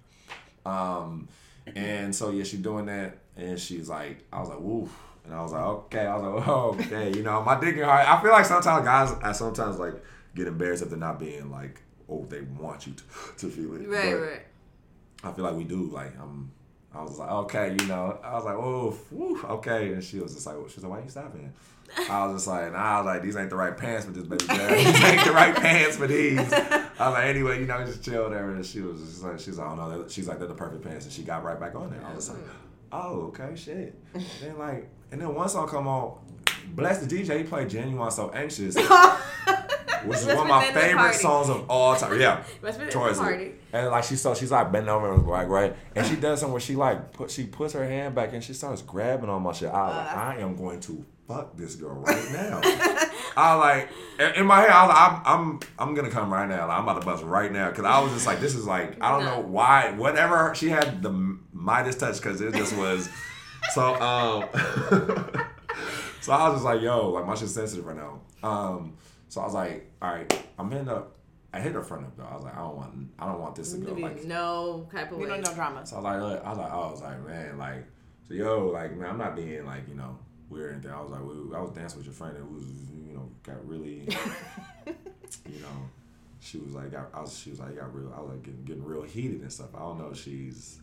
Um, and so yeah, she's doing that, and she's like, I was like, woof, and I was like, okay, I was like, oh, okay, you know, my dick get hard. I feel like sometimes guys, I sometimes like get embarrassed if they're not being like, oh, they want you to, to feel it. Right, But right. I feel like we do. Like I'm. I was like, okay, you know. I was like, oh, whew, okay. And she was just like, she was like, why you stopping? I was just like, nah. I was like, these ain't the right pants for this baby girl. these ain't the right pants for these. I was like, anyway, you know, just chill there. And she was just like, she's like, oh no, she's like, they're the perfect pants. And she got right back on there. I was like, mm-hmm. oh, okay, shit. And then like, and then one song come on. Bless the DJ. He played "Ginuwine So Anxious," which is one of my favorite songs of all time. Yeah, towards it. And like she so she's like bending over and like right, and she does something where she like put she puts her hand back and she starts grabbing on my shit. I was like, I am going to fuck this girl right now. I like in- in my head, I was like, I'm I'm I'm gonna come right now. Like, I'm about to bust right now because I was just like, this is like I don't know why. Whatever she had the Midas touch because it just was so um. so I was just like, yo, like my shit's sensitive right now. Um. So I was like, all right, I'm hitting up. I hit her front up though. I was like, I don't want, I don't want this to go like no type of We way. don't know drama. so I was like, look, I was like, oh, I was like, man, like, so yo, like, man, I'm not being like, you know, weird or anything. I was like, we, I was dancing with your friend and was, you know, got really, you know, she was like, got, I was, she was like, got real, I was like getting, getting real heated and stuff. I don't know if she's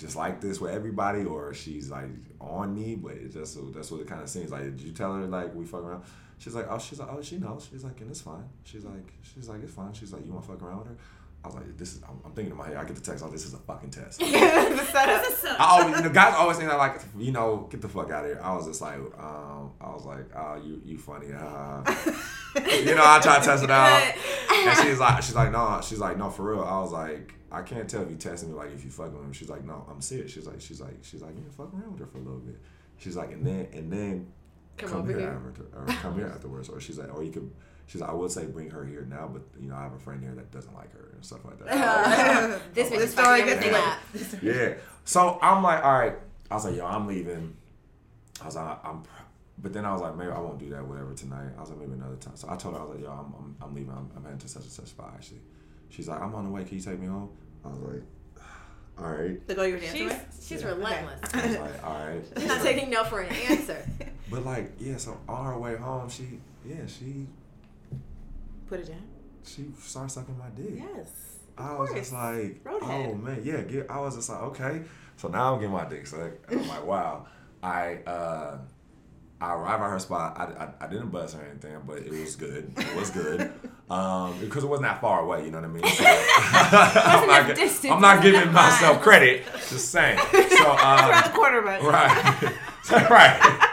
just like this with everybody or she's like on me, but it just, that's what it kind of seems like. Did you tell her like we fuck around? She's like, oh, she's like, oh, she knows. She's like, and it's fine. She's like, she's like, it's fine. She's like, you want to fuck around with her? I was like, this is. I'm, I'm thinking in my head. I get the text. Oh, this is a fucking test. the setup. I always, you know, guys always think that like, you know, get the fuck out of here. I was just like, um, I was like, oh, you, you funny, uh. you know, I try to test it out, and she's like, she's like, no, she's like, no, for real. I was like, I can't tell if you texting me like if you fucking with him. She's like, no, I'm serious. She's like, she's like, she's like, yeah, fuck around with her for a little bit. She's like, and then, and then Come come, over here, here. after, or come here afterwards. Or she's like, or you could. She's like, I would say bring her here now, but you know, I have a friend here that doesn't like her and stuff like that. Oh, this bitch This is story fucking gets everything up. Yeah. So I'm like, all right. I was like, yo, I'm leaving. I was like, I'm. But then I was like, maybe I won't do that, whatever, tonight. I was like, maybe another time. So I told her, I was like, yo, I'm, I'm, I'm leaving. I'm, I'm heading to such and such spot, actually. She's like, I'm on the way. Can you take me home? I was like, all right. The girl you were dancing She's with? she's Yeah. relentless. I was like, all right. She's not taking no for an answer. But like, yeah. So on her way home, she, yeah, she, Put it down. she started sucking my dick. Yes. I Of was just like, Roadhead. oh man, yeah. Get, I was just like, okay. So now I'm getting my dick sucked. I'm like, wow. I uh, I arrived at her spot. I, I, I didn't bust or anything, but it was good. It was good. Um, because it wasn't that far away. You know what I mean? So, I'm, not, distance, I'm not giving myself credit. Just saying. So Around the um, corner, but. right, right.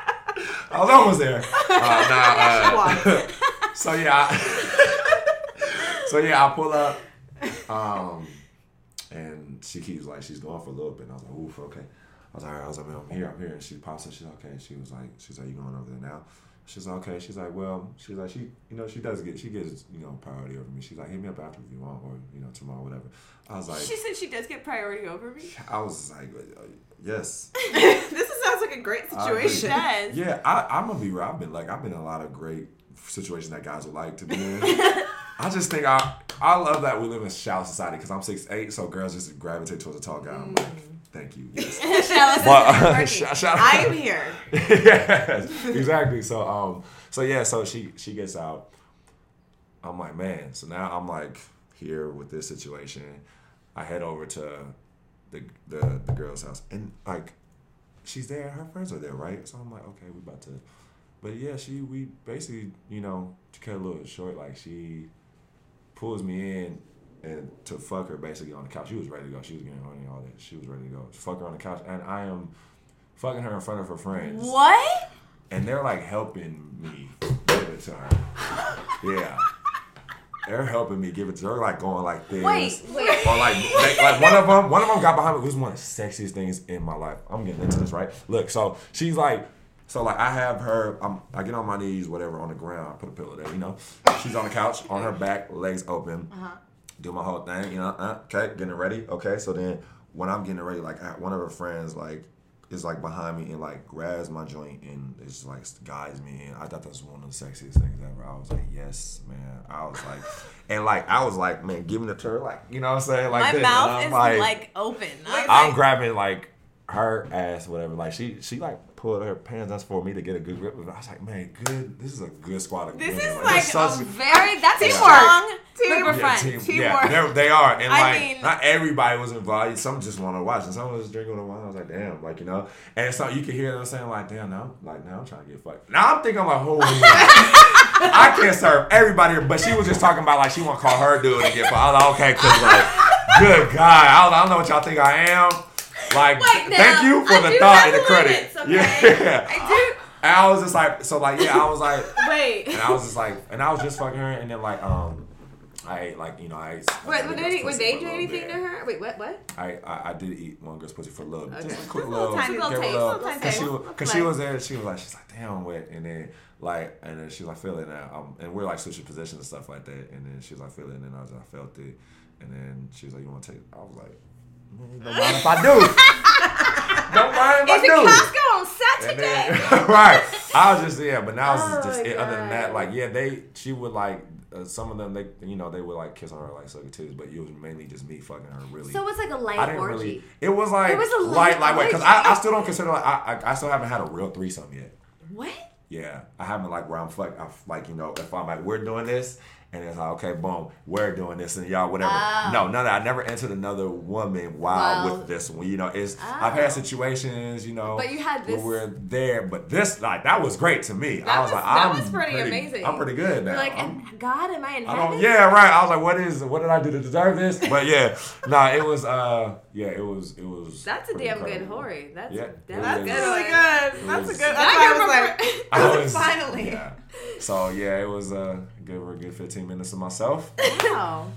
I was almost there. Uh, nah, uh, so yeah. I, so yeah, I pull up, um, and she keeps like she's going for a little bit. And I was like, oof, okay. I was like, I was like, I'm here, I'm here. And she pops up, she's like, okay. She was like, she's like, you going over there now? She's like, okay. She's like, well, she's like, she, you know, she does get, she gets, you know, priority over me. She's like, hit me up after if you want, or you know, tomorrow, whatever. I was like, She said she does get priority over me. I was like, yes. this sounds like a great situation. Yeah, I, I'm gonna be real. I've been like, I've been in a lot of great situations that guys would like to be in. I just think I, I love that we live in a shallow society because I'm six eight, so girls just gravitate towards a tall guy. I'm like, mm. Thank you. Yes. Shout- I am here. yes, exactly. So um, so yeah, so she she gets out. I'm like, man. So now I'm like here with this situation. I head over to the the, the girl's house, and like she's there. Her friends are there, right? So I'm like, okay, we about to. But yeah, she we basically you know to cut a little short, like she pulls me in. And to fuck her basically on the couch. She was ready to go. She was getting horny and all that. She was ready to go. Fuck her on the couch. And I am fucking her in front of her friends What? and they're like helping me give it to her. Yeah. They're helping me give it to her. Like going like this. Wait, wait. Or like, they, like one of them, one of them got behind me. It was one of the sexiest things in my life. I'm getting into this, right? Look, so she's like, so like I have her, I'm, I get on my knees, whatever, on the ground. I put a pillow there, you know. She's on the couch, on her back, legs open. Uh-huh. Do my whole thing, you know. Uh, okay, getting ready. Okay, so then when I'm getting ready, like one of her friends, like is like behind me and like grabs my joint and it's like guides me and I thought that was one of the sexiest things ever. I was like, yes, man. I was like, and like I was like, man, giving it to her, like you know what I'm saying, like My this. mouth is I'm like, open. I'm I'm like, grabbing like her ass, whatever. Like she, she like pulled her pants down for me to get a good grip. of it. I was like, man, good. This is a good squad of this women. is they're like such- a very that's a Teamwork. strong Team- yeah, friends. team, yeah, Teamwork. they're- they are, and I like mean- not everybody was involved. Some just want to watch, and some was drinking with wine. I was like, damn, like you know. And so you can hear them saying like, damn, now, like now I'm trying to get fucked. Now I'm thinking I'm like, holy, I can't serve everybody. But she was just talking about like she want to call her dude and get fucked. I was like, okay, cause like, good God, I don't, I don't know what y'all think I am. Like, Wait, now, thank you for I the thought and the credit. limits, okay? Yeah, I and I was just like, so like, yeah, I was like. Wait. And I was just like, and I was just fucking her, and then like, um, I ate like, you know, I ate. Wait, I they, pussy they do anything bit. to her? Wait, what? What? I, I I did eat one girl's pussy for a little bit, Okay. just a quick little, little tiny give her bit. a Little little, taste, cause she, little was- taste. cause she was there, she was like, she's like, damn, wet, and then like, and then she was like feeling that, um, and we're like switching positions and stuff like that, and then she was like feeling, it, and I was like, I felt it, and then she was like, you want to take? it? I was like, "Mm, don't mind if I do. don't mind if Is it I do. Costco on Saturday? right. I was just yeah, but now it's Oh just it. Other than that, like yeah, they she would like uh, some of them they you know they would like kiss on her like suck her titties, but it was mainly just me fucking her really. So it's like a light I didn't orgy. really. It was like It was a light, light lightweight because. I, I still don't consider like I, I I still haven't had a real threesome yet. What? yeah, I haven't like where I'm like, I'm like you know, if I'm like we're doing this. And it's like, okay, boom, we're doing this, and y'all, whatever. Oh. No, of that. I never entered another woman while Wow. with this one. You know, it's I've had Oh. situations, you know, But you had this- where we're there, but this like that was great to me. I That was, was- like, that I'm was pretty amazing. I'm pretty good now. You're like, I'm- God, am I in I heaven? don't. Yeah, right. I was like, what is? What did I do to deserve this? But yeah, nah, it was. Uh, yeah, it was. It was. That's a pretty damn good incredible. Hori. That's Yeah, that's it That's a was. good really good. That's a good. Now That's you why I was like, I was finally. Yeah. So yeah, it was uh, good for a good 15 minutes of myself. Wow.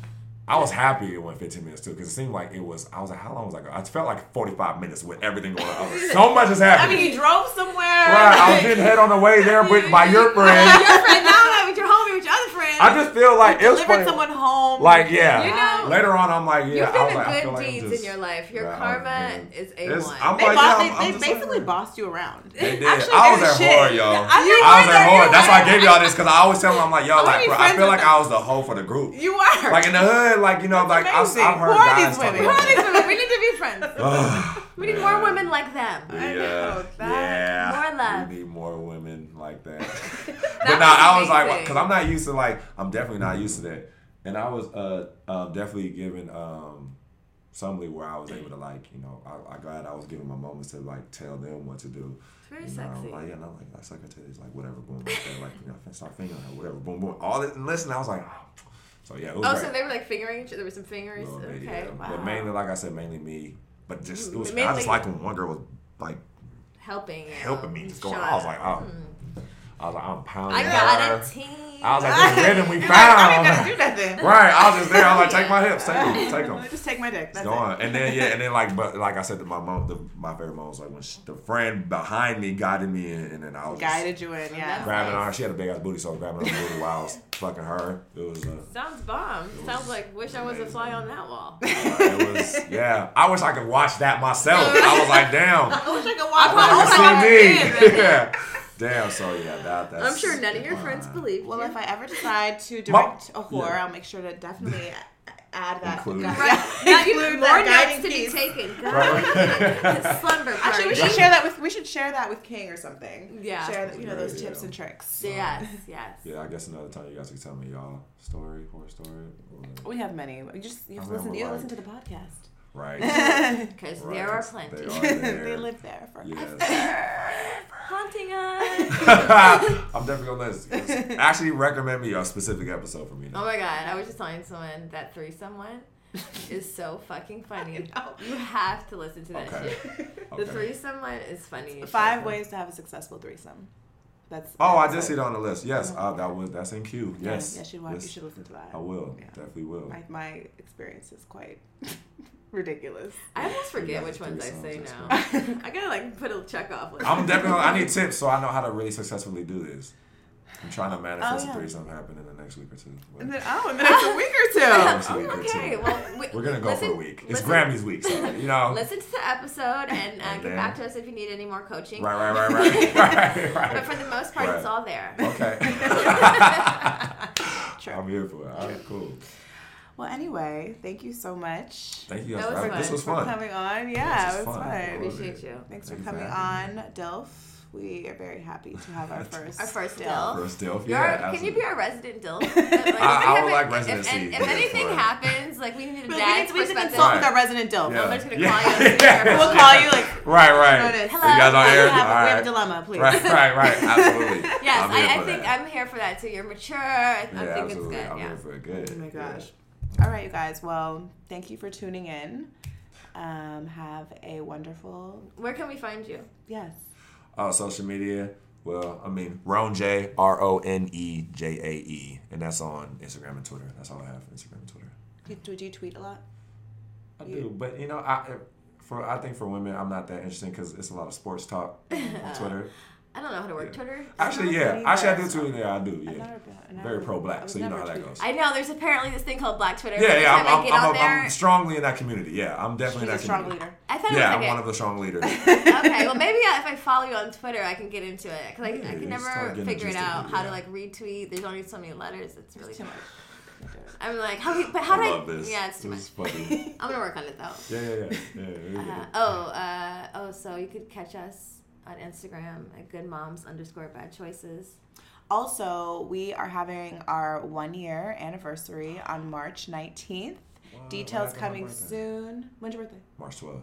I was happy it went 15 minutes too, because it seemed like it was. I was like, how long was I? Go? I felt like 45 minutes with everything going on. I was like, so much is I mean, you drove somewhere. right, I was getting head on the way there with by your friend. Your friend now that with your homie with your other friend. I just feel like it was Delivered funny. someone home. Like yeah. You know- Later on, I'm like, yeah. You've I done like, good like deeds just- in your life. Your Yeah, karma man. is a one. I'm they, like, bo- yeah, they, I'm- they I'm just basically like- bossed you around. They did. Actually, I was good at shit. hard, y'all. I, I you was were at there, That's why I gave y'all this because I always tell them I'm like, yo, wanna like, bro, I feel like. I was the hoe for the group. You are Like in the hood, like you know, like I've, amazing. I've heard Who guys these talk women? about Who are these women? We need to be friends. We need more women like them. I Yeah, know, that- yeah. More love. We need more women like that. That but now I was like, because I'm not used to like, I'm definitely not used to that. And I was uh, um, definitely given um, somebody where I was able to like, you know, I, I glad I was given my moments to like tell them what to do. It's very You know, sexy. Like, yeah, and I'm like, like secretaries, like whatever, boom, like, like you know, start fingering her, whatever, boom, boom. All this, and listen, I was like, oh. so yeah, it was Oh, so they were like fingering each other. There were some fingers. Bit, Okay. yeah. Wow. But mainly, like I said, mainly me. But just it mm, was. I just liked when one girl was like Helping. helping me. Just going. I was like, oh. I was like, I'm pounding. I got her. a team. I was like, this rhythm we You're like, I ain't found. gonna do nothing. right. I was just there. I was like, take my hips, take them, take them. Just take my dick. That's Go it. on. And then yeah, and then like, but like I said, to my mom, the, my favorite moment was like when she, the friend behind me guided me in, and then I was just Guided you in, yeah. grabbing on her. She had a big ass booty, so I was grabbing her booty while I was fucking her. It was. Uh, Sounds bomb. was Sounds like wish I was a fly on that wall. it was yeah. I wish I could watch that myself. I was like, damn. I wish I could I watch I can my see God, me. yeah. Damn. So yeah, that. That's, I'm sure none of your friends uh, believe Well, you. if I ever decide to direct a whore, Yeah. I'll make sure to definitely add that. Include. Yeah, Right. Now include more that notes guiding to be taken. Right. Slumber party. Actually, we should share that with we should share that with King or something. Yeah. Share you know those Yeah. tips and tricks. Yes, yes. Yeah, I guess another time you guys can tell me y'all story, horror story. or- We have many. We just you have to listen. mean, You like- listen to the podcast. Right. Because right. there are They plenty. are there. they live there for. Yes. Haunting us. I'm definitely gonna listen. Actually, recommend me a specific episode for me. Oh my god, I was just telling someone that threesome one is so fucking funny. You have to listen to that Okay. shit. The Okay. threesome one is funny. Five ways to have a successful threesome. That's. Oh, I did see it. it on the list. Yes, uh, that was that's in queue. Yeah, Yes. Yes, you, want, you Yes. should listen to that. I will. Yeah. Definitely will. My, my experience is quite ridiculous. I almost forget which ones I say now. I gotta like put a check off. Like, I'm definitely. I need tips so I know how to really successfully do this. I'm trying to manifest Oh, yeah. a threesome happen in the next week or two. But And then, oh, in the next week or two. next week or okay, two. well, we, We're gonna go listen, for a week. It's listen- Grammys week, so you know. Listen to the episode and, uh, And get then- back to us if you need any more coaching. Right, right, right, right, right, right. But for the most part, it's all there. Okay. True. I'm here for it. All right, cool. Well, anyway, thank you so much Thank you guys That for was having This fun. was for fun. coming on. Yeah, This it was fun. fun. I Appreciate it. you. Thanks Thank for coming having on, Dilf. We are very happy to have our first Our first Dilf. Dilf. First deal. You're, Yeah, can you be our resident Dill? Like, I if would like have- residency If, if, for- anything happens, like we need a We dad's need, we need to perspective. consult with our resident Dilf. Yeah. Somebody's gonna Yeah. call you. Yeah. We'll call you like, Right, right. notice. Hello. You guys on we, have, All we have a dilemma, please. Right, right, right. Absolutely. Yes, I'm I, I think that. I'm here for that too. You're mature. I, I Yeah, think it's absolutely. good. I'm yeah. here for it. Good. Oh my Yeah. gosh. All right, you guys. Well, thank you for tuning in. Um, have a wonderful Where can we find you? yes. Uh, social media. Well, I mean, Ron J R O N E J A E, and that's on Instagram and Twitter. That's all I have. Instagram and Twitter. Do, do, do you tweet a lot? I do, but you know, I for I think for women, I'm not that interesting because it's a lot of sports talk on Twitter. I don't know how to work Yeah. Twitter. Actually, yeah, really actually, I either. do too. Yeah, I do. Yeah, I've very pro black, so you know how that goes. I know there's apparently this thing called Black Twitter. Yeah, yeah, I'm, time I I'm, I'm, on I'm, there, strongly in that community. Yeah, I'm definitely She's a in that strong community. leader. I thought it Yeah, was I'm like one of the strong leaders. okay, well maybe uh, if I follow you on Twitter, I can get into it because I, I can never figure it interested, out how to like retweet. There's only so many letters. It's really Too hard. much. I'm like, how? do you- But how I do love I? this. Yeah, it's too much. This is fucking- I'm gonna work on it though. Yeah, yeah, yeah. yeah, yeah, Uh, oh, uh, oh, so you could catch us on Instagram at good moms underscore bad choices. Also, we are having our one year anniversary on March 19th. What Details happened on my coming soon. When's your birthday? March 12th.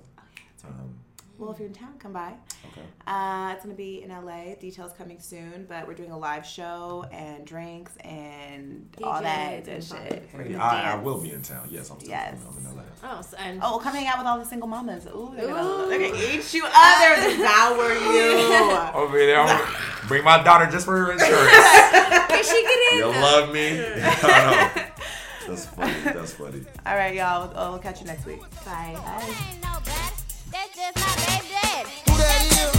Um, Well, if you're in town, come by. okay. Uh, it's gonna be in LA. Details coming soon, but we're doing a live show and drinks and all that good and shit. Hey, I, I will be in town. Yes, I'm still Yes. coming. I'm in LA. Oh, so, and Oh, come hang out with all the single mamas. Ooh, they're gonna, Ooh. eat you up. They're gonna devour you. Over there, I'm gonna bring my daughter just for her insurance. Can she get in? you love me? I know. That's funny. That's funny. all right, y'all. We'll, we'll catch you next week. Bye. Bye. Ain't no that's just my baby. Who that is?